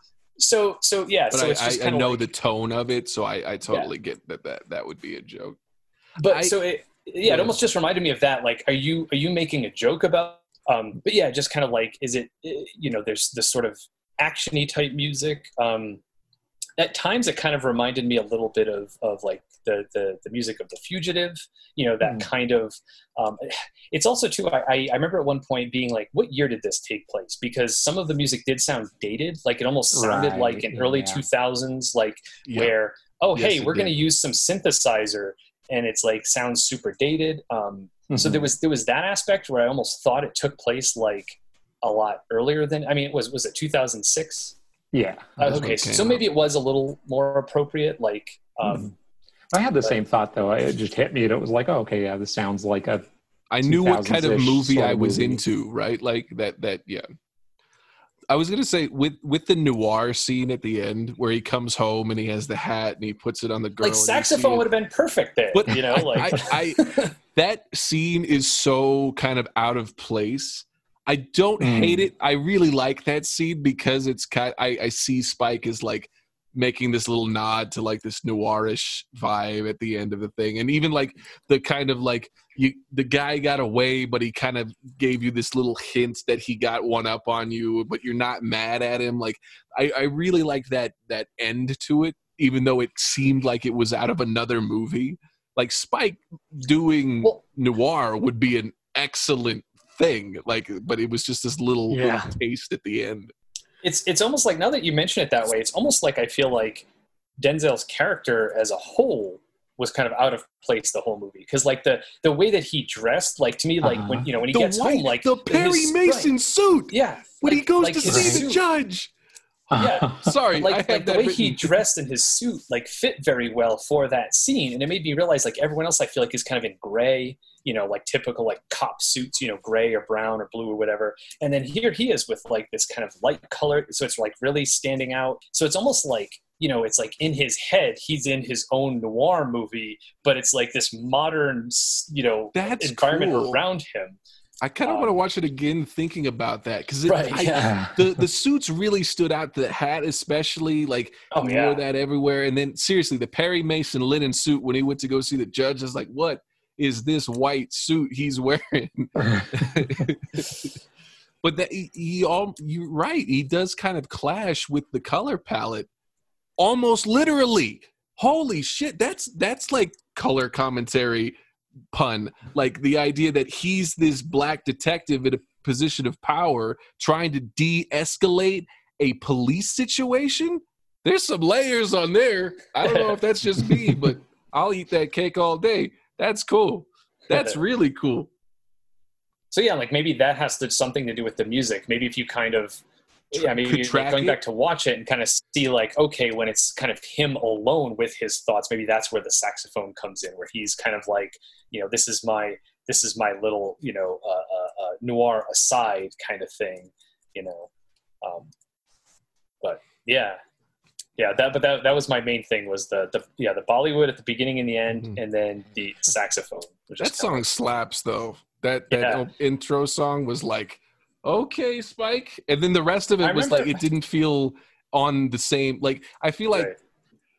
So so yeah, but so it's I, just I, I know like, the tone of it, so I, I totally get that, that that would be a joke. but I- so it yeah, Yeah. it almost just reminded me of that. Like, are you are you making a joke about? Um, but yeah, just kind of like, is it eh, you know, there's this sort of actiony type music. Um, at times, it kind of reminded me a little bit of of like the the, the music of the fugitive. You know, that Hmm. kind of. Um, it's also too. I, I remember at one point being like, what year did this take place? Because some of the music did sound dated. Like it almost sounded Right, like an early two thousands, like Yeah. where oh Yes, hey we're going to use some synthesizer and it's like sounds super dated um, so Mhm. there was there was that aspect where i almost thought it took place like a lot earlier than i mean was was it 2006 yeah. uh, That's okay so, so maybe it was a little more appropriate like um, Mhm. I had the same thought though. It just hit me. and It was like, oh, okay, yeah, this sounds like a I knew what kind of movie sort I was movie. into, right? Like that that yeah. I was gonna say with with the noir scene at the end where he comes home and he has the hat and he puts it on the girl. like and you see saxophone would have been perfect there But you know like I, I that scene is so kind of out of place. I don't Mm. hate it. I really like that scene because it's kind. I, I see Spike as like making this little nod to like this noirish vibe at the end of the thing, and even like the kind of like you the guy got away, but he kind of gave you this little hint that he got one up on you, but you're not mad at him. Like I, I really like that that end to it, even though it seemed like it was out of another movie. Like Spike doing Well- noir would be an excellent thing. Like, but it was just this little, Yeah. little taste at the end. It's it's almost like now that you mention it that way, it's almost like I feel like Denzel's character as a whole was kind of out of place the whole movie because like the the way that he dressed, like to me, like when Uh-huh. you know when he the gets white, home, like the his- Perry Mason right. suit yeah, when he goes like to his see the judge. Yeah. Sorry, like, have like the that way he dressed in his suit like fit very well for that scene and it made me realize like everyone else i feel like is kind of in gray you know like typical like cop suits you know gray or brown or blue or whatever and then here he is with like this kind of light color so it's like really standing out so it's almost like you know it's like in his head he's in his own noir movie but it's like this modern you know That's environment cool. around him I kind of um, want to watch it again, thinking about that because Right, yeah. the the suits really stood out. The hat, especially, like oh he yeah wore that everywhere. And then seriously, the Perry Mason linen suit when he went to go see the judge is like, what is this white suit he's wearing? but that he, he all you're right. He does kind of clash with the color palette, almost literally. Holy shit! That's that's like color commentary pun. Like the idea that he's this black detective in a position of power trying to de-escalate a police situation. There's some layers on there. I don't know if that's just me, but I'll eat that cake all day. That's cool. That's really cool. So yeah, like maybe that has to something to do with the music. Maybe if you kind of yeah, maybe going back to watch it and kind of see like okay, when it's kind of him alone with his thoughts, maybe that's where the saxophone comes in, where he's kind of like you know this is my this is my little you know uh, uh, uh, noir aside kind of thing, you know. Um, but yeah, yeah, that but that that was my main thing was the the yeah the Bollywood at the beginning and the end, Mhm. and then the saxophone. Which That kinda song slaps though. That that Yeah. intro song was like, okay, Spike, and then the rest of it I was remember- like it didn't feel on the same. Like I feel like Right.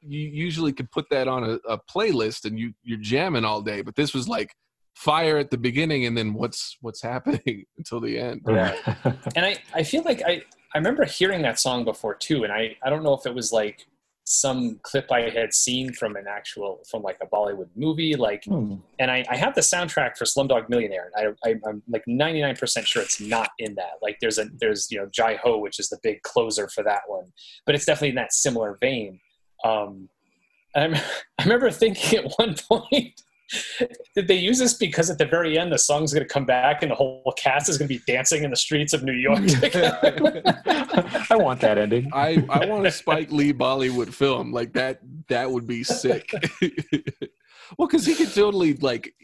you usually could put that on a, a playlist and you you're jamming all day, but this was like fire at the beginning and then what's what's happening until the end. yeah. and I, I feel like I, I remember hearing that song before too and I, I don't know if it was like some clip I had seen from an actual from like a Bollywood movie, like, Hmm. and I, I have the soundtrack for Slumdog Millionaire, and I, I I'm like 99 percent sure it's not in that. Like, there's a there's you know Jai Ho, which is the big closer for that one, but it's definitely in that similar vein. Um, I'm, I remember thinking at one point. Did they use this because at the very end the song's going to come back and the whole caste is going to be dancing in the streets of New York? I want that ending. I, I want a Spike Lee Bollywood film like that. That would be sick. well, because he could totally like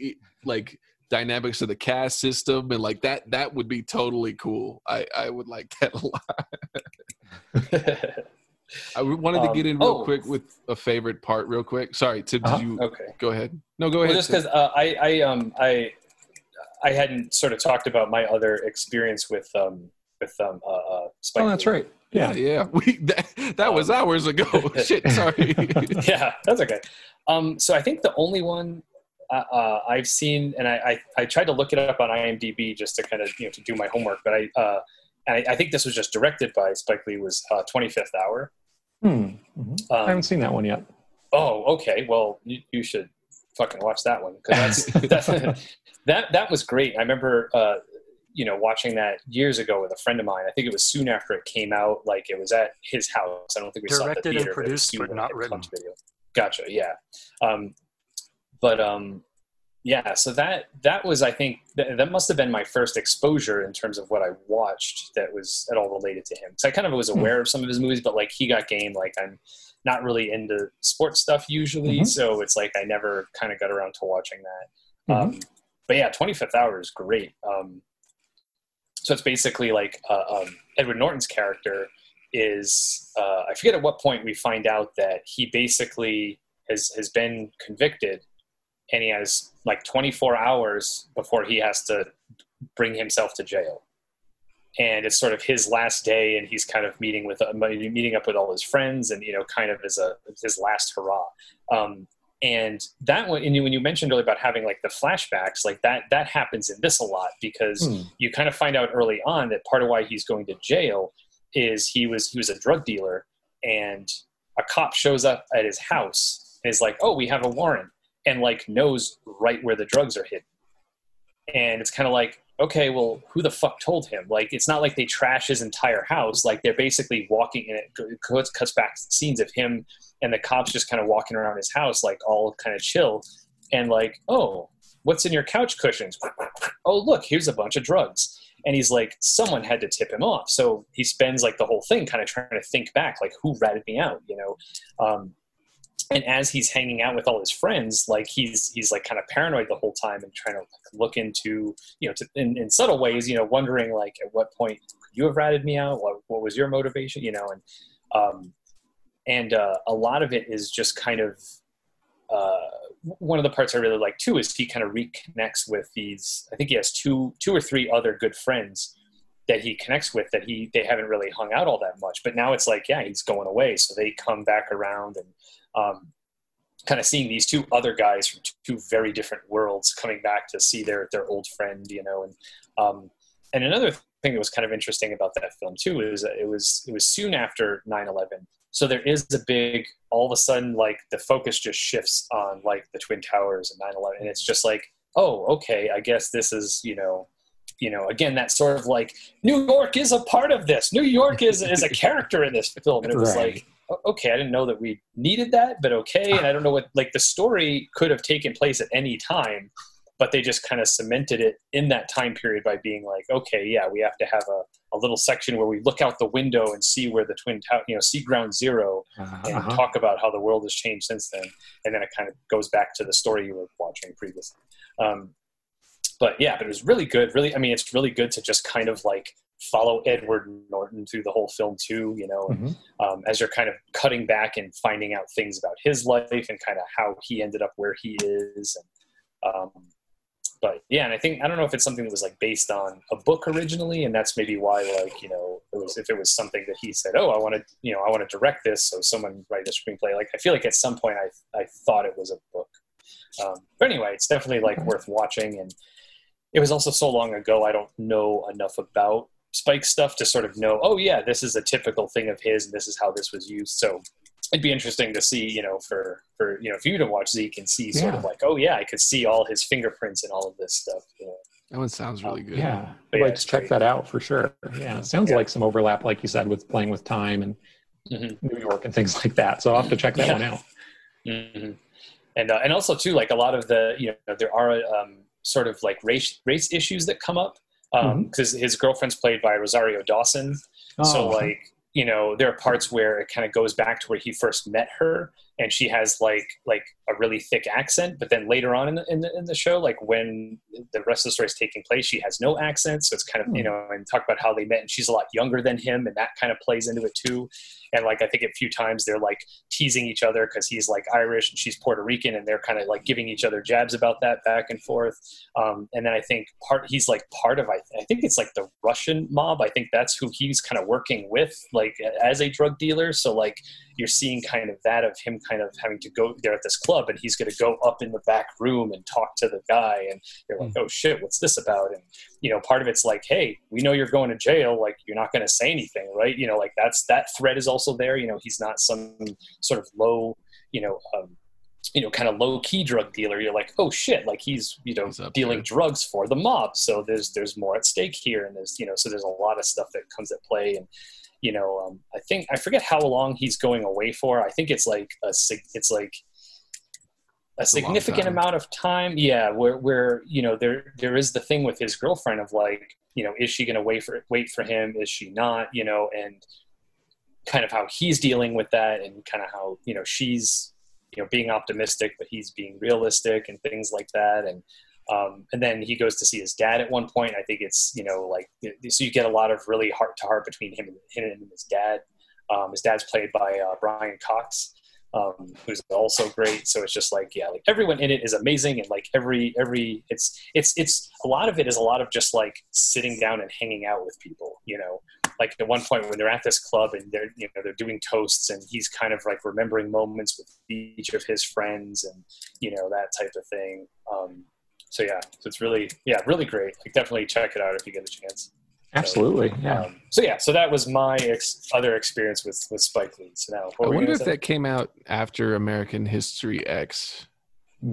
like dynamics of the cast system and like that. That would be totally cool. I I would like that a lot. I wanted to Um, get in real oh. quick with a favorite part, real quick. Sorry, Tim. Uh-huh. Did you okay. go ahead? No, go Well, ahead. just because uh, I, I, um, I, I hadn't sort of talked about my other experience with, um, with, um, uh, uh, Spike Oh, that's Lee. right. yeah, Yeah. yeah. We that, that was Um, hours ago. Shit, sorry. yeah, that's okay. Um, so I think the only one uh, uh, I've seen, and I, I, I tried to look it up on IMDb just to kind of you know to do my homework, but I, uh, and I, I think this was just directed by Spike Lee was uh, Twenty Fifth Hour. Hmm. Mhm. I Um, haven't seen that one yet. oh, okay. Well, you, you should fucking watch that one because that's that, that that was great. I remember. Uh, you know, watching that years ago with a friend of mine. I think it was soon after it came out. Like it was at his house. I don't think we saw it at the Directed and theater. but it was produced, but not it written. comes Video. Gotcha. Yeah. Um, but um, yeah. So that that was, I think, th- that must have been my first exposure in terms of what I watched that was at all related to him. So I kind of was Hmm. aware of some of his movies, but like he got game. Like I'm not really into sports stuff usually, Mhm. so it's like I never kind of got around to watching that. Mhm. Um, but yeah, 25th Hour is great. Um, so it's basically like uh, um, Edward Norton's character is uh, I forget at what point we find out that he basically has has been convicted, and he has like 24 hours before he has to bring himself to jail. And it's sort of his last day, and he's kind of meeting with uh, meeting up with all his friends, and you know, kind of as a his last hurrah. Um, and that one, and when you mentioned earlier about having like the flashbacks, like that that happens in this a lot because Hmm. you kind of find out early on that part of why he's going to jail is he was he was a drug dealer and a cop shows up at his house and is like oh we have a warrant and like knows right where the drugs are hidden. And it's kind of like okay well who the fuck told him? Like it's not like they trash his entire house. Like they're basically walking in it cuts, cuts back scenes of him and the cops just kind of walking around his house like all kind of chill. And like oh what's in your couch cushions? Oh look here's a bunch of drugs. And he's like someone had to tip him off. So he spends like the whole thing kind of trying to think back like who ratted me out you know? Um, and as he's hanging out with all his friends like he's he's like kind of paranoid the whole time and trying to like, look into you know to, in, in subtle ways you know wondering like at what point you have ratted me out what, what was your motivation you know and um, and uh, a lot of it is just kind of uh, one of the parts I really like too is he kind of reconnects with these. I think he has two, two or three other good friends that he connects with that he they haven't really hung out all that much. But now it's like, yeah, he's going away, so they come back around and um, kind of seeing these two other guys from two very different worlds coming back to see their their old friend, you know. And um, and another thing that was kind of interesting about that film too is that it was it was soon after 9-11 so there is a big all of a sudden like the focus just shifts on like the twin towers and 9-11 and it's just like oh okay i guess this is you know you know again that sort of like new york is a part of this new york is is a character in this film and it was Right. like okay i didn't know that we needed that but okay and i don't know what like the story could have taken place at any time but they just kind of cemented it in that time period by being like okay yeah we have to have a, a little section where we look out the window and see where the twin tower you know see ground zero and Uh-huh. talk about how the world has changed since then. And then it kind of goes back to the story you were watching previously. Um, but yeah, but it was really good. Really, I mean, it's really good to just kind of like follow Edward Norton through the whole film too. You know, Mhm. um, as you're kind of cutting back and finding out things about his life and kind of how he ended up where he is. And, um, but yeah, and I think I don't know if it's something that was like based on a book originally, and that's maybe why like you know it was if it was something that he said, oh, I want to you know I want to direct this, so someone write a screenplay. Like I feel like at some point I I thought it was a book, um, but anyway, it's definitely like worth watching, and it was also so long ago I don't know enough about Spike stuff to sort of know, oh yeah, this is a typical thing of his, and this is how this was used. So it'd be interesting to see, you know, for for you know, if you to watch Zeke and see sort Yeah. of like, oh yeah, I could see all his fingerprints and all of this stuff. You know. That one sounds really Um, good. Yeah, But I'd yeah, like it's to check great. that out for sure. Yeah, it sounds Yeah. like some overlap, like you said, with playing with time and Mhm. New York and things like that. So I'll have to check that Yeah. one out. hmm And uh, and also too, like a lot of the you know there are um, sort of like race race issues that come up Um, mm-hmm. because his girlfriend's played by Rosario Dawson. So Oh, like you know there are parts where it kind of goes back to where he first met her and she has like like a really thick accent but then later on in the, in the, in the show like when the rest of the story is taking place she has no accent so it's kind of you Hmm. know and talk about how they met and she's a lot younger than him and that kind of plays into it too. And like i think a few times they're like teasing each other because he's like irish and she's puerto rican and they're kind of like giving each other jabs about that back and forth. Um, and then i think part he's like part of I, I think it's like the russian mob. I think that's who he's kind of working with like as a drug dealer. So like you're seeing kind of that of him kind of having to go there at this club and he's going to go up in the back room and talk to the guy and you're like oh shit what's this about? And you know part of it's like hey we know you're going to jail like you're not going to say anything right? You know like that's that threat is also there you know he's not some sort of low you know um, you know kind of low key drug dealer. You're like oh shit like he's you know He's dealing there. drugs for the mob so there's there's more at stake here and there's you know so there's a lot of stuff that comes at play and you know um, i think i forget how long he's going away for. I think it's like a it's like a It's a significant time. amount of time. Yeah where where you know there there is the thing with his girlfriend of like you know is she going to wait for wait for him? Is she not? You know and kind of how he's dealing with that and kind of how you know she's you know being optimistic but he's being realistic and things like that. And um, and then he goes to see his dad at one point. I think it's you know like so you get a lot of really heart to heart between him and, him and his dad. Um, his dad's played by uh, brian cox um, who's also great. So it's just like yeah like everyone in it is amazing. And like every every it's it's it's a lot of it is a lot of just like sitting down and hanging out with people you know? Like at one point when they're at this club and they're you know they're doing toasts and he's kind of like remembering moments with each of his friends and you know that type of thing. Um, so yeah so it's really yeah really great like definitely check it out if you get a chance Absolutely. Yeah. um, so yeah so that was my ex- other experience with with spike lee so now I what were you wonder if say? that came out after American History X,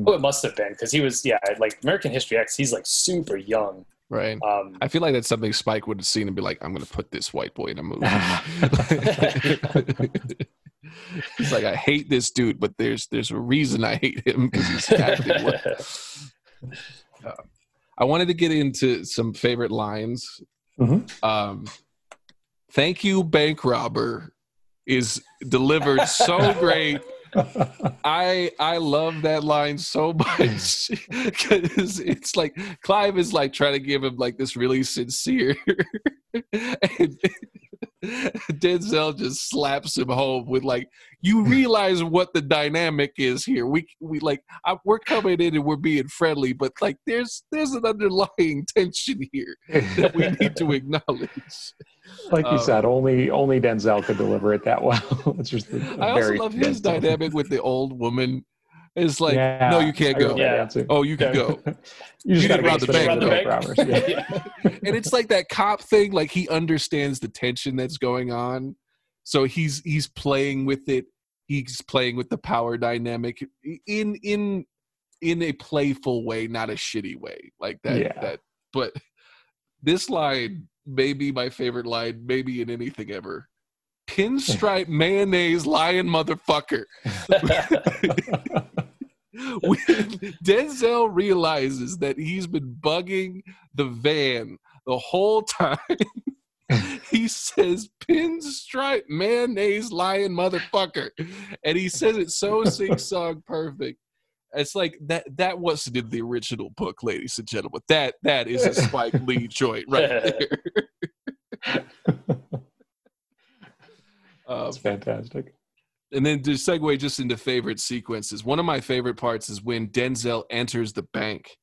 oh it must have been because he was yeah like american history x he's like super young right? um, I feel like that's something Spike would have seen and be like, "I'm going to put this white boy in a movie." He's like, "I hate this dude, but there's there's a reason I hate him because he's acting well." I wanted to get into some favorite lines. Mhm. Um, Thank you, bank robber, is delivered so great. I I love that line so much because it's like Clive is like trying to give him like this really sincere, and Denzel just slaps him home with like, "You realize what the dynamic is here? We we like I, we're coming in and we're being friendly, but like there's there's an underlying tension here that we need to acknowledge." like you um, said, only only Denzel could deliver it that well. it's just a, a I also love his dynamic with the old woman. It's like, Yeah, no, you can't go. Yeah. Oh, you can Yeah. go. you just you gotta rob the bank, it on though. robbers. Yeah. and it's like that cop thing. Like he understands the tension that's going on, so he's he's playing with it. He's playing with the power dynamic in in in a playful way, not a shitty way. Like that. Yeah. That. But this line may be my favorite line, maybe in anything ever. Pinstripe mayonnaise lion motherfucker. when Denzel realizes that he's been bugging the van the whole time, he says pinstripe mayonnaise lion motherfucker. And he says it so sing song perfect. It's like that that wasn't in the original book, ladies and gentlemen. That that is a Spike Lee joint right there. Um, fantastic. And then to segue just into favorite sequences, one of my favorite parts is when Denzel enters the bank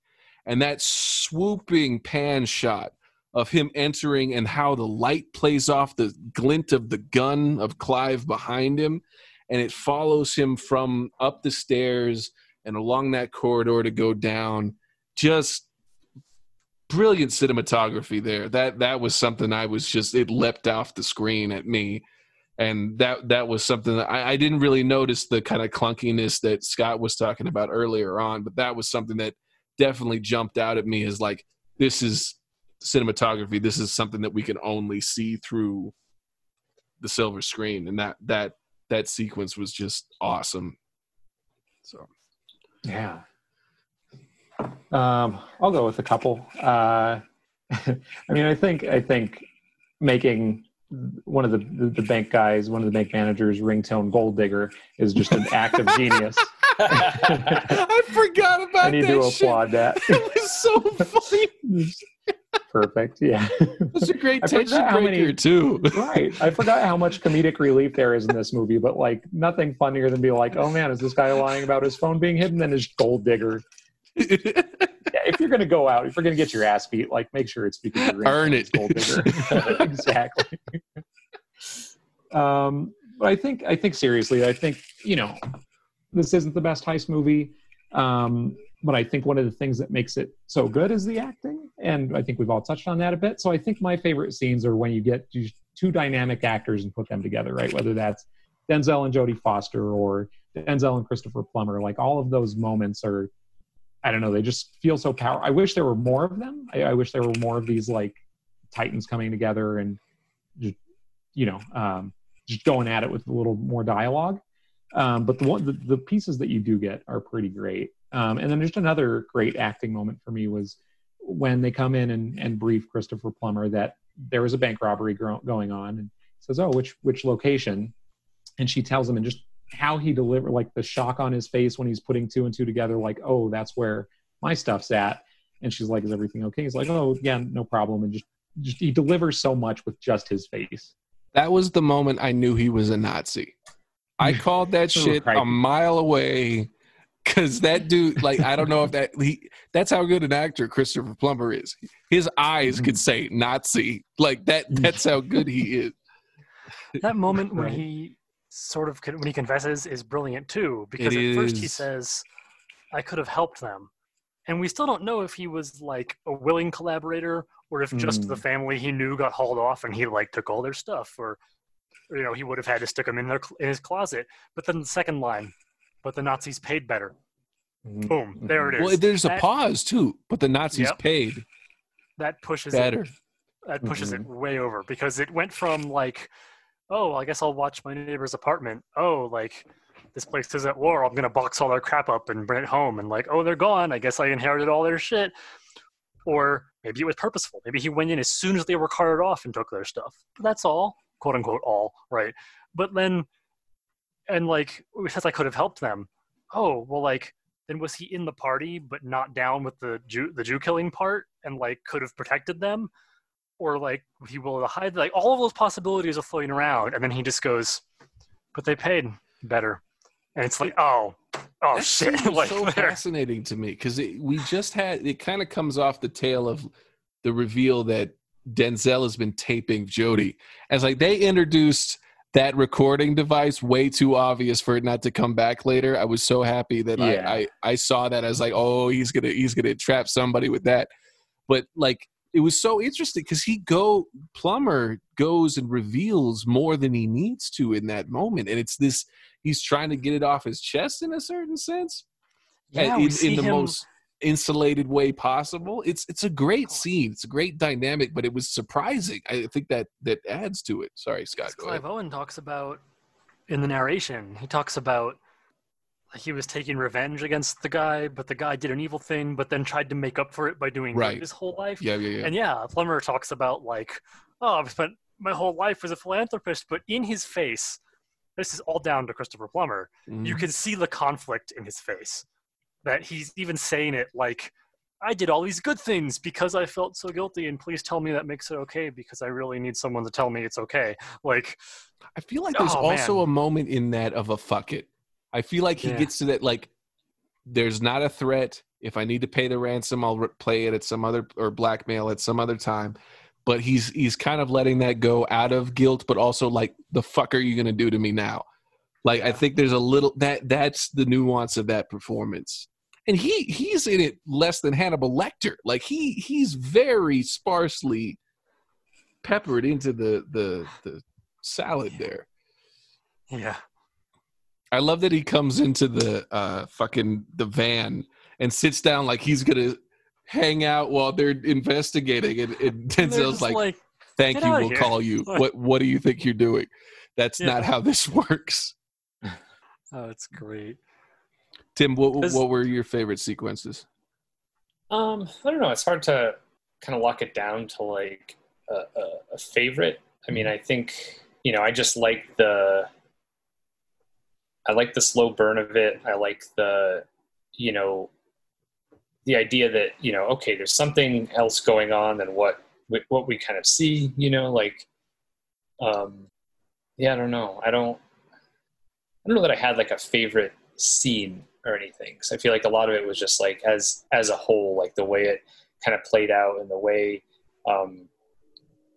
and that swooping pan shot of him entering and how the light plays off the glint of the gun of Clive behind him. And it follows him from up the stairs and along that corridor to go down. Just brilliant cinematography there. That that was something I was just it leapt off the screen at me and that that was something that I, I didn't really notice the kind of clunkiness that Scott was talking about earlier on, but that was something that definitely jumped out at me as like this is cinematography. This is something that we can only see through the silver screen, and that that that sequence was just awesome. So Yeah. Um, I'll go with a couple. Uh, I mean, I think I think making one of the, the bank guys, one of the bank managers, ringtone gold digger is just an act of genius. I forgot about I need that to shit. applaud that. It was so funny. Perfect. Yeah. It's a great tension breaker many- too. right. I forgot how much comedic relief there is in this movie, but like nothing funnier than be like, oh man, is this guy lying about his phone being hidden? Then his gold digger. Yeah, if you're gonna go out, if you're gonna get your ass beat, like make sure it's because you're Earn it. gold digger. exactly. Um, but I think I think seriously, I think you know, this isn't the best heist movie. Um, but I think one of the things that makes it so good is the acting, and I think we've all touched on that a bit. So I think my favorite scenes are when you get two dynamic actors and put them together, right? Whether that's Denzel and Jodie Foster or Denzel and Christopher Plummer, like all of those moments are, I don't know, they just feel so powerful. I wish there were more of them. I, I wish there were more of these like titans coming together and just, you know, um, just going at it with a little more dialogue. Um, but the one, the, the pieces that you do get are pretty great. Um, and then just another great acting moment for me was when they come in and, and brief Christopher Plummer that there was a bank robbery gro- going on, and says, "Oh, which which location?" And she tells him, and just how he delivered, like the shock on his face when he's putting two and two together, like, "Oh, that's where my stuff's at." And she's like, "Is everything okay?" He's like, "Oh, yeah, no problem." And just just he delivers so much with just his face. That was the moment I knew he was a Nazi. I called that shit Right. a mile away because that dude, like, I don't know if that he that's how good an actor Christopher Plummer is. His eyes could say Nazi. Like that that's how good he is. That moment when Right. he sort of when he confesses is brilliant too, because It at first he says, "I could have helped them," and we still don't know if he was like a willing collaborator or if just Mm. the family he knew got hauled off and he like took all their stuff, or you know he would have had to stick them in their in his closet. But then the second line, "But the Nazis paid better." Boom, there it is. Well, there's a pause too, but the Nazis Yep. paid that pushes it better. that pushes Mhm. it way over because it went from like oh i guess i'll watch my neighbor's apartment. Oh like this place is at war. I'm gonna box all their crap up and bring it home. And like oh they're gone. I guess i inherited all their shit. Or maybe it was purposeful. Maybe he went in as soon as they were carted off and took their stuff. That's all quote unquote all right? But then and like says i could have helped them oh well like then was he in the party but not down with the jew the jew killing part and like could have protected them or like he will hide like all of those possibilities are floating around. And then he just goes but they paid better. And it's like oh oh that shit. like so fascinating to me because we just had it kind of comes off the tail of the reveal that Denzel has been taping Jodie. As like they introduced that recording device way too obvious for it not to come back later. I was so happy that Yeah. I, I I saw that as like oh he's gonna he's gonna trap somebody with that, but like it was so interesting because he go Plummer goes and reveals more than he needs to in that moment and it's this he's trying to get it off his chest in a certain sense yeah, in, in the him, most insulated way possible. It's it's a great oh. scene. It's a great dynamic but it was surprising. I think that that adds to it. Sorry scott ahead. clive owen talks about in the narration he talks about he was taking revenge against the guy but the guy did an evil thing but then tried to make up for it by doing Right. his whole life yeah yeah yeah And yeah, Plummer talks about like, oh, I've spent my whole life as a philanthropist, but in his face, this is all down to Christopher Plummer. Mhm. You can see the conflict in his face. That he's even saying it like, I did all these good things because I felt so guilty, and please tell me that makes it okay because I really need someone to tell me it's okay. Like, I feel like there's Oh, also man. a moment in that of a fuck it. I feel like he Yeah. gets to that like there's not a threat. If I need to pay the ransom, I'll re- play it at some other or blackmail at some other time. But he's he's kind of letting that go out of guilt, but also like the fuck are you gonna do to me now? Like I think there's a little that that's the nuance of that performance. And he he's in it less than Hannibal Lecter. Like he he's very sparsely peppered into the the the salad there. Yeah. I love that he comes into the uh, fucking the van and sits down like he's gonna hang out while they're investigating, and, and And they're Denzel's just like, like, "Thank you, we'll here." call you." Like- What What do you think you're doing? That's Yeah. not how this works. oh, it's great. Tim, what what were your favorite sequences? Um, I don't know. It's hard to kind of lock it down to like a, a, a favorite. I mean, I think you know, I just like the, I like the slow burn of it. I like the, you know, the idea that you know, okay, there's something else going on than what what we kind of see. You know, like, um, yeah, I don't know. I don't, I don't know that I had like a favorite scene or anything. So I feel like a lot of it was just like as as a whole, like the way it kind of played out and the way, um,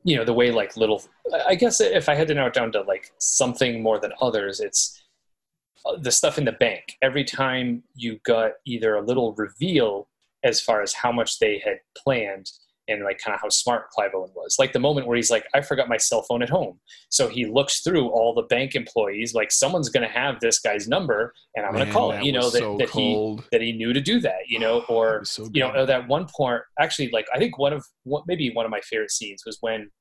you know, the way like little. I guess if I had to narrow it down to like something more than others, it's the stuff in the bank. Every time you got either a little reveal as far as how much they had planned and like kind of how smart Clive Owen was. Like the moment where he's like, I forgot my cell phone at home. So he looks through all the bank employees, like someone's going to have this guy's number and I'm going to call it, you know, that, so that he, that he knew to do that, you know, or, so you know, that one point, actually, like, I think one of what maybe one of my favorite scenes was when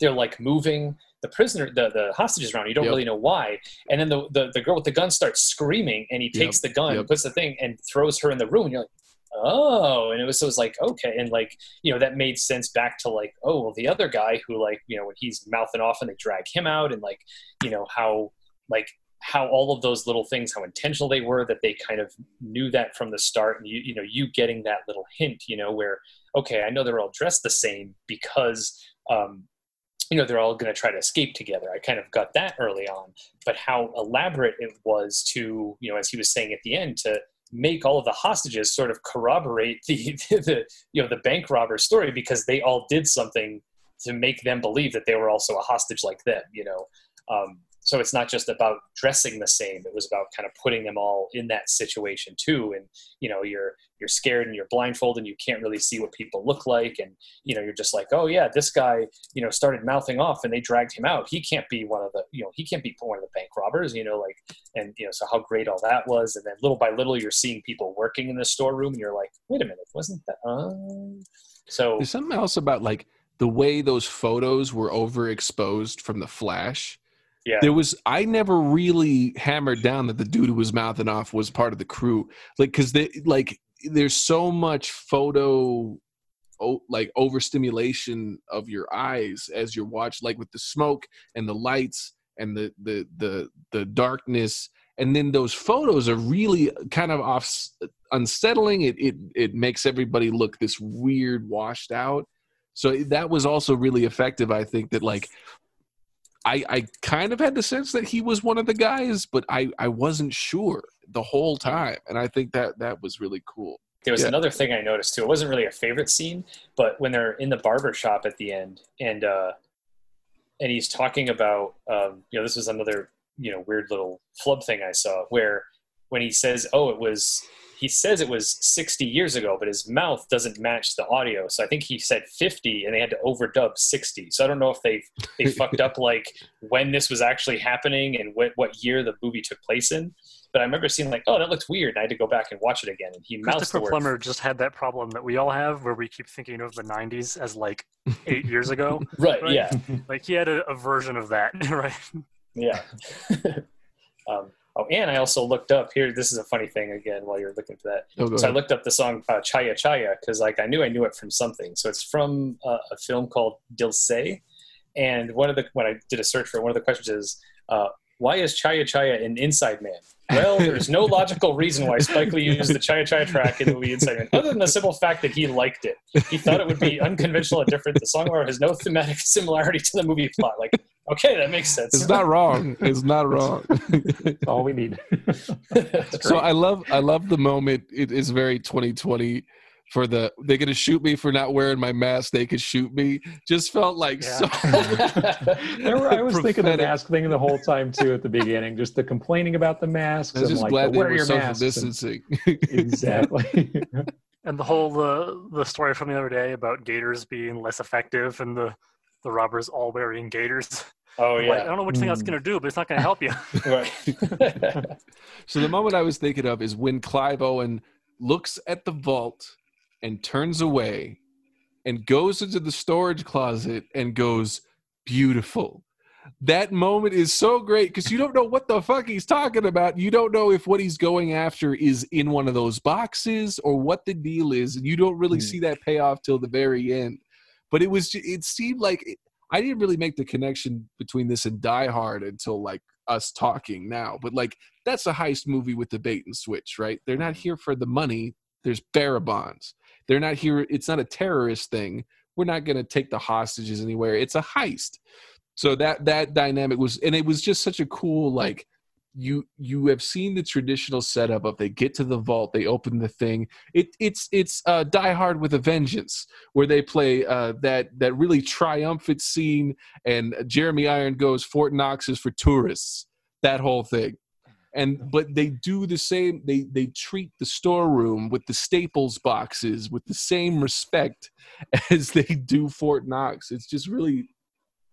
they're like moving the prisoner, the, the hostages around. You don't Yep. really know why. And then the, the, the girl with the gun starts screaming and he Yep, takes the gun, yep. puts the thing and throws her in the room. And you're like, oh, and it was, so it was like, okay. And like, you know, that made sense back to like, oh, well, the other guy who like, you know, when he's mouthing off and they drag him out and like, you know, how like, how all of those little things, how intentional they were, that they kind of knew that from the start, and you, you know, you getting that little hint, you know, where okay, I know they're all dressed the same because, um, you know, they're all going to try to escape together. I kind of got that early on, but how elaborate it was to, you know, as he was saying at the end, to make all of the hostages sort of corroborate the, the you know, the bank robber story because they all did something to make them believe that they were also a hostage like them, you know. Um, so it's not just about dressing the same it was about kind of putting them all in that situation too and you know you're you're scared and you're blindfolded and you can't really see what people look like and you know you're just like oh yeah this guy you know started mouthing off and they dragged him out he can't be one of the you know he can't be one of the bank robbers you know like and you know so how great all that was and then little by little you're seeing people working in the storeroom and you're like wait a minute wasn't that uh... so There's something else about like the way those photos were overexposed from the flash. Yeah. There was I never really hammered down that the dude who was mouthing off was part of the crew. Like cuz they like there's so much photo o- like overstimulation of your eyes as you're like with the smoke and the lights and the the the the darkness. And then those photos are really kind of off unsettling. It it it makes everybody look this weird washed out. So that was also really effective i think that like i i kind of had the sense that he was one of the guys but i i wasn't sure the whole time and i think that that was really cool There was Yeah. another thing I noticed too. It wasn't really a favorite scene, but when they're in the barber shop at the end, and uh, and he's talking about, um, you know, this was another you know weird little flub thing I saw where when he says, "Oh, it was," he says it was 60 years ago, but his mouth doesn't match the audio. So I think he said 50, and they had to overdub 60. So I don't know if they they fucked up like when this was actually happening and what what year the movie took place in. But I remember seeing like, oh, that looks weird. And I had to go back and watch it again. And he mouths the Christopher word Plummer just had that problem that we all have, where we keep thinking of the '90s as like eight years ago. Right, Right. yeah, Like he had a, a version of that, right? yeah. um, oh, and I also looked up here. This is a funny thing again while you're looking for that. Oh, So I looked up the song uh, Chaiyya Chaiyya because like I knew I knew it from something. So it's from uh, a film called Dil Se, and one of the when I did a search for it, one of the questions is. Uh, why is Chaiyya Chaiyya an Inside Man? Well, there's no logical reason why Spike Lee used the Chaiyya Chaiyya track in the movie Inside Man, other than the simple fact that he liked it. He thought it would be unconventional and different. The song has no thematic similarity to the movie plot. Like, okay, that makes sense. it's not wrong it's not wrong That's all we need. so i love i love the moment it is very 2020 for the they're gonna shoot me for not wearing my mask they could shoot me just felt like Yeah. so were- I was thinking the mask thing the whole time too at the beginning, just the complaining about the masks. i was and just like, glad but they were your social masks and- distancing exactly. And the whole uh, the story from the other day about gaiters being less effective and the the robbers all wearing gaiters. Oh Like, I don't know which thing that's Mm. going to do, but it's not going to help you. So the moment I was thinking of is when Clive Owen looks at the vault and turns away and goes into the storage closet and goes, beautiful. That moment is so great because you don't know what the fuck he's talking about. You don't know if what he's going after is in one of those boxes or what the deal is. And you don't really Hmm. see that payoff till the very end. But it was, it seemed like I didn't really make the connection between this and Die Hard until like us talking now. But like, that's a heist movie with the bait and switch, right? They're not here for the money. There's bearer bonds. They're not here. It's not a terrorist thing. We're not going to take the hostages anywhere. It's a heist. So that that dynamic was, and it was just such a cool like. You you have seen the traditional setup of they get to the vault, they open the thing. It it's it's uh, Die Hard with a Vengeance, where they play uh, that that really triumphant scene, and Jeremy Iron goes Fort Knox is for tourists. That whole thing and but they do the same they they treat the storeroom with the staples boxes with the same respect as they do fort knox it's just really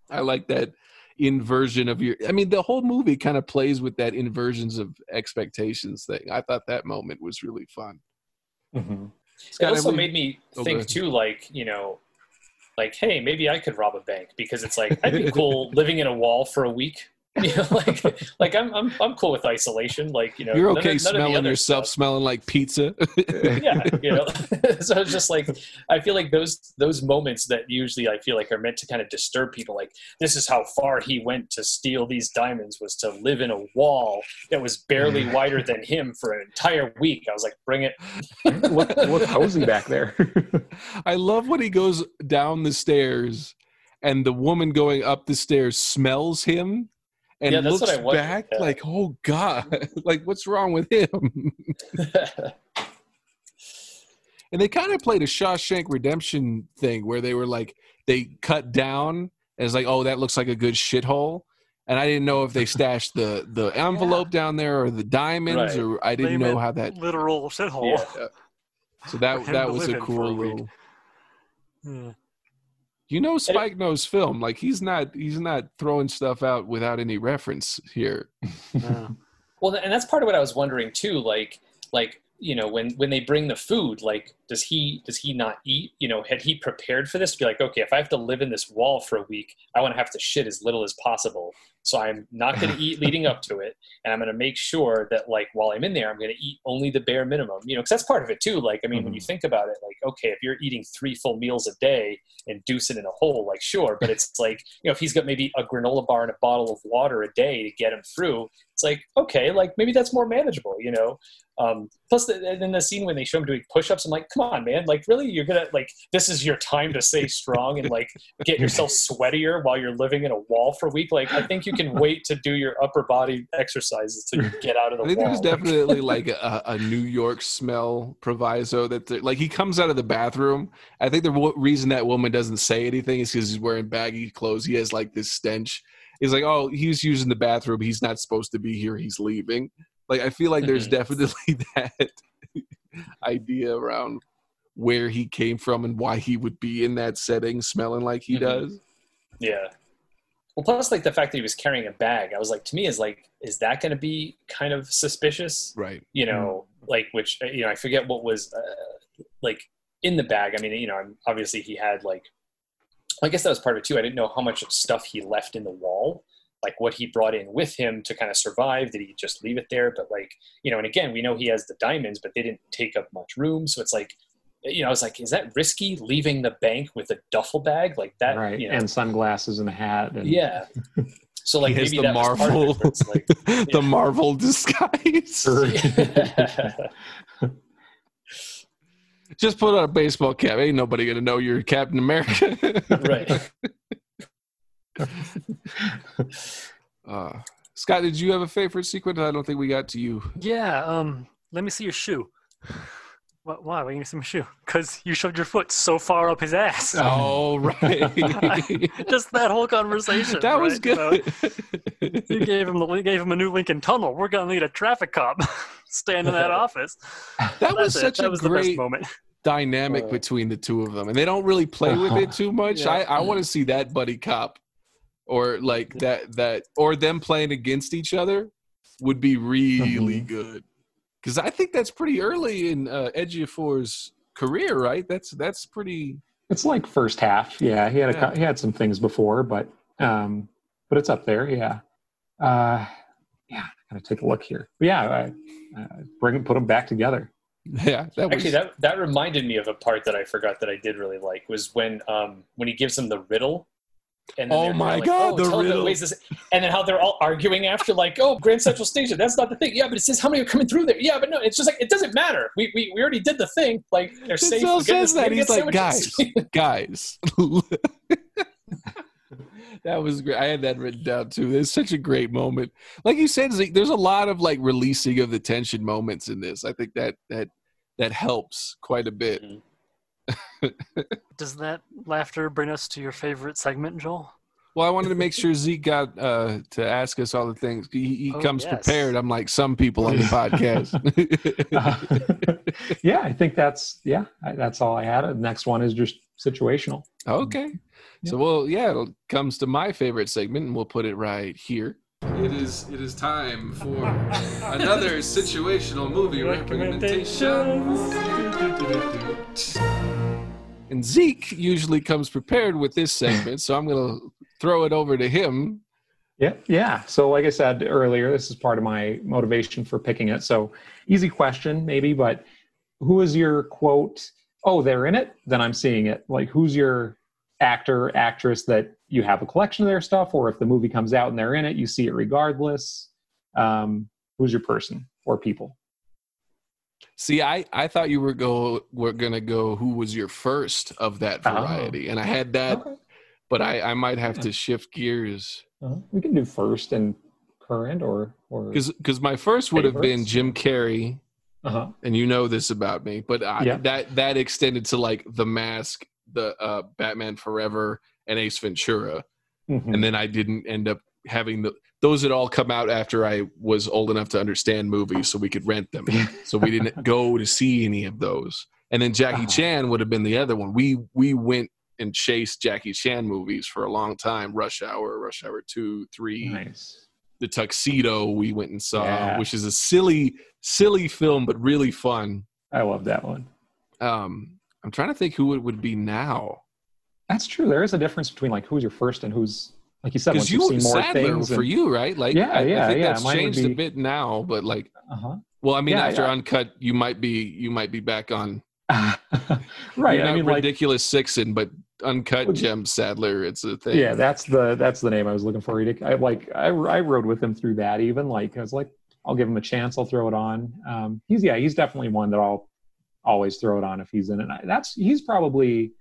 i like that inversion of your i mean the whole movie kind of plays with that inversions of expectations thing i thought that moment was really fun Mhm. It Scott, also have we- made me Oh, think ahead. too, like you know, like hey, maybe I could rob a bank because it's like I'd be cool living in a wall for a week. You know, like like I'm I'm I'm cool with isolation. Like you know, you're okay none smelling other yourself stuff. smelling like pizza yeah, you know. so it's just like I feel like those those moments that usually I feel like are meant to kind of disturb people. Like this is how far he went to steal these diamonds was to live in a wall that was barely wider than him for an entire week. I was like, bring it. look, look cozy back there. I love when he goes down the stairs and the woman going up the stairs smells him and Yeah, that's looks what I wondered, back yeah. like, oh God, like what's wrong with him? and they kind of played a Shawshank Redemption thing where they were like, they cut down as like, oh, that looks like a good shithole. And I didn't know if they stashed the the envelope down there or the diamonds, Right. or I didn't They know how that. Literal shithole. Yeah. So that that was a in a cool week. little. Yeah. You know, Spike knows film. Like he's not he's not throwing stuff out without any reference here. Yeah. Well, and that's part of what I was wondering too. Like, like you know, when when they bring the food, like, does he does he not eat? You know, had he prepared for this to be like, okay, if I have to live in this wall for a week, I want to have to shit as little as possible. So I'm not going to eat leading up to it, and I'm going to make sure that like while I'm in there, I'm going to eat only the bare minimum. You know, because that's part of it too. Like, I mean, when you mm-hmm. think about it, like, okay, if you're eating three full meals a day and deucing in a hole, like, sure, but it's like, you know, if he's got maybe a granola bar and a bottle of water a day to get him through, it's like, okay, like maybe that's more manageable, you know. Um, plus, the, and then the scene when they show him doing push-ups, I'm like, come on, man! Like, really, you're gonna like this is your time to stay strong and like get yourself sweatier while you're living in a wall for a week. Like, I think you can wait to do your upper body exercises you get out of the I think wall. there's definitely like a, a New York smell proviso that like he comes out of the bathroom. I think the wo- reason that woman doesn't say anything is because he's wearing baggy clothes. He has like this stench. He's like, oh, he's using the bathroom. He's not supposed to be here. He's leaving. Like I feel like there's Mhm. definitely that idea around where he came from and why he would be in that setting smelling like he Mhm. does. Yeah. Well, plus like the fact that he was carrying a bag, I was like, to me, is like, is that going to be kind of suspicious? Right. You know, like which uh, you know, I forget what was uh, like in the bag. I mean, you know, obviously he had like, I guess that was part of it too. I didn't know how much stuff he left in the wall, like what he brought in with him to kind of survive. Did he just leave it there? But like, you know, and again, we know he has the diamonds, but they didn't take up much room. So it's like, you know, I was like, is that risky leaving the bank with a duffel bag like that? right, You know, and sunglasses and a hat. And, yeah. So like maybe the that was part of Marvel, it, where like, the yeah. Marvel disguise. Just put on a baseball cap. Ain't nobody gonna know you're Captain America. right. Uh, Scott, did you have a favorite sequence? I don't think we got to you. Yeah. Um. Let me see your shoe. Why? Why? Why you see my shoe? Because you shoved your foot so far up his ass. Oh, right. Just that whole conversation. that was right? You know, good. You gave him the you gave him a new Lincoln Tunnel. We're gonna need a traffic cop stand in that office. that was That's it. such that a was the best great moment. dynamic Uh, between the two of them, and they don't really play with it too much. Yeah. I, I want to see that buddy cop or like that that or them playing against each other would be really Mhm. good. Because I think that's pretty early in uh, Ejiofor's career, right? That's that's pretty. It's like first half. Yeah, he had a Yeah. cou- he had some things before, but um, but it's up there. Yeah, uh, yeah. i Gotta take a look here. But yeah, I, uh, bring put them back together. Yeah, that was Actually, that that reminded me of a part that I forgot that I did really like was when um when he gives him the riddle. And then Oh my like, God, oh, the tell riddle. ways this- and then how they're all arguing after, like, "Oh, Grand Central Station, that's not the thing." Yeah, but it says how many are coming through there. Yeah, but no, it's just like it doesn't matter. We we, we already did the thing. Like they're safe. Denzel says that. He's like, sandwiches." guys, that was great. I had that written down too. It's such a great moment. Like you said, there's a lot of like releasing of the tension moments in this. I think that that that helps quite a bit. Mm-hmm. Does that laughter bring us to your favorite segment, Joel? Well, I wanted to make sure Zeke got uh, to ask us all the things. He, he Oh, comes yes. prepared. I'm like some people on the podcast. Uh, yeah, I think that's yeah. I, that's all I had. The next one is just situational. Okay. So well, yeah, it comes to my favorite segment, and we'll put it right here. It is it is time for another situational movie recommendations. And Zeke usually comes prepared with this segment, so I'm gonna throw it over to him. Yeah, yeah. So, like I said earlier, this is part of my motivation for picking it. So, easy question, maybe, but who is your quote? Oh, they're in it. Then I'm seeing it. Like, who's your actor, actress that you have a collection of their stuff, or if the movie comes out and they're in it, you see it regardless. Um, who's your person or people? See, I, I thought you were go were gonna go who was your first of that Oh. variety, and I had that, Okay. but I, I might have to shift gears Uh, we can do first and current, or or because my first would have been Jim Carrey, uh-huh. and you know this about me, but I, Yeah. that that extended to like The Mask, the uh, Batman Forever, and Ace Ventura, Mhm. and then I didn't end up having the those had all come out after I was old enough to understand movies, so we could rent them. so we didn't go to see any of those. And then Jackie Uh-huh. Chan would have been the other one. We we went and chased Jackie Chan movies for a long time. Rush Hour, Rush Hour two, three, nice. The Tuxedo. We went and saw, Yeah. which is a silly silly film but really fun. I love that one. Um, I'm trying to think who it would be now That's true. There is a difference between like who's your first and who's like you said. because Once you you've seen more Sandler things. for and- you, right? Like, Yeah, I, I yeah, think yeah. that's Mine changed a bit now, but like. Uh-huh. Well, I mean, Yeah, after yeah. uncut, you might be you might be back on right. I mean, like, ridiculous Sixon, but uncut Well, Gem Sandler. It's a thing. yeah, that's the that's the name I was looking for. I like I I rode with him through that. Even like I was like, I'll give him a chance. I'll throw it on. Um, he's yeah, he's definitely one that I'll always throw it on if he's in it. That's he's probably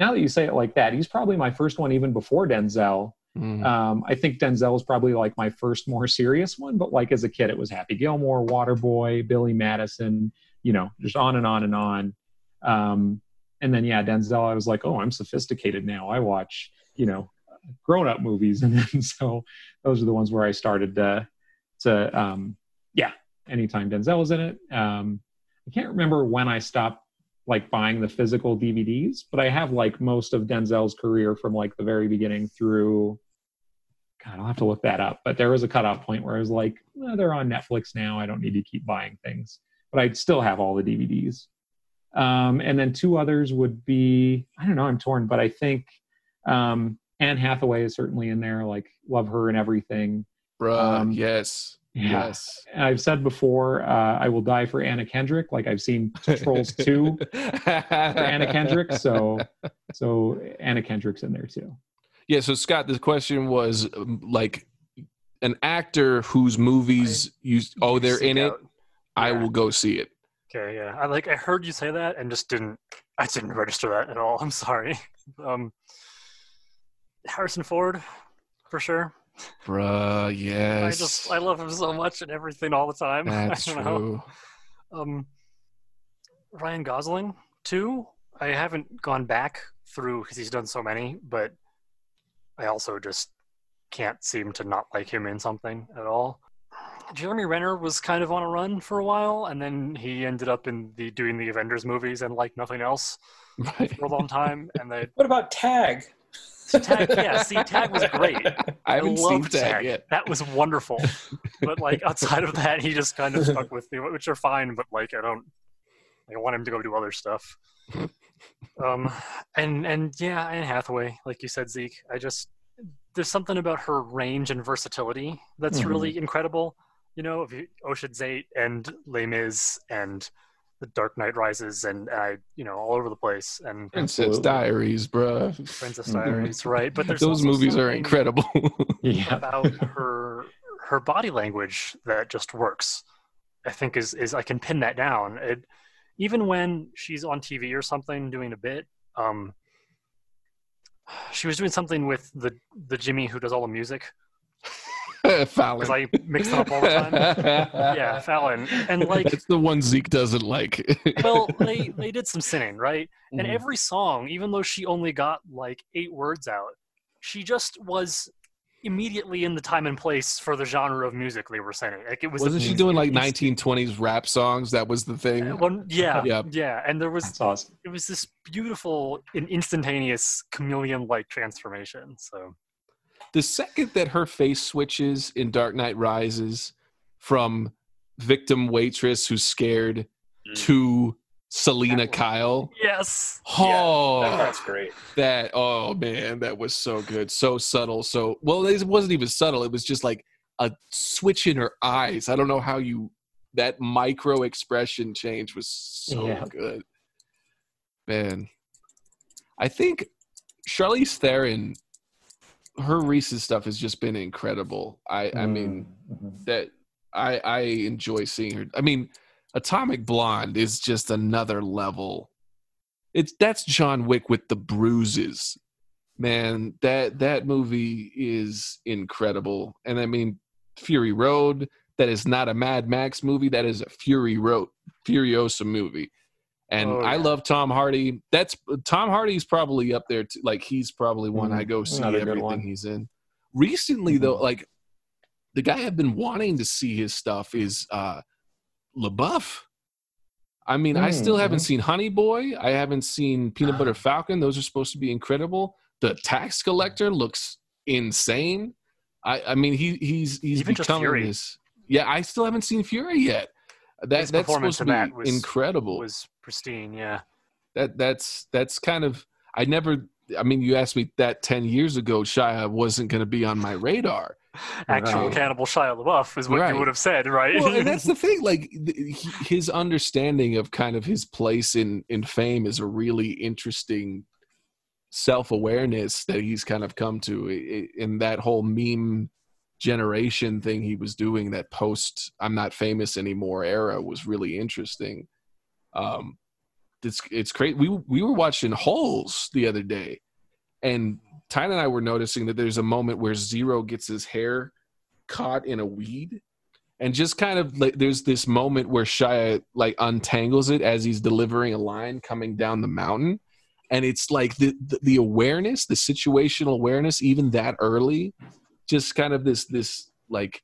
now that you say it like that, he's probably my first one even before Denzel. Mhm. Um, I think Denzel was probably like my first more serious one, but like as a kid, it was Happy Gilmore, Waterboy, Billy Madison, you know, just on and on and on. Um, and then yeah, Denzel, I was like, oh, I'm sophisticated now. I watch, you know, grown up movies, and then so those are the ones where I started to, to um, yeah, anytime Denzel was in it. Um, I can't remember when I stopped like buying the physical DVDs, but I have like most of Denzel's career from like the very beginning through. God, I'll have to look that up. But there was a cutoff point where I was like, "Eh, they're on Netflix now. I don't need to keep buying things, but I'd still have all the DVDs. Um, and then two others would be, I don't know, I'm torn, but I think um, Anne Hathaway is certainly in there. Like, love her and everything. Bruh, um, yes. Yeah. Yes. I've said before, uh, I will die for Anna Kendrick. Like I've seen Trolls 2 for Anna Kendrick. So, so Anna Kendrick's in there too. Yeah, so Scott, the question was um, like an actor whose movies you oh they're in it. I Yeah. will go see it. Okay, yeah. I like I heard you say that and just didn't I didn't register that at all. I'm sorry. Um Harrison Ford, for sure. Bruh, yes. I just I love him so much and everything all the time. That's I don't know. true. Um Ryan Gosling too. I haven't gone back through because he's done so many, but I also just can't seem to not like him in something at all. Jeremy Renner was kind of on a run for a while, and then he ended up in the doing the Avengers movies and like nothing else Right. for a long time. And they What about Tag? Tag, yeah, see, Tag was great. I haven't seen loved Tag yet. That was wonderful. but like outside of that, he just kind of stuck with me, which are fine. But like, I don't, I want him to go do other stuff. Um, and and yeah, Anne Hathaway, like you said, Zeke. I just there's something about her range and versatility that's Mhm. really incredible. You know, of Ocean's Eight and Les Mis and The Dark Knight Rises, and I, you know, all over the place. And Princess Absolutely. Diaries, bruh. Princess Mhm. Diaries, right? But there's Those movies are incredible. Yeah. about her her body language that just works. I think is is I can pin that down. It, even when she's on TV or something doing a bit, um, she was doing something with the the Jimmy who does all the music Fallon. because I mix them up all the time. yeah, Fallon, and like, That's the one Zeke doesn't like. well, they they did some singing, right? And Mhm. every song, even though she only got like eight words out, she just was immediately in the time and place for the genre of music they were singing. Like it was. Wasn't she doing like 1920s rap songs? That was the thing. One, yeah, Yeah. yeah, and there was awesome. it was this beautiful and instantaneous chameleon-like transformation. So The second that her face switches in Dark Knight Rises from victim waitress who's scared Mm. to Selina Catwoman. Kyle. yes, Oh, That part's great. that oh man that was so good so subtle so well it wasn't even subtle it was just like a switch in her eyes i don't know how you that micro expression change was so Yeah. good man i think charlize theron her recent stuff has just been incredible i i mean Mhm. that I I enjoy seeing her. I mean, Atomic Blonde is just another level. It's that's John Wick with the bruises. Man, that that movie is incredible. And I mean, Fury Road, that is not a Mad Max movie, that is a Fury Road Furiosa movie. And Oh, I love Tom Hardy. That's Tom Hardy's probably up there too. Like he's probably one I Mhm. go see everything he's in. Recently though, Mhm. like the guy I've been wanting to see his stuff is uh LaBeouf. I mean, I still haven't Mhm. seen Honey Boy. I haven't seen Peanut Butter Falcon. Those are supposed to be incredible. The Tax Collector looks insane. I, I mean, he he's he's Even becoming Fury. this. Yeah, I still haven't seen Fury yet. That His that's performance supposed to be that was- incredible. was pristine. Yeah, that that's that's kind of I never. I mean, you asked me that ten years ago. Shia wasn't going to be on my radar. Actual Right. cannibal Shia LaBeouf is what Right. you would have said, right? well, and that's the thing. Like th- his understanding of kind of his place in in fame is a really interesting self awareness that he's kind of come to I- I- in that whole meme generation thing he was doing. That post "I'm not famous anymore" era was really interesting. Um, it's it's great. We we were watching Holes the other day, and Tyne and I were noticing that there's a moment where Zero gets his hair caught in a weed and just kind of like there's this moment where Shia like untangles it as he's delivering a line coming down the mountain and it's like the, the the awareness the situational awareness even that early just kind of this this like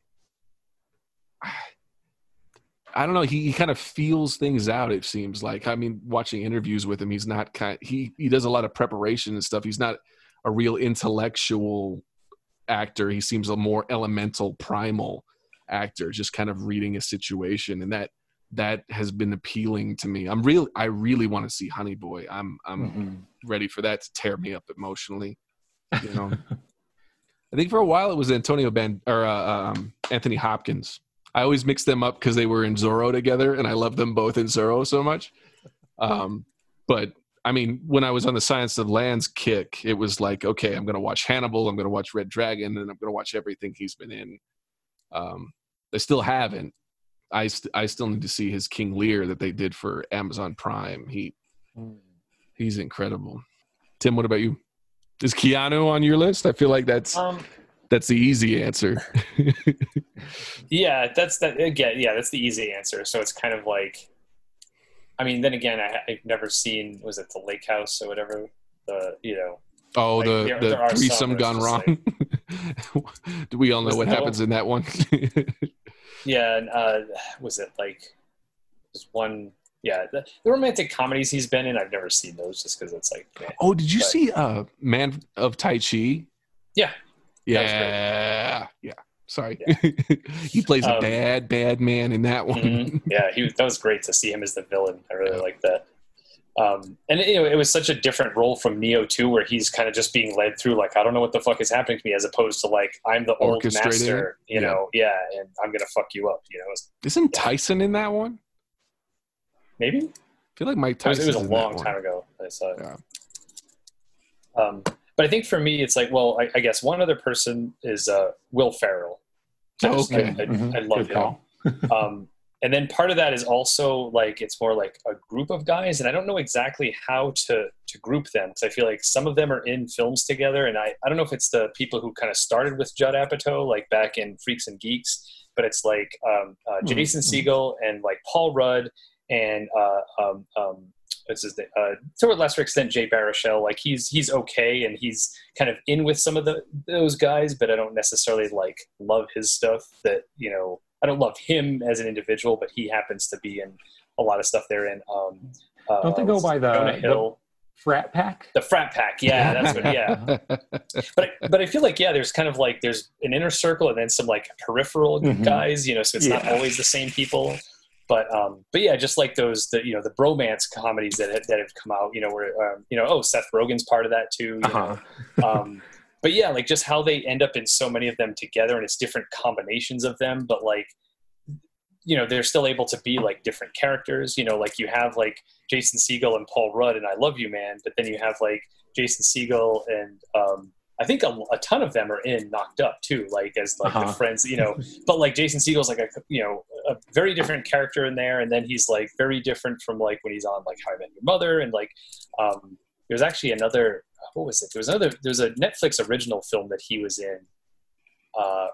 I don't know. He, he kind of feels things out. It seems like. I mean, watching interviews with him, he's not kind. He he does a lot of preparation and stuff. He's not a real intellectual actor. He seems a more elemental, primal actor, just kind of reading a situation, and that that has been appealing to me. I'm real. I really want to see Honey Boy. I'm I'm Mhm. ready for that to tear me up emotionally. You know. I think for a while it was Antonio Ben or uh, um, Anthony Hopkins. I always mix them up because they were in Zorro together, and I love them both in Zorro so much. Um, but I mean, when I was on the Silence of the Lambs kick, it was like, okay, I'm going to watch Hannibal, I'm going to watch Red Dragon, and I'm going to watch everything he's been in. Um, I still haven't. I st- I still need to see his King Lear that they did for Amazon Prime. He he's incredible. Tim, what about you? Is Keanu on your list? I feel like that's Um, that's the easy answer. yeah, that's that again. Yeah, that's the easy answer. So it's kind of like, I mean, then again, I, I've never seen was it the Lake House or whatever the you know Oh, Like, the there- the there some threesome gone just wrong. Do we all know what happens in that one? yeah, and uh, was it like there's one yeah, the, the romantic comedies he's been in, I've never seen those just because it's like, eh. Oh, did you But- see uh Man of Tai Chi? Yeah. That was great. Yeah. Yeah. Sorry. he plays a Um, bad, bad man in that one. Mhm. yeah, he that was great to see him as the villain. I really like that. Um, and you know, it was such a different role from Neo too, where he's kind of just being led through like I don't know what the fuck is happening to me, as opposed to like I'm the old master, you Yeah. know, yeah, and I'm gonna fuck you up, you know. Isn't Tyson in that one? Maybe I feel like Mike it was, Tyson. it was a long time ago. I saw it. Yeah. Um, but I think for me, it's like, well, I, I guess one other person is uh, Will Ferrell. I, Okay. I, I, Mhm. I love Good him. um, and then part of that is also like it's more like a group of guys and i don't know exactly how to to group them because i feel like some of them are in films together and i, I don't know if it's the people who kind of started with judd apatow like back in freaks and geeks but it's like um, uh, jason Mhm. Segel and like paul rudd and uh, um, um, what's his name? Uh, to a lesser extent, Jay Baruchel. Like he's he's okay, and he's kind of in with some of the those guys, but I don't necessarily like love his stuff. That you know, I don't love him as an individual, but he happens to be in a lot of stuff they're in. Um, uh, Don't they go by the- Jonah the- Frat pack. The frat pack, yeah, that's what, yeah. But but I feel like yeah, there's kind of like there's an inner circle and then some like peripheral Mhm. guys, you know. So it's not always the same people. But um, but yeah, just like those the you know the bromance comedies that have, that have come out, you know, where um, you know oh Seth Rogen's part of that too. Uh-huh. um, but yeah, like just how they end up in so many of them together, and it's different combinations of them. But like, you know, they're still able to be like different characters. You know, like you have like Jason Segel and Paul Rudd, and I Love You Man. But then you have like Jason Segel and um, I think a, a ton of them are in Knocked Up too, like as like Uh-huh. the friends. You know, but like Jason Segel's like a you know a very different character in there, and then he's like very different from like when he's on like How I Met Your Mother, and like um, there's actually another what was it? There was another there's a Netflix original film that he was in uh,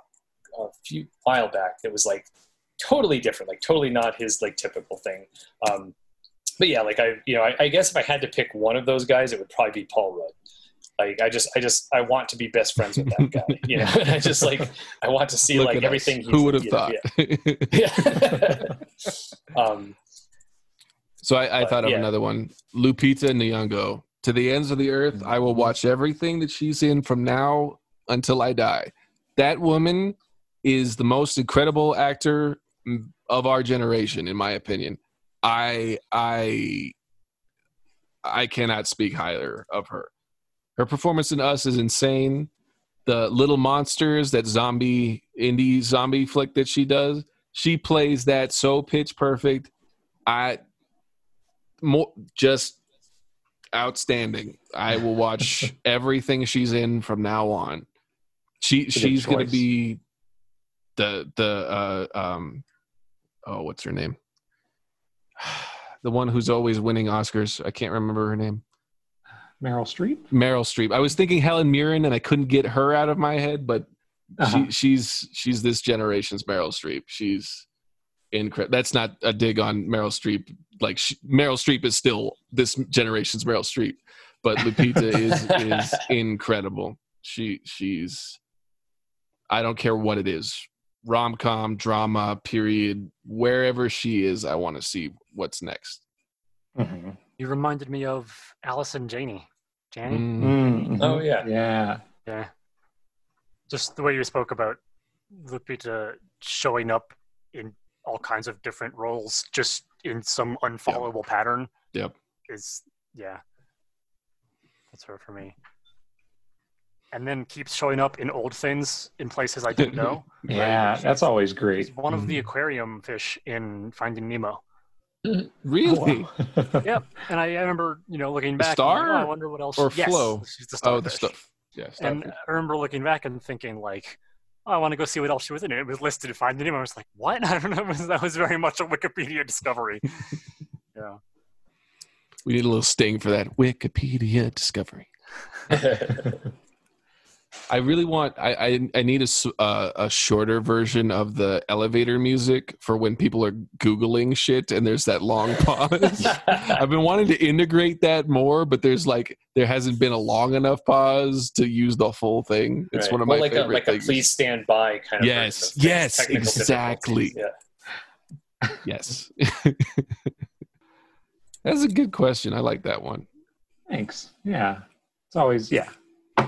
a few while back that was like totally different, like totally not his like typical thing. Um, but yeah, like I you know I, I guess if I had to pick one of those guys, it would probably be Paul Rudd. Like I just I just I want to be best friends with that guy. You know, I just like I want to see Look like everything. he's- Who would have you know, thought? Yeah. yeah. um, so I, I But, thought of yeah. another one. Lupita Nyong'o. To the ends of the earth, I will watch everything that she's in from now until I die. That woman is the most incredible actor of our generation, in my opinion. I I I cannot speak higher of her. Her performance in Us is insane. The Little Monsters, that zombie indie zombie flick that she does, she plays that so pitch perfect. I more just outstanding. I will watch everything she's in from now on. She good she's going to be the the uh um oh what's her name? The one who's always winning Oscars. I can't remember her name. Meryl Streep. Meryl Streep. I was thinking Helen Mirren, and I couldn't get her out of my head, but Uh-huh. she, she's she's this generation's Meryl Streep. She's incredible. That's not a dig on Meryl Streep. Like she, Meryl Streep is still this generation's Meryl Streep, but Lupita is is incredible. She she's I don't care what it is, rom com, drama, period, wherever she is, I want to see what's next. Mhm. You reminded me of Allison Janney. Janney? Mm. Mhm. Oh, yeah. yeah. Yeah. Just the way you spoke about Lupita showing up in all kinds of different roles just in some unfollowable pattern Yep. is yeah. That's her for me. And then keeps showing up in old things in places I didn't know. Yeah, that's always She's great. one of the aquarium fish in Finding Nemo. Really? Wow. Yep. And I, I remember, you know, looking back. and star like, oh, I wonder what else. or yes, Flo? She's the Oh, the starfish. stuff. Yeah, And. I remember looking back and thinking, like, oh, I want to go see what else she was in. It was listed at Finding Nemo. I was like, what? I don't know. That was very much a Wikipedia discovery. yeah. We need a little sting for that Wikipedia discovery. I really want. I I, I need a s- uh, a shorter version of the elevator music for when people are googling shit and there's that long pause. I've been wanting to integrate that more, but there's like there hasn't been a long enough pause to use the full thing. It's Right. one of Well, my like favorite a, like things. a please stand by kind of Yes, of yes, exactly. Yeah. Yes. That's a good question. I like that one. Thanks. Yeah. It's always yeah.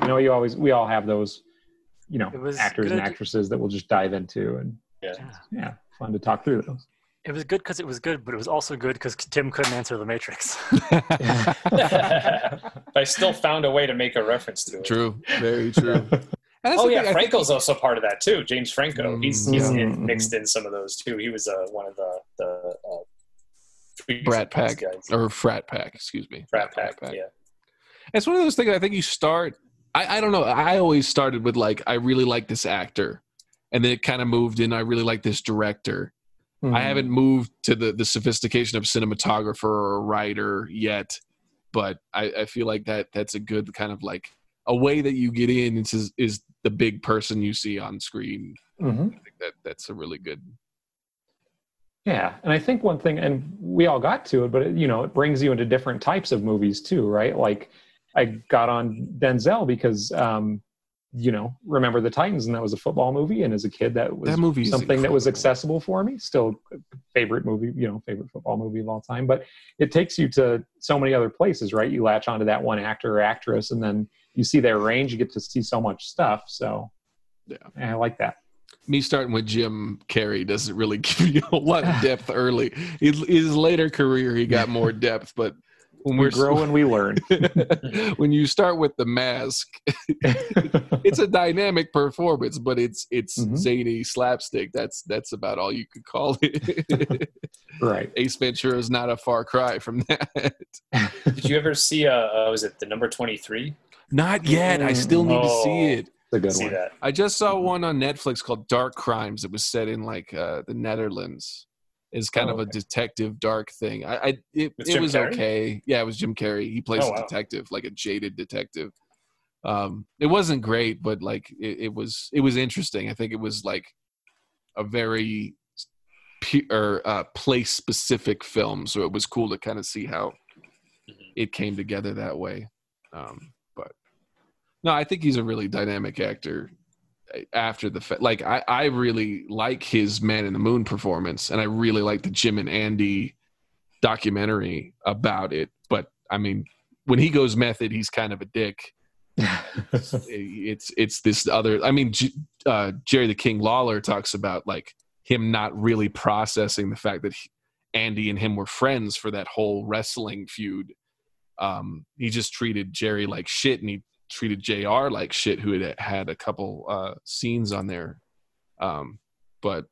You know, you always we all have those, you know, It was actors and actresses that we'll just dive into and Yeah. yeah, fun to talk through those. It was good because it was good, but it was also good because Tim couldn't answer the Matrix. I still found a way to make a reference to it. true. Very true. And Oh yeah, thing, I think- Franco's also part of that too. James Franco, he's he's Mm. in, mixed in some of those too. He was uh, one of the the uh, Brat Pack guys. or Frat Pack, excuse me. Frat Pack, yeah. It's one of those things I think you start I, I don't know. I always started with like I really like this actor. And then it kind of moved in I really like this director. Hmm. I haven't moved to the the sophistication of cinematographer or writer yet, but I, I feel like that that's a good kind of like a way that you get in is is the big person you see on screen. Mhm. I think that that's a really good. Yeah, and I think one thing, and we all got to it, but it, you know, it brings you into different types of movies too, right? Like, I got on Denzel because, um, you know, remember the Titans, and that was a football movie, and as a kid, that was That movie something that was accessible for me. Still, favorite movie, you know, favorite football movie of all time. But it takes you to so many other places, right? You latch onto that one actor or actress, and then you see their range. You get to see so much stuff. So, Yeah. I like that. Me starting with Jim Carrey doesn't really give you a lot of depth early. His, his later career, he got more depth, but when We we're grow and we learn. when you start with the mask, it's a dynamic performance, but it's it's Mhm. zany slapstick. That's that's about all you could call it. right. Ace Ventura is not a far cry from that. Did you ever see? Uh, uh, was it the number twenty three? Not yet. I still need to see Oh. it. It's a good See one. that? I just saw one on Netflix called Dark Crimes. It was set in like uh, the Netherlands. It's kind Oh, of a okay. detective dark thing. I, I it, it Jim was Carrey? okay. Yeah, it was Jim Carrey. He plays Oh, a detective, like a jaded detective. Um, it wasn't great, but like it, it was it was interesting. I think it was like a very pu- or uh, place specific film, so it was cool to kind of see how Mhm. it came together that way. Um, but no, I think he's a really dynamic actor. After the like, I I really like his Man in the Moon performance, and I really like the Jim and Andy documentary about it. But I mean, when he goes method, he's kind of a dick. It's it's this other. I mean, uh, Jerry the King Lawler talks about like him not really processing the fact that he, Andy and him were friends for that whole wrestling feud. Um, he just treated Jerry like shit, and he treated Jr. like shit, who had had a couple uh, scenes on there. Um, but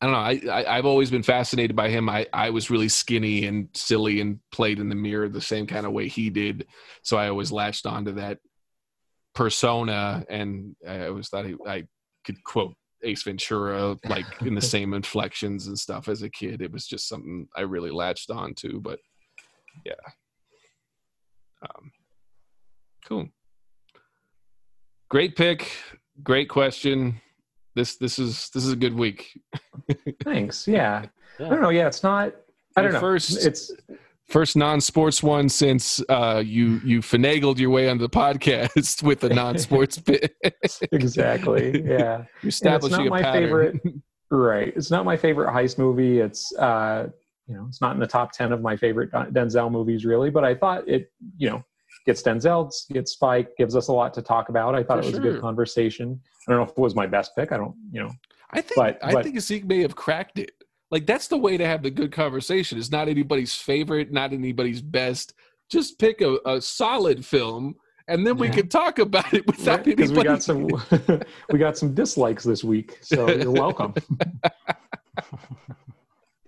I don't know. I, I I've always been fascinated by him. I I was really skinny and silly and played in the mirror the same kind of way he did, so I always latched onto that persona, and I always thought he, I could quote Ace Ventura like in the same inflections and stuff as a kid. It was just something I really latched on to. But yeah, um, cool. Great pick. Great question. This this is this is a good week. Thanks. Yeah. I don't know. Yeah, it's not. I don't Your know. first- it's First non-sports one since uh, you you finagled your way onto the podcast with a non-sports pick. exactly. Yeah. You're establishing not a my pattern. favorite. Right. It's not my favorite heist movie. It's uh, you know, it's not in the top ten of my favorite Denzel movies, really. But I thought it, you know, gets Denzel, gets Spike, gives us a lot to talk about. I thought For it was a good conversation. I don't know if it was my best pick. I don't, you know. I think But- I but- think Zeke may have cracked it. Like that's the way to have the good conversation. It's not anybody's favorite, not anybody's best. Just pick a, a solid film, and then we Yeah. can talk about it without Because we got some, we got some dislikes this week, so you're welcome.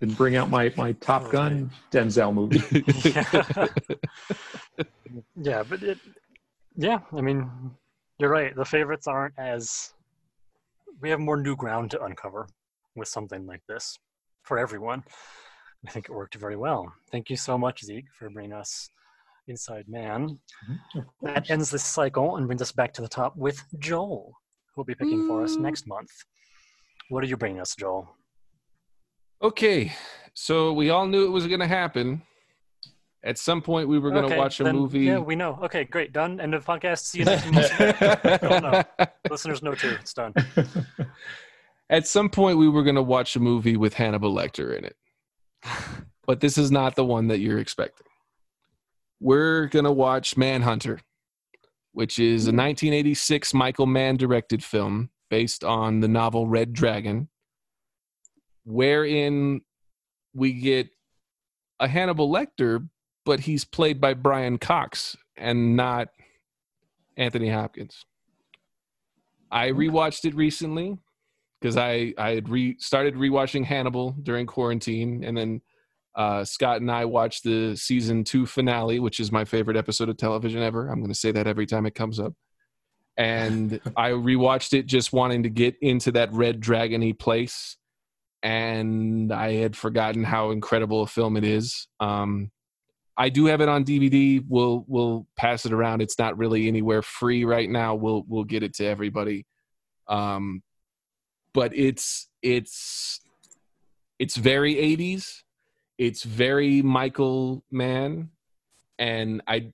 Didn't bring out my my Top oh, Gun Denzel movie. yeah. yeah, but it, yeah, I mean, you're right. The favorites aren't as we have more new ground to uncover with something like this for everyone. I think it worked very well. Thank you so much, Zeke, for bringing us Inside Man. Mm-hmm. That ends this cycle and brings us back to the top with Joel, who will be picking for us next month. What are you bringing us, Joel? Okay, so we all knew it was going to happen. At some point, we were going to Okay, watch a then- movie. Yeah, we know. Okay, great. Done. End of podcast. See you next. Oh. Listeners know too. It's done. At some point, we were going to watch a movie with Hannibal Lecter in it. but this is not the one that you're expecting. We're gonna watch Manhunter, which is a 1986 Michael Mann directed film based on the novel Red Dragon, wherein we get a Hannibal Lecter, but he's played by Brian Cox and not Anthony Hopkins. I rewatched it recently because I I had re started rewatching Hannibal during quarantine, and then uh, Scott and I watched the season two finale, which is my favorite episode of television ever. I'm going to say that every time it comes up. And I rewatched it just wanting to get into that red dragony place, and I had forgotten how incredible a film it is. Um, I do have it on DVD. We'll we'll pass it around. It's not really anywhere free right now. We'll we'll get it to everybody. Um, but it's it's it's very 80s. It's very Michael Mann, and I.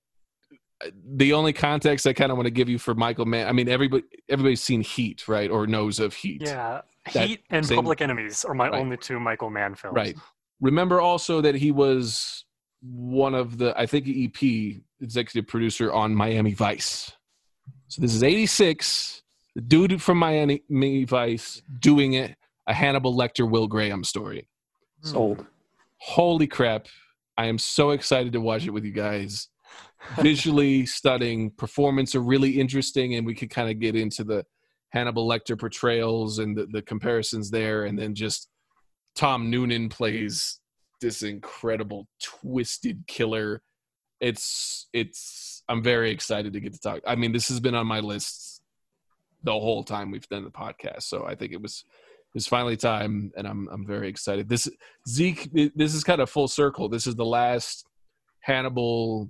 The only context I kind of want to give you for Michael Mann, I mean, everybody everybody's seen Heat, right, or knows of Heat. Yeah, Heat and same- Public Enemies are my Right. only two Michael Mann films. Right. Remember also that he was one of the, I think, EP executive producer on Miami Vice. So this is 86. The dude from Miami Vice doing it, a Hannibal Lecter, Will Graham story. Hmm. Sold. Holy crap. I am so excited to watch it with you guys. Visually stunning, performance are really interesting, and we could kind of get into the Hannibal Lecter portrayals and the, the comparisons there, and then just Tom Noonan plays this incredible twisted killer. It's it's I'm very excited to get to talk. I mean, this has been on my list the whole time we've done the podcast, so I think it was it's finally time, and I'm I'm very excited. This Zeke, this is kind of full circle. This is the last Hannibal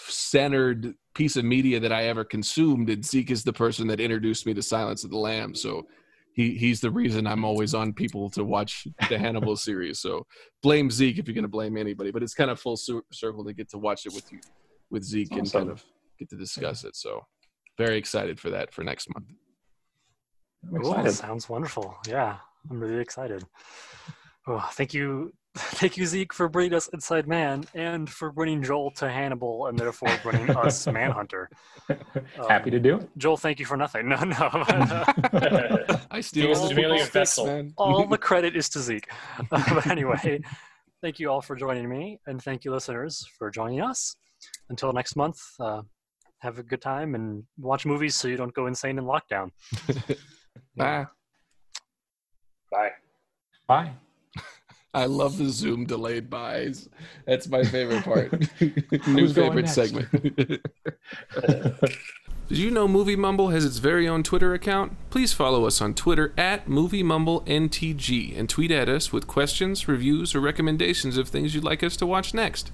centered piece of media that I ever consumed, and Zeke is the person that introduced me to Silence of the Lambs. So he he's the reason I'm always on people to watch the Hannibal series. So blame Zeke if you're going to blame anybody, but it's kind of full circle to get to watch it with you, with Zeke, and kind of get to discuss it. So very excited for that for next month. I'm Cool. Sounds wonderful. Yeah, I'm really excited. Oh, thank you, thank you, Zeke, for bringing us Inside Man and for bringing Joel to Hannibal and therefore bringing us Manhunter. Happy to do it. Joel, thank you for nothing. No, no. I still He was merely a vessel. all the credit is to Zeke. but anyway, thank you all for joining me, and thank you, listeners, for joining us. Until next month, uh, have a good time and watch movies so you don't go insane in lockdown. Bye. Bye. Bye. I love the Zoom delayed byes. That's my favorite part. New favorite segment. Did you know Movie Mumble has its very own Twitter account? Please follow us on Twitter at Movie Mumble NTG and tweet at us with questions, reviews, or recommendations of things you'd like us to watch next.